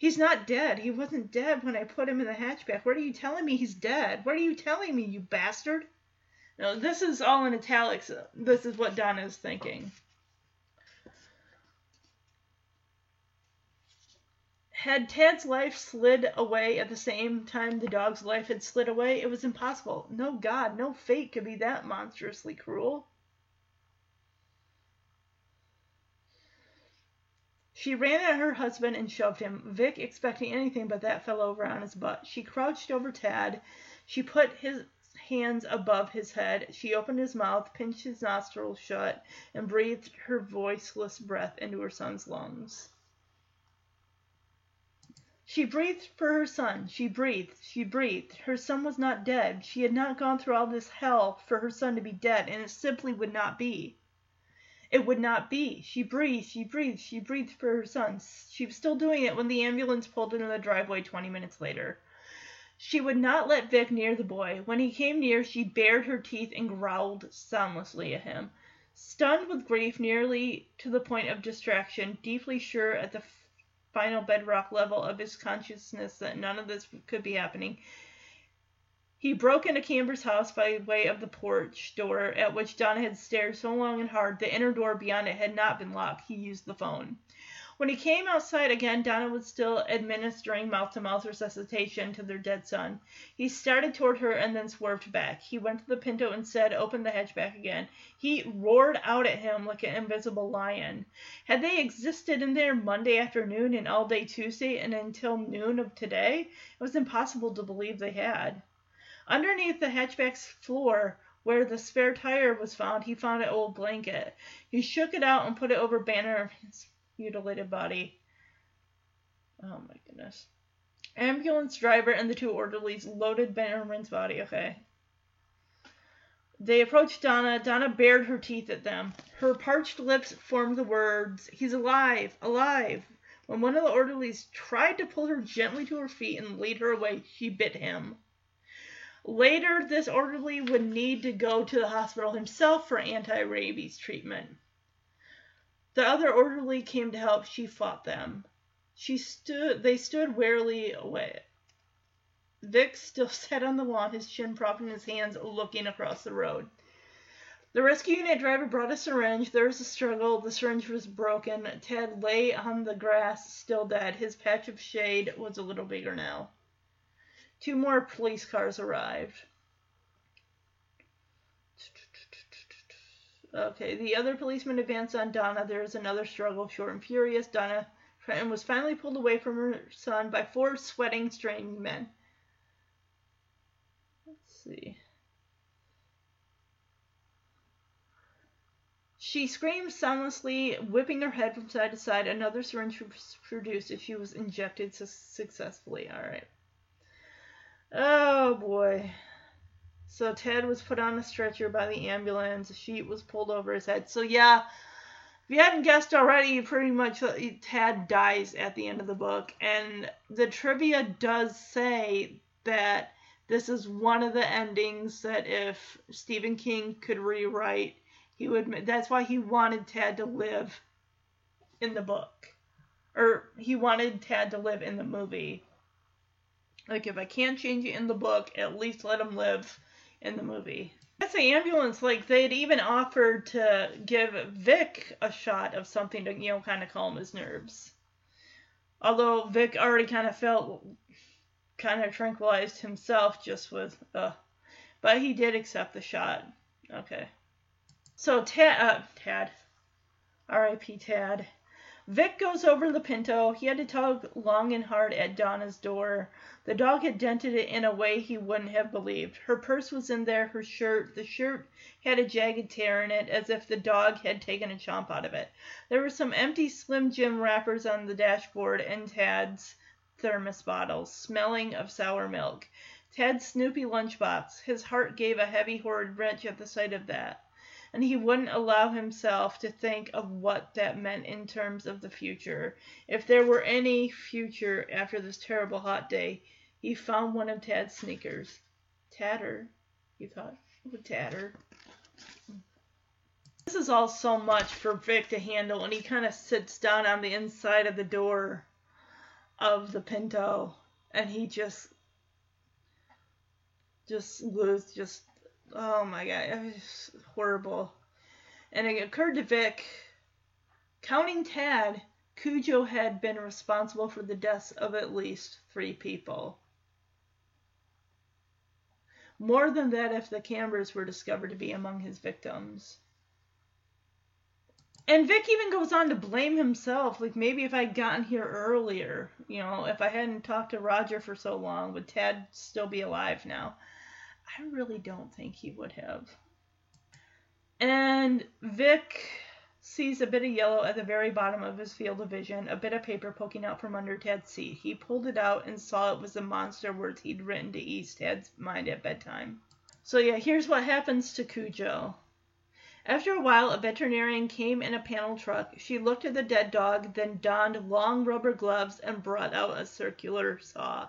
He's not dead. He wasn't dead when I put him in the hatchback. What are you telling me he's dead? What are you telling me, you bastard? No, this is all in italics. This is what Donna is thinking. Had Tad's life slid away at the same time the dog's life had slid away, it was impossible. No God, no fate could be that monstrously cruel. She ran at her husband and shoved him. Vic, expecting anything but that, fell over on his butt. She crouched over Tad. She put his hands above his head. She opened his mouth, pinched his nostrils shut, and breathed her voiceless breath into her son's lungs. She breathed for her son. She breathed. She breathed. Her son was not dead. She had not gone through all this hell for her son to be dead, and it simply would not be. It would not be. She breathed, she breathed, she breathed for her son. She was still doing it when the ambulance pulled into the driveway 20 minutes later. She would not let Vic near the boy. When he came near, she bared her teeth and growled soundlessly at him. Stunned with grief nearly to the point of distraction, deeply sure at the final bedrock level of his consciousness that none of this could be happening, he broke into Camber's house by way of the porch door at which Donna had stared so long and hard. The inner door beyond it had not been locked. He used the phone. When he came outside again, Donna was still administering mouth to mouth resuscitation to their dead son. He started toward her and then swerved back. He went to the Pinto and said, Open the hatchback again. He roared out at him like an invisible lion. Had they existed in there Monday afternoon and all day Tuesday and until noon of today? It was impossible to believe they had. Underneath the hatchback's floor, where the spare tire was found, he found an old blanket. He shook it out and put it over Bannerman's mutilated body. Oh my goodness. Ambulance driver and the two orderlies loaded Bannerman's body. Okay. They approached Donna. Donna bared her teeth at them. Her parched lips formed the words, He's alive! Alive! When one of the orderlies tried to pull her gently to her feet and lead her away, she bit him. Later, this orderly would need to go to the hospital himself for anti rabies treatment. The other orderly came to help. She fought them. She stood. They stood warily away. Vic still [laughs] sat on the lawn, his chin propped in his hands, looking across the road. The rescue unit driver brought a syringe. There was a struggle. The syringe was broken. Tad lay on the grass, still dead. His patch of shade was a little bigger now. Two more police cars arrived. Okay, the other policeman advanced on Donna. There was another struggle, short and furious. Donna and was finally pulled away from her son by four sweating, straining men. Let's see. She screamed soundlessly, whipping her head from side to side. Another syringe was produced if she was injected su- successfully. All right. Oh boy. So Tad was put on a stretcher by the ambulance. A sheet was pulled over his head. So yeah, if you hadn't guessed already, pretty much Tad dies at the end of the book. And the trivia does say that this is one of the endings that if Stephen King could rewrite, he would. That's why he wanted Tad to live in the book, or he wanted Tad to live in the movie. Like if I can't change it in the book, at least let him live in the movie. That's the ambulance. Like they'd even offered to give Vic a shot of something to you know kind of calm his nerves. Although Vic already kind of felt kind of tranquilized himself just with, uh, but he did accept the shot. Okay. So Tad, uh, Tad, R.I.P. Tad. Vic goes over the Pinto. He had to tug long and hard at Donna's door. The dog had dented it in a way he wouldn't have believed. Her purse was in there, her shirt. The shirt had a jagged tear in it, as if the dog had taken a chomp out of it. There were some empty Slim Jim wrappers on the dashboard and Tad's thermos bottles, smelling of sour milk. Tad's Snoopy lunchbox. His heart gave a heavy, horrid wrench at the sight of that and he wouldn't allow himself to think of what that meant in terms of the future. If there were any future after this terrible hot day, he found one of Tad's sneakers. Tadder, he thought. Oh, Tadder. This is all so much for Vic to handle, and he kind of sits down on the inside of the door of the Pinto, and he just, just loses, just oh my god, it was horrible. And it occurred to Vic, counting Tad, Cujo had been responsible for the deaths of at least three people. More than that if the Cambers were discovered to be among his victims. And Vic even goes on to blame himself. Like, maybe if I'd gotten here earlier, you know, if I hadn't talked to Roger for so long, would Tad still be alive now? I really don't think he would have. And Vic sees a bit of yellow at the very bottom of his field of vision, a bit of paper poking out from under Tad's seat. He pulled it out and saw it was the monster words he'd written to ease Tad's mind at bedtime. So yeah, here's what happens to Cujo. After a while, a veterinarian came in a panel truck. She looked at the dead dog, then donned long rubber gloves and brought out a circular saw.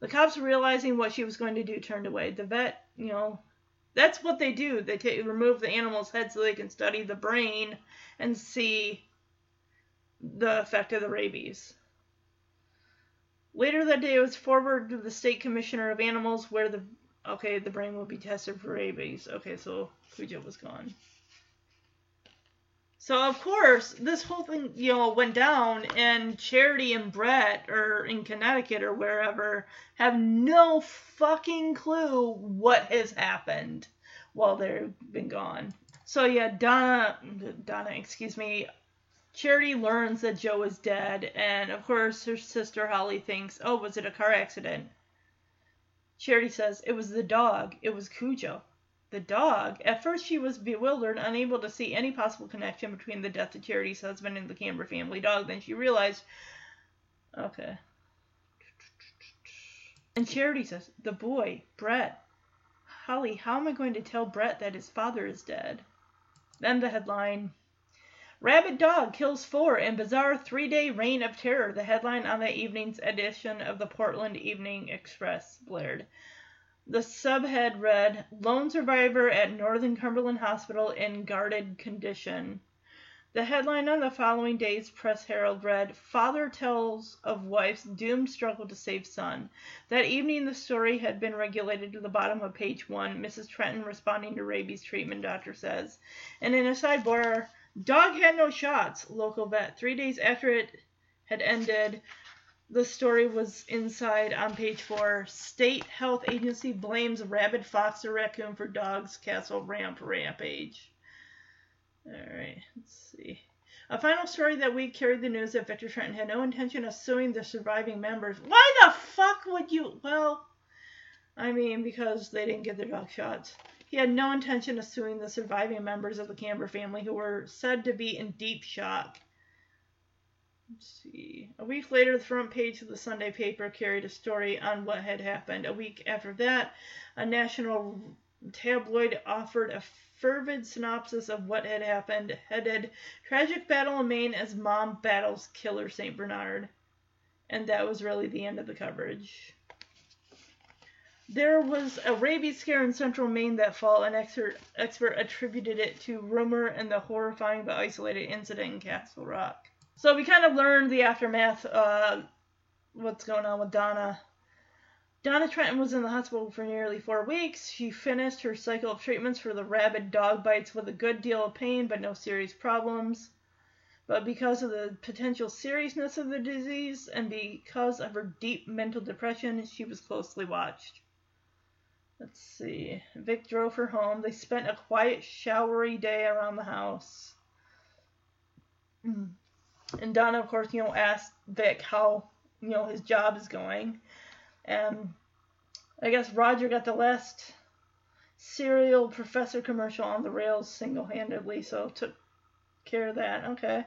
The cops, realizing what she was going to do, turned away. The vet, you know, that's what they do. They remove the animal's head so they can study the brain and see the effect of the rabies. Later that day, it was forwarded to the state commissioner of animals where the okay the brain will be tested for rabies. Okay, so Cujo was gone. So of course, this whole thing, you know, went down, and Charity and Brett, or in Connecticut or wherever, have no fucking clue what has happened while they've been gone. So yeah, Donna, Donna, excuse me, Charity learns that Joe is dead, and of course her sister Holly thinks, oh, was it a car accident? Charity says it was the dog. It was Cujo. The dog. At first she was bewildered, unable to see any possible connection between the death of Charity's husband and the Camber family dog. Then she realized, okay. And Charity says, the boy, Brett. Holly, how am I going to tell Brett that his father is dead? Then the headline, Rabid Dog Kills Four in Bizarre Three-Day Reign of Terror. The headline on that evening's edition of the Portland Evening Express blared. The subhead read Lone Survivor at Northern Cumberland Hospital in guarded condition. The headline on the following day's Press Herald read Father tells of wife's doomed struggle to save son. That evening, the story had been regulated to the bottom of page one. Mrs. Trenton responding to rabies treatment, doctor says. And in a sidebar, dog had no shots, local vet. Three days after it had ended, the story was inside on page four. State Health Agency blames rabid fox or raccoon for dog's castle ramp rampage. All right, let's see. A final story that we carried the news that Victor Trenton had no intention of suing the surviving members. Why the fuck would you? Well, I mean, because they didn't get their dog shots. He had no intention of suing the surviving members of the Camber family who were said to be in deep shock. Let's see. A week later, the front page of the Sunday paper carried a story on what had happened. A week after that, a national tabloid offered a fervid synopsis of what had happened, headed Tragic Battle in Maine as Mom Battles Killer St. Bernard. And that was really the end of the coverage. There was a rabies scare in central Maine that fall. An expert, expert attributed it to rumor and the horrifying but isolated incident in Castle Rock. So we kind of learned the aftermath, uh, what's going on with Donna. Donna Trenton was in the hospital for nearly four weeks. She finished her cycle of treatments for the rabid dog bites with a good deal of pain but no serious problems. but because of the potential seriousness of the disease and because of her deep mental depression, she was closely watched. Let's see. Vic drove her home. They spent a quiet, showery day around the house. And Donna, of course, you know, asked Vic how, you know, his job is going. And I guess Roger got the last cereal professor commercial on the rails single handedly, so took care of that. Okay.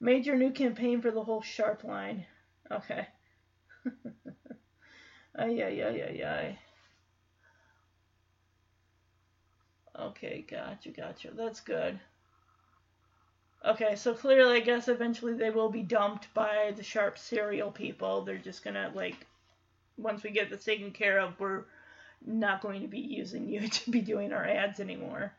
Major new campaign for the whole Sharp line. Okay. [laughs] ay, ay, ay, ay, ay. Okay, gotcha, gotcha. That's good. Okay, so clearly, I guess eventually they will be dumped by the Sharp cereal people. They're just gonna, like, once we get this taken care of, we're not going to be using you [laughs] to be doing our ads anymore.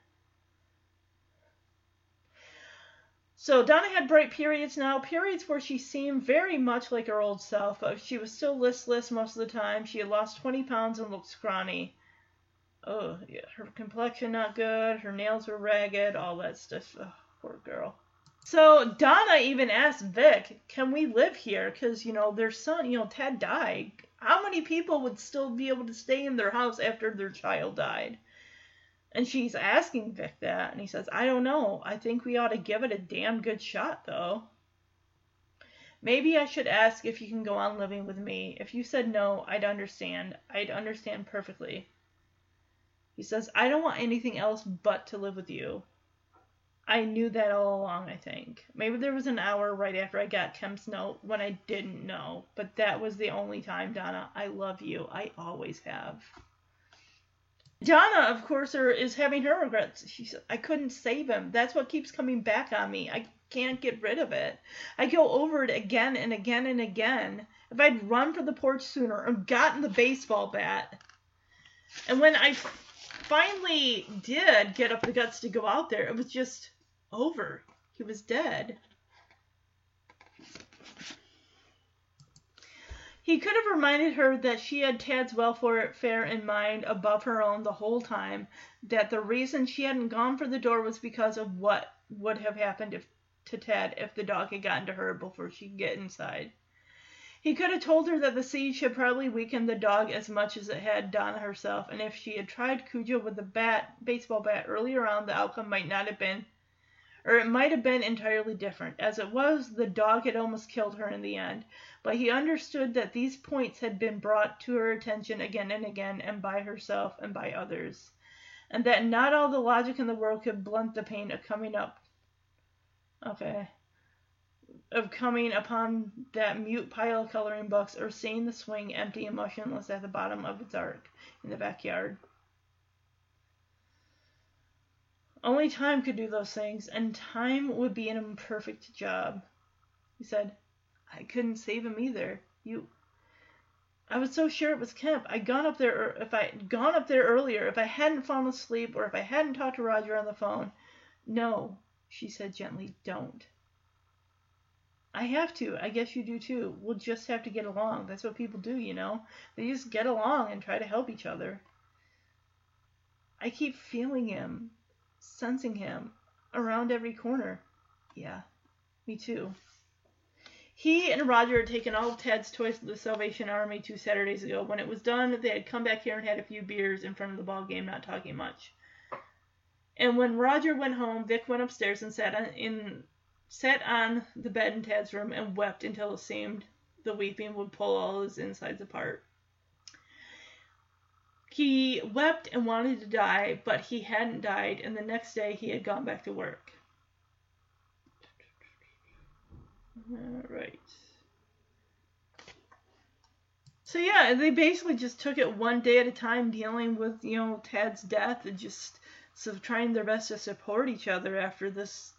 So Donna had bright periods now, periods where she seemed very much like her old self, but she was still listless most of the time. She had lost 20 pounds and looked scrawny. Oh, yeah, her complexion not good, her nails were ragged, all that stuff. Poor girl. So Donna even asked Vic, "Can we live here? Because you know their son, you know Tad died. How many people would still be able to stay in their house after their child died?" And she's asking Vic that, and he says, I don't know. I think we ought to give it a damn good shot, though. Maybe I should ask if you can go on living with me. If you said no, I'd understand. I'd understand perfectly. He says, I don't want anything else but to live with you. I knew that all along, I think. Maybe there was an hour right after I got Kemp's note when I didn't know, but that was the only time, Donna. I love you. I always have. Donna, of course, are, is having her regrets. She said, I couldn't save him. That's what keeps coming back on me. I can't get rid of it. I go over it again and again and again. If I'd run for the porch sooner or gotten the baseball bat. And when I finally did get up the guts to go out there, it was just over. He was dead. He could have reminded her that she had Tad's welfare in mind above her own the whole time, that the reason she hadn't gone for the door was because of what would have happened if, to Tad if the dog had gotten to her before she could get inside. He could have told her that the siege had probably weakened the dog as much as it had Donna herself, and if she had tried Cujo with the bat, baseball bat earlier on, the outcome might not have been, or it might have been entirely different. As it was, the dog had almost killed her in the end, but he understood that these points had been brought to her attention again and again, and by herself and by others, and that not all the logic in the world could blunt the pain of coming up. Okay. Of coming upon that mute pile of coloring books, or seeing the swing empty and motionless at the bottom of its arc in the backyard. Only time could do those things, and time would be an imperfect job. He said, I couldn't save him either. You. I was so sure it was Kemp. I'd gone up there if I'd gone up there earlier, if I hadn't fallen asleep, or if I hadn't talked to Roger on the phone. No, she said gently, don't. I have to. I guess you do too. We'll just have to get along. That's what people do, you know. They just get along and try to help each other. I keep feeling him, sensing him around every corner. Yeah, me too. He and Roger had taken all of Tad's toys to the Salvation Army two Saturdays ago. When it was done, they had come back here and had a few beers in front of the ball game, not talking much. And when Roger went home, Vic went upstairs and sat on, in sat on the bed in Tad's room and wept until it seemed the weeping would pull all his insides apart. He wept and wanted to die, but he hadn't died, and the next day he had gone back to work. All right. So yeah, they basically just took it one day at a time, dealing with you know Tad's death and just trying their best to support each other after this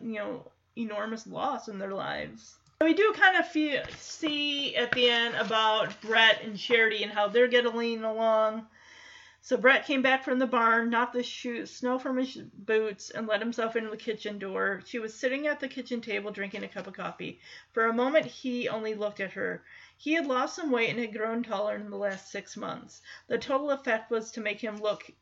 you know enormous loss in their lives. We do kind of feel, see at the end about Brett and Charity and how they're getting along. So Brett came back from the barn, knocked the shoe, snow from his boots, and let himself into the kitchen door. She was sitting at the kitchen table drinking a cup of coffee. For a moment he only looked at her. He had lost some weight and had grown taller in the last six months. The total effect was to make him look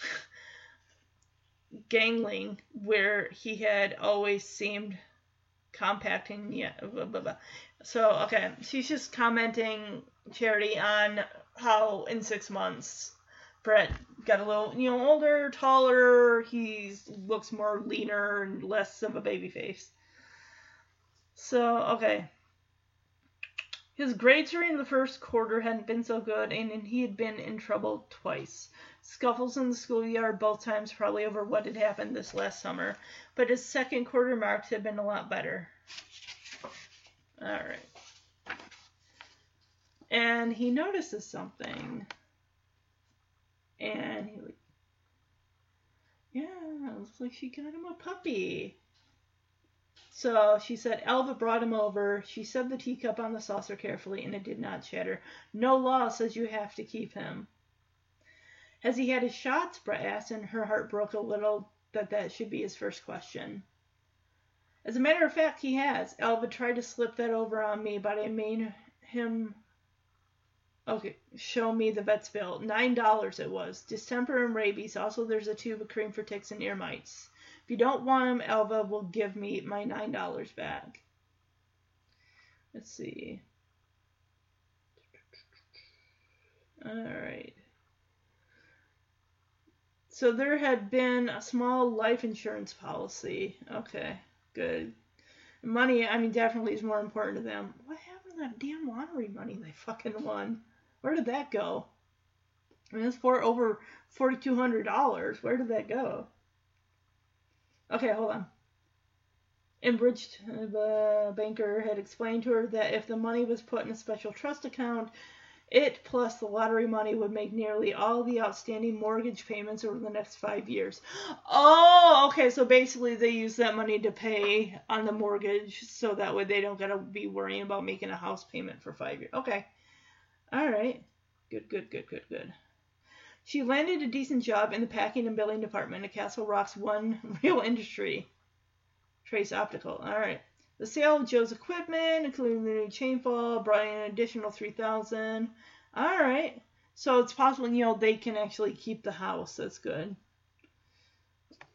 [laughs] gangling where he had always seemed compact and yeah blah, blah, blah. so okay she's just commenting charity on how in six months brett got a little you know older taller he looks more leaner and less of a baby face so okay his grades during the first quarter hadn't been so good and he had been in trouble twice Scuffles in the schoolyard both times, probably over what had happened this last summer, but his second quarter marks had been a lot better. All right. And he notices something. And he like, yeah, looks like she got him a puppy. So she said Elva brought him over. She set the teacup on the saucer carefully, and it did not shatter. No law says you have to keep him. Has he had his shots? Brett asked, and her heart broke a little that that should be his first question. As a matter of fact, he has. Elva tried to slip that over on me, but I made him. Okay, show me the vet's bill. Nine dollars it was. Distemper and rabies. Also, there's a tube of cream for ticks and ear mites. If you don't want them, Elva will give me my nine dollars back. Let's see. All right. So there had been a small life insurance policy. Okay, good. Money, I mean, definitely is more important to them. What happened to that damn lottery money they fucking won? Where did that go? I mean, it's for over forty-two hundred dollars. Where did that go? Okay, hold on. In Bridgton, the banker had explained to her that if the money was put in a special trust account, it plus the lottery money would make nearly all the outstanding mortgage payments over the next five years. Oh, okay. So basically, they use that money to pay on the mortgage so that way they don't got to be worrying about making a house payment for five years. Okay. All right. Good, good, good, good, good. She landed a decent job in the packing and billing department at Castle Rock's one [laughs] real industry, Trace Optical. All right. The sale of Joe's equipment, including the new chainfall, brought in an additional three thousand. All right, so it's possible you know they can actually keep the house. That's good.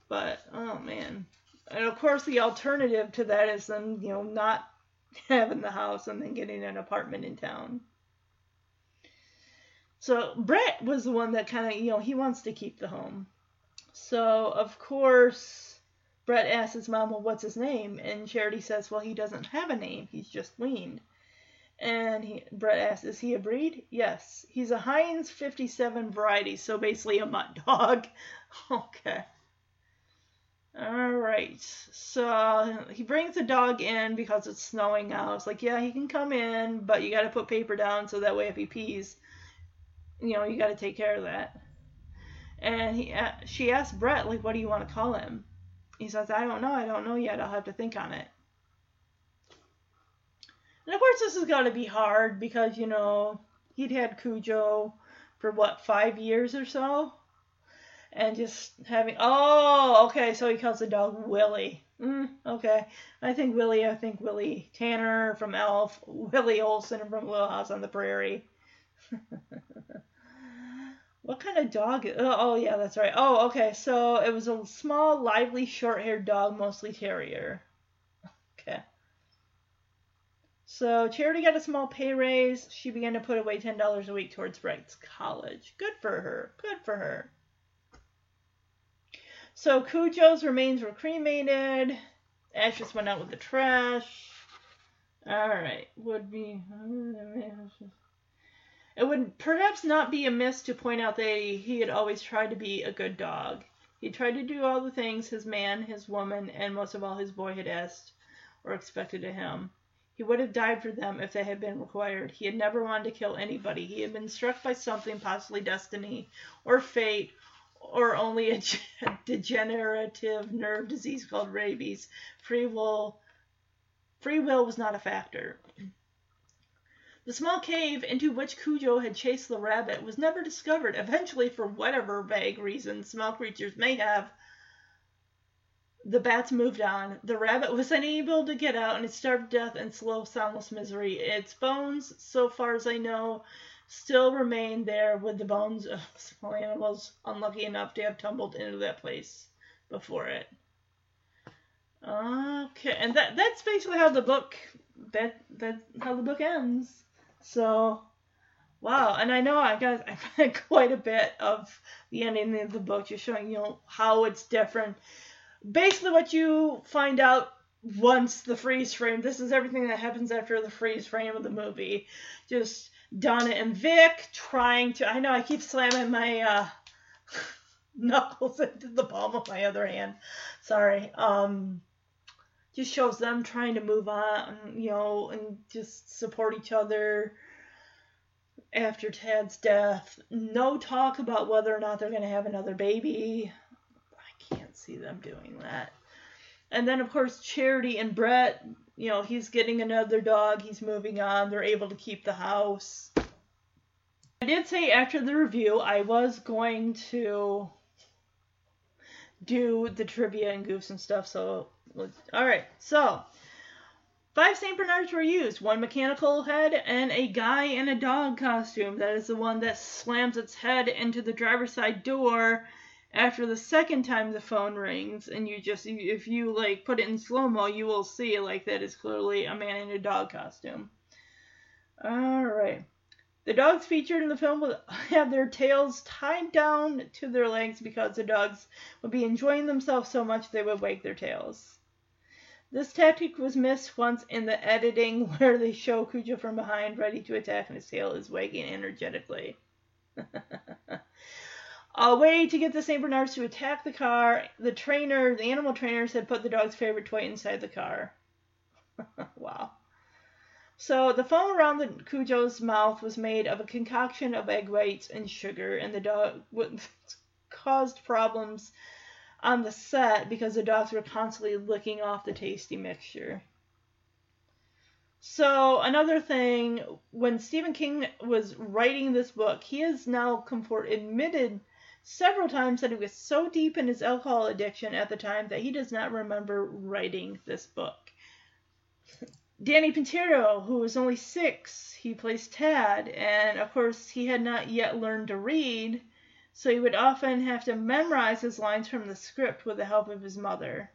But oh man, and of course the alternative to that is them you know not [laughs] having the house and then getting an apartment in town. So Brett was the one that kind of you know he wants to keep the home. So of course Brett asks his mom, well, what's his name? And Charity says, well, he doesn't have a name. He's just weaned. And he, Brett asks, is he a breed? Yes. He's a Heinz 57 variety, so basically a mutt dog. [laughs] okay. All right. So he brings the dog in because it's snowing out. It's like, yeah, he can come in, but you got to put paper down so that way if he pees, you know, you got to take care of that. And he, she asked Brett, like, what do you want to call him? He says, I don't know. I don't know yet. I'll have to think on it. And of course, this is going to be hard because, you know, he'd had Cujo for what, five years or so? And just having, oh, okay, so he calls the dog Willie. Mm, okay. I think Willie, I think Willie Tanner from ALF, Willie Oleson from Little House on the Prairie. [laughs] What kind of dog? Oh, oh, yeah, that's right. Oh, okay. So it was a small, lively, short-haired dog, mostly terrier. Okay. So Charity got a small pay raise. She began to put away ten dollars a week towards Brett's college. Good for her. Good for her. So Cujo's remains were cremated. Ashes went out with the trash. All right. Would be. [laughs] It would perhaps not be amiss to point out that he had always tried to be a good dog. He tried to do all the things his man, his woman, and most of all his boy had asked or expected of him. He would have died for them if they had been required. He had never wanted to kill anybody. He had been struck by something, possibly destiny or fate, or only a [laughs] degenerative nerve disease called rabies. Free will, free will was not a factor. The small cave into which Cujo had chased the rabbit was never discovered. Eventually, for whatever vague reason small creatures may have, the bats moved on. The rabbit was unable to get out and it starved to death in slow, soundless misery. Its bones, so far as I know, still remain there with the bones of [laughs] small animals unlucky enough to have tumbled into that place. before it. Okay, and that that's basically how the book that that how the book ends. So, wow, and I know I got [laughs] I read quite a bit of the ending of the book, just showing you know how it's different. Basically, what you find out once the freeze frame. This is everything that happens after the freeze frame of the movie. Just Donna and Vic trying to. I know I keep slamming my uh, [laughs] knuckles [laughs] into the palm of my other hand. Sorry. Um, just shows them trying to move on, you know, and just support each other after Tad's death. No talk about whether or not they're going to have another baby. I can't see them doing that. And then, of course, Charity and Brett, you know, he's getting another dog. He's moving on. They're able to keep the house. I did say after the review I was going to do the trivia and goofs and stuff. So, all right. So, five St. Bernards were used one mechanical head and a guy in a dog costume. That is the one that slams its head into the driver's side door after the second time the phone rings and you just if you like put it in slow mo you will see like that is clearly a man in a dog costume all right the dogs featured in the film would [laughs] have their tails tied down to their legs because the dogs would be enjoying themselves so much they would wag their tails this tactic was missed once in the editing [laughs] where they show Cujo from behind ready to attack and his tail is wagging energetically [laughs] A way to get the St. Bernards to attack the car, the trainer, the animal trainers had put the dog's favorite toy inside the car. [laughs] wow. So the foam around the Cujo's mouth was made of a concoction of egg whites and sugar, and the dog caused problems on the set because the dogs were constantly licking off the tasty mixture. So another thing, when Stephen King was writing this book, he has now comfort admitted several times that he was so deep in his alcohol addiction at the time that he does not remember writing this book. Danny Pintauro, who was only six, he plays Tad, and of course he had not yet learned to read, so he would often have to memorize his lines from the script with the help of his mother.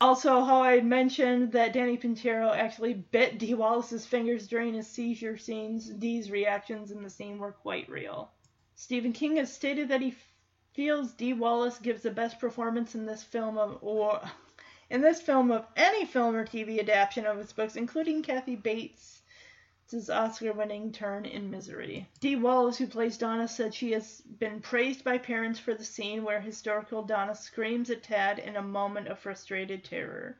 Also, how I mentioned that Danny Pintauro actually bit Dee Wallace's fingers during his seizure scenes, Dee's reactions in the scene were quite real. Stephen King has stated that he feels Dee Wallace gives the best performance in this film of or in this film of any film or TV adaptation of his books, including Kathy Bates' Oscar-winning turn in Misery. Dee Wallace, who plays Donna, said she has been praised by parents for the scene where historical Donna screams at Tad in a moment of frustrated terror.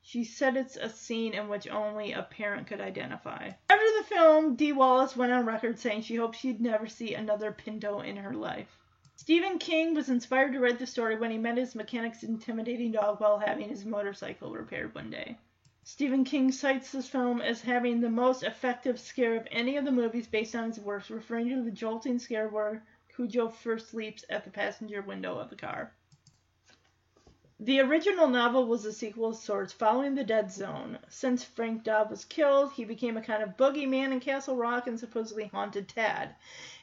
She said it's a scene in which only a parent could identify. After the film, Dee Wallace went on record saying she hoped she'd never see another Pinto in her life. Stephen King was inspired to write the story when he met his mechanic's intimidating dog while having his motorcycle repaired one day. Stephen King cites this film as having the most effective scare of any of the movies based on his works, referring to the jolting scare where Cujo first leaps at the passenger window of the car. The original novel was a sequel of sorts, following the Dead Zone. Since Frank Dodd was killed, he became a kind of boogeyman in Castle Rock and supposedly haunted Tad.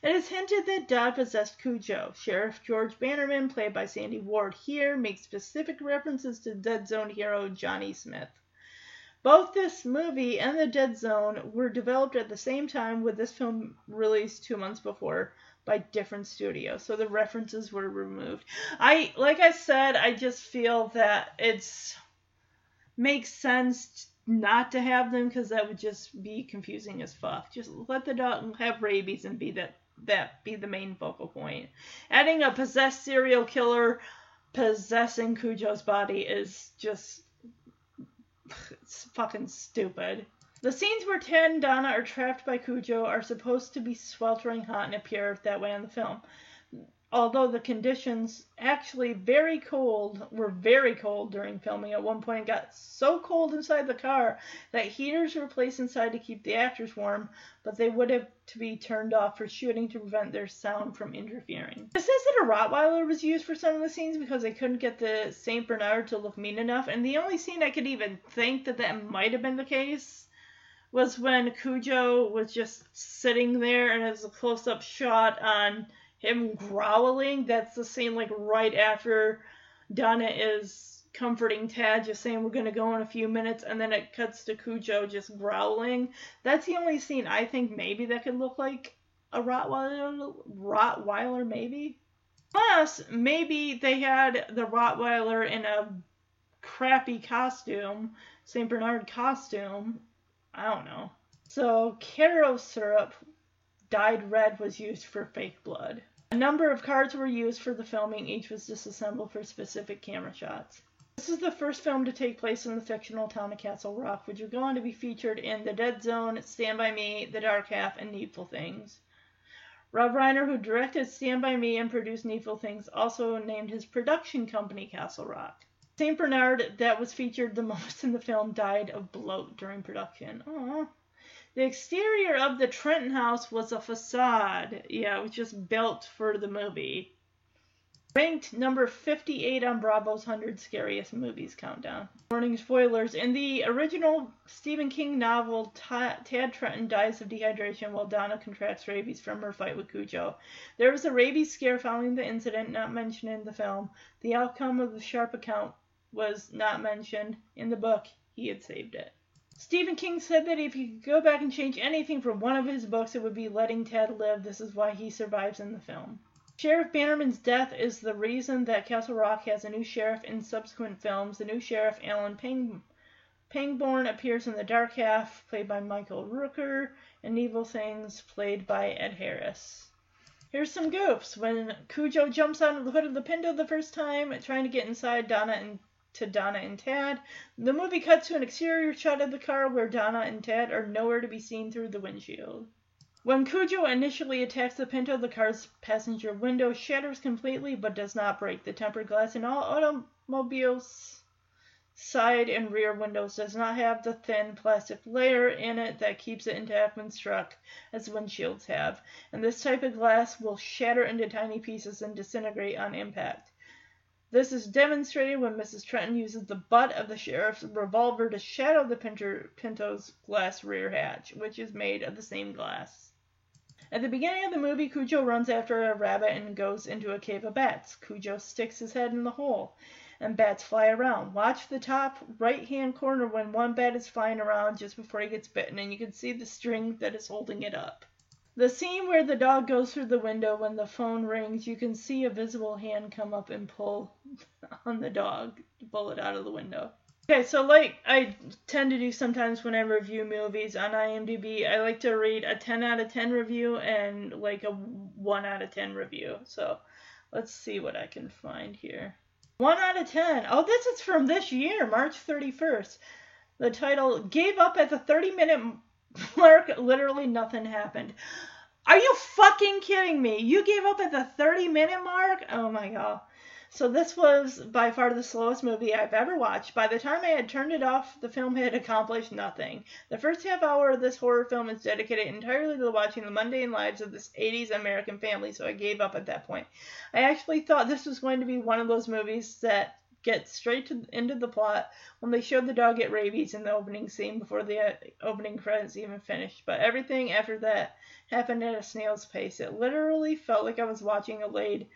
It is hinted that Dodd possessed Cujo. Sheriff George Bannerman, played by Sandy Ward here, makes specific references to Dead Zone hero Johnny Smith. Both this movie and The Dead Zone were developed at the same time, with this film released two months before by different studios, so the references were removed. I like I said, I just feel that it's makes sense not to have them because that would just be confusing as fuck. Just let the dog have rabies and be that that be the main focal point. Adding a possessed serial killer possessing Cujo's body is just it's fucking stupid. The scenes where Tad and Donna are trapped by Cujo are supposed to be sweltering hot and appear that way in the film. Although the conditions actually very cold were very cold during filming. At one point it got so cold inside the car that heaters were placed inside to keep the actors warm, but they would have to be turned off for shooting to prevent their sound from interfering. It says that a Rottweiler was used for some of the scenes because they couldn't get the St. Bernard to look mean enough, and the only scene I could even think that that might have been the case was when Cujo was just sitting there and it was a close up shot on him growling. That's the scene like right after Donna is comforting Tad, just saying we're gonna go in a few minutes, and then it cuts to Cujo just growling. That's the only scene I think maybe that could look like a Rottweiler. Rottweiler maybe. Plus, maybe they had the Rottweiler in a crappy costume, St. Bernard costume. I don't know. So, Karo syrup dyed red was used for fake blood. A number of cards were used for the filming, each was disassembled for specific camera shots. This is the first film to take place in the fictional town of Castle Rock, which would go on to be featured in The Dead Zone, Stand By Me, The Dark Half, and Needful Things. Rob Reiner, who directed Stand By Me and produced Needful Things, also named his production company Castle Rock. St. Bernard, that was featured the [laughs] most in the film, died of bloat during production. Aww. The exterior of the Trenton house was a facade. Yeah, it was just built for the movie. Ranked number 58 on Bravo's 100 Scariest Movies countdown. Warning spoilers. In the original Stephen King novel, Tad Trenton dies of dehydration while Donna contracts rabies from her fight with Cujo. There was a rabies scare following the incident, not mentioned in the film. The outcome of the sharp account was not mentioned. In the book, he had saved it. Stephen King said that if he could go back and change anything from one of his books, it would be letting Tad live. This is why he survives in the film. Sheriff Bannerman's death is the reason that Castle Rock has a new sheriff in subsequent films. The new sheriff, Alan Pang- Pangborn, appears in The Dark Half, played by Michael Rooker, and Evil Things, played by Ed Harris. Here's some goofs. When Cujo jumps out of the hood of the Pinto the first time, trying to get inside Donna and to Donna and Tad. The movie cuts to an exterior shot of the car where Donna and Tad are nowhere to be seen through the windshield. When Cujo initially attacks the Pinto, the car's passenger window shatters completely but does not break. The tempered glass in all automobiles' side and rear windows does not have the thin plastic layer in it that keeps it intact when struck, as windshields have, and this type of glass will shatter into tiny pieces and disintegrate on impact. This is demonstrated when Mrs. Trenton uses the butt of the sheriff's revolver to shadow the Pinto's glass rear hatch, which is made of the same glass. At the beginning of the movie, Cujo runs after a rabbit and goes into a cave of bats. Cujo sticks his head in the hole, and bats fly around. Watch the top right hand corner when one bat is flying around just before he gets bitten, and you can see the string that is holding it up. The scene where the dog goes through the window when the phone rings, you can see a visible hand come up and pull [laughs] on the dog to pull it out of the window. Okay, so like I tend to do sometimes when I review movies on IMDb, I like to read a 10 out of 10 review and like a 1 out of 10 review. So let's see what I can find here. 1 out of 10. Oh, this is from this year, March 31st. The title Gave Up at the 30 Minute [laughs] Mark, literally nothing happened. Are you fucking kidding me? You gave up at the 30 minute mark? Oh my god. So this was by far the slowest movie I've ever watched. By the time I had turned it off, the film had accomplished nothing. The first half hour of this horror film is dedicated entirely to watching the mundane lives of this 80s American family, so I gave up at that point. I actually thought this was going to be one of those movies that get straight to into the plot when they showed the dog get rabies in the opening scene before the uh, opening credits even finished. But everything after that happened at a snail's pace. It literally felt like I was watching a laid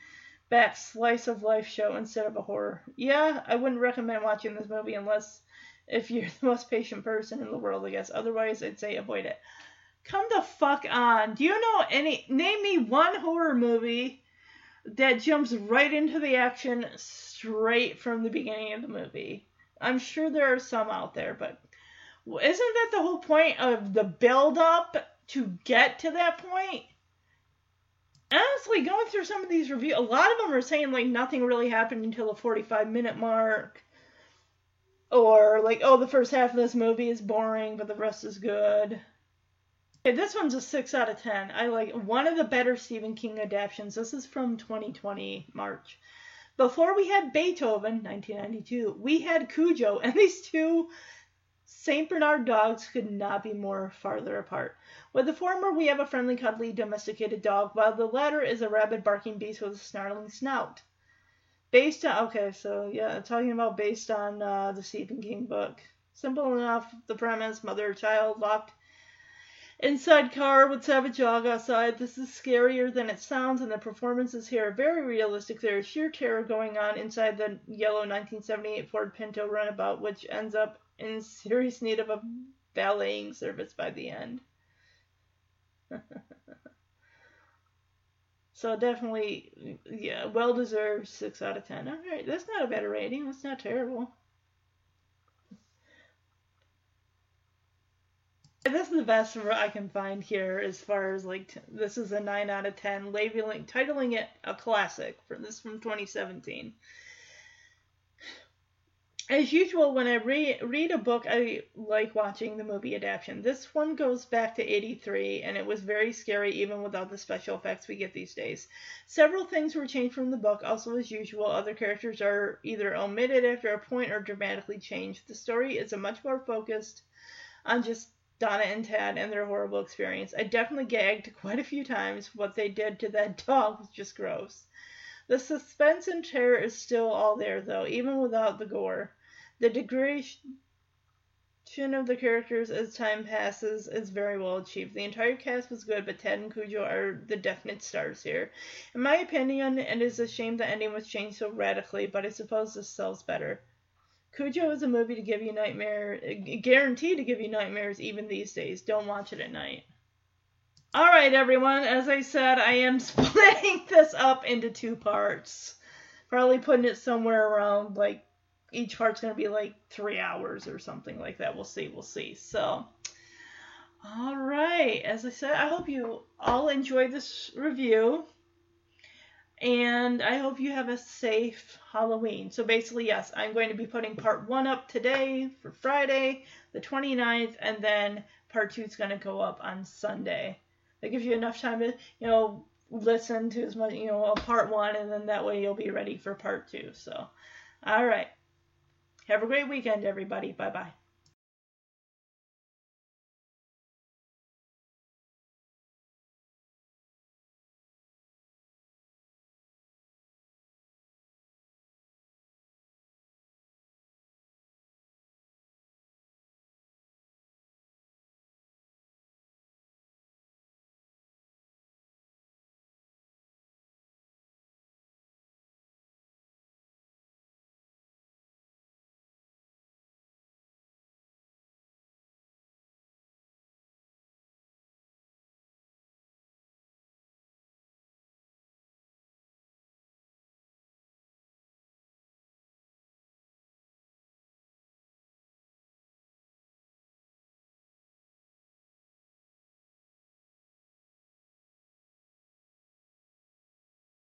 back slice of life show instead of a horror. Yeah, I wouldn't recommend watching this movie unless if you're [laughs] the most patient person in the world, I guess. Otherwise, I'd say avoid it. Come the fuck on. Do you know any name me one horror movie that jumps right into the action straight from the beginning of the movie. I'm sure there are some out there, but isn't that the whole point of the build up to get to that point? Honestly, going through some of these reviews, a lot of them are saying like nothing really happened until the 45 minute mark. Or like, oh, the first half of this movie is boring, but the rest is good. Okay, this one's a 6 out of 10. I like one of the better Stephen King adaptations. This is from 2020 March. Before we had Beethoven, 1992, we had Cujo, and these two St. Bernard dogs could not be more farther apart. With the former, we have a friendly, cuddly, domesticated dog, while the latter is a rabid, barking beast with a snarling snout. Based on, okay, so yeah, talking about based on uh, the Stephen King book. Simple enough, the premise mother child locked Inside car with Savage Dog outside. This is scarier than it sounds, and the performances here are very realistic. There is sheer terror going on inside the yellow 1978 Ford Pinto runabout, which ends up in serious need of a valeting service by the end. [laughs] so definitely, yeah, well deserved six out of ten. All right, that's not a bad rating. That's not terrible. This is the best I can find here as far as like t- this is a nine out of ten, labeling titling it a classic for this from 2017. As usual, when I re- read a book, I like watching the movie adaptation. This one goes back to 83, and it was very scary even without the special effects we get these days. Several things were changed from the book, also as usual. Other characters are either omitted after a point or dramatically changed. The story is a much more focused on just Donna and Tad and their horrible experience. I definitely gagged quite a few times. What they did to that [laughs] dog was just gross. The suspense and terror is still all there, though, even without the gore. The degradation of the characters as time passes is very well achieved. The entire cast was good, but Tad and Cujo are the definite stars here. In my opinion, it is a shame the ending was changed so radically, but I suppose this sells better. Cujo is a movie to give you nightmare, uh, guaranteed to give you nightmares even these days. Don't watch it at night. All right, everyone. As I said, I am [laughs] splitting this up into two parts. Probably putting it somewhere around like each part's going to be like three hours or something like that. We'll see. We'll see. So, all right. As I said, I hope you all enjoyed this review and I hope you have a safe Halloween. So basically, yes, I'm going to be putting part one up today for Friday, the 29th, and then part two is going to go up on Sunday. That gives you enough time to, you know, listen to as much, you know, part one, and then that way you'll be ready for part two. So, all right. Have a great weekend, everybody. Bye bye.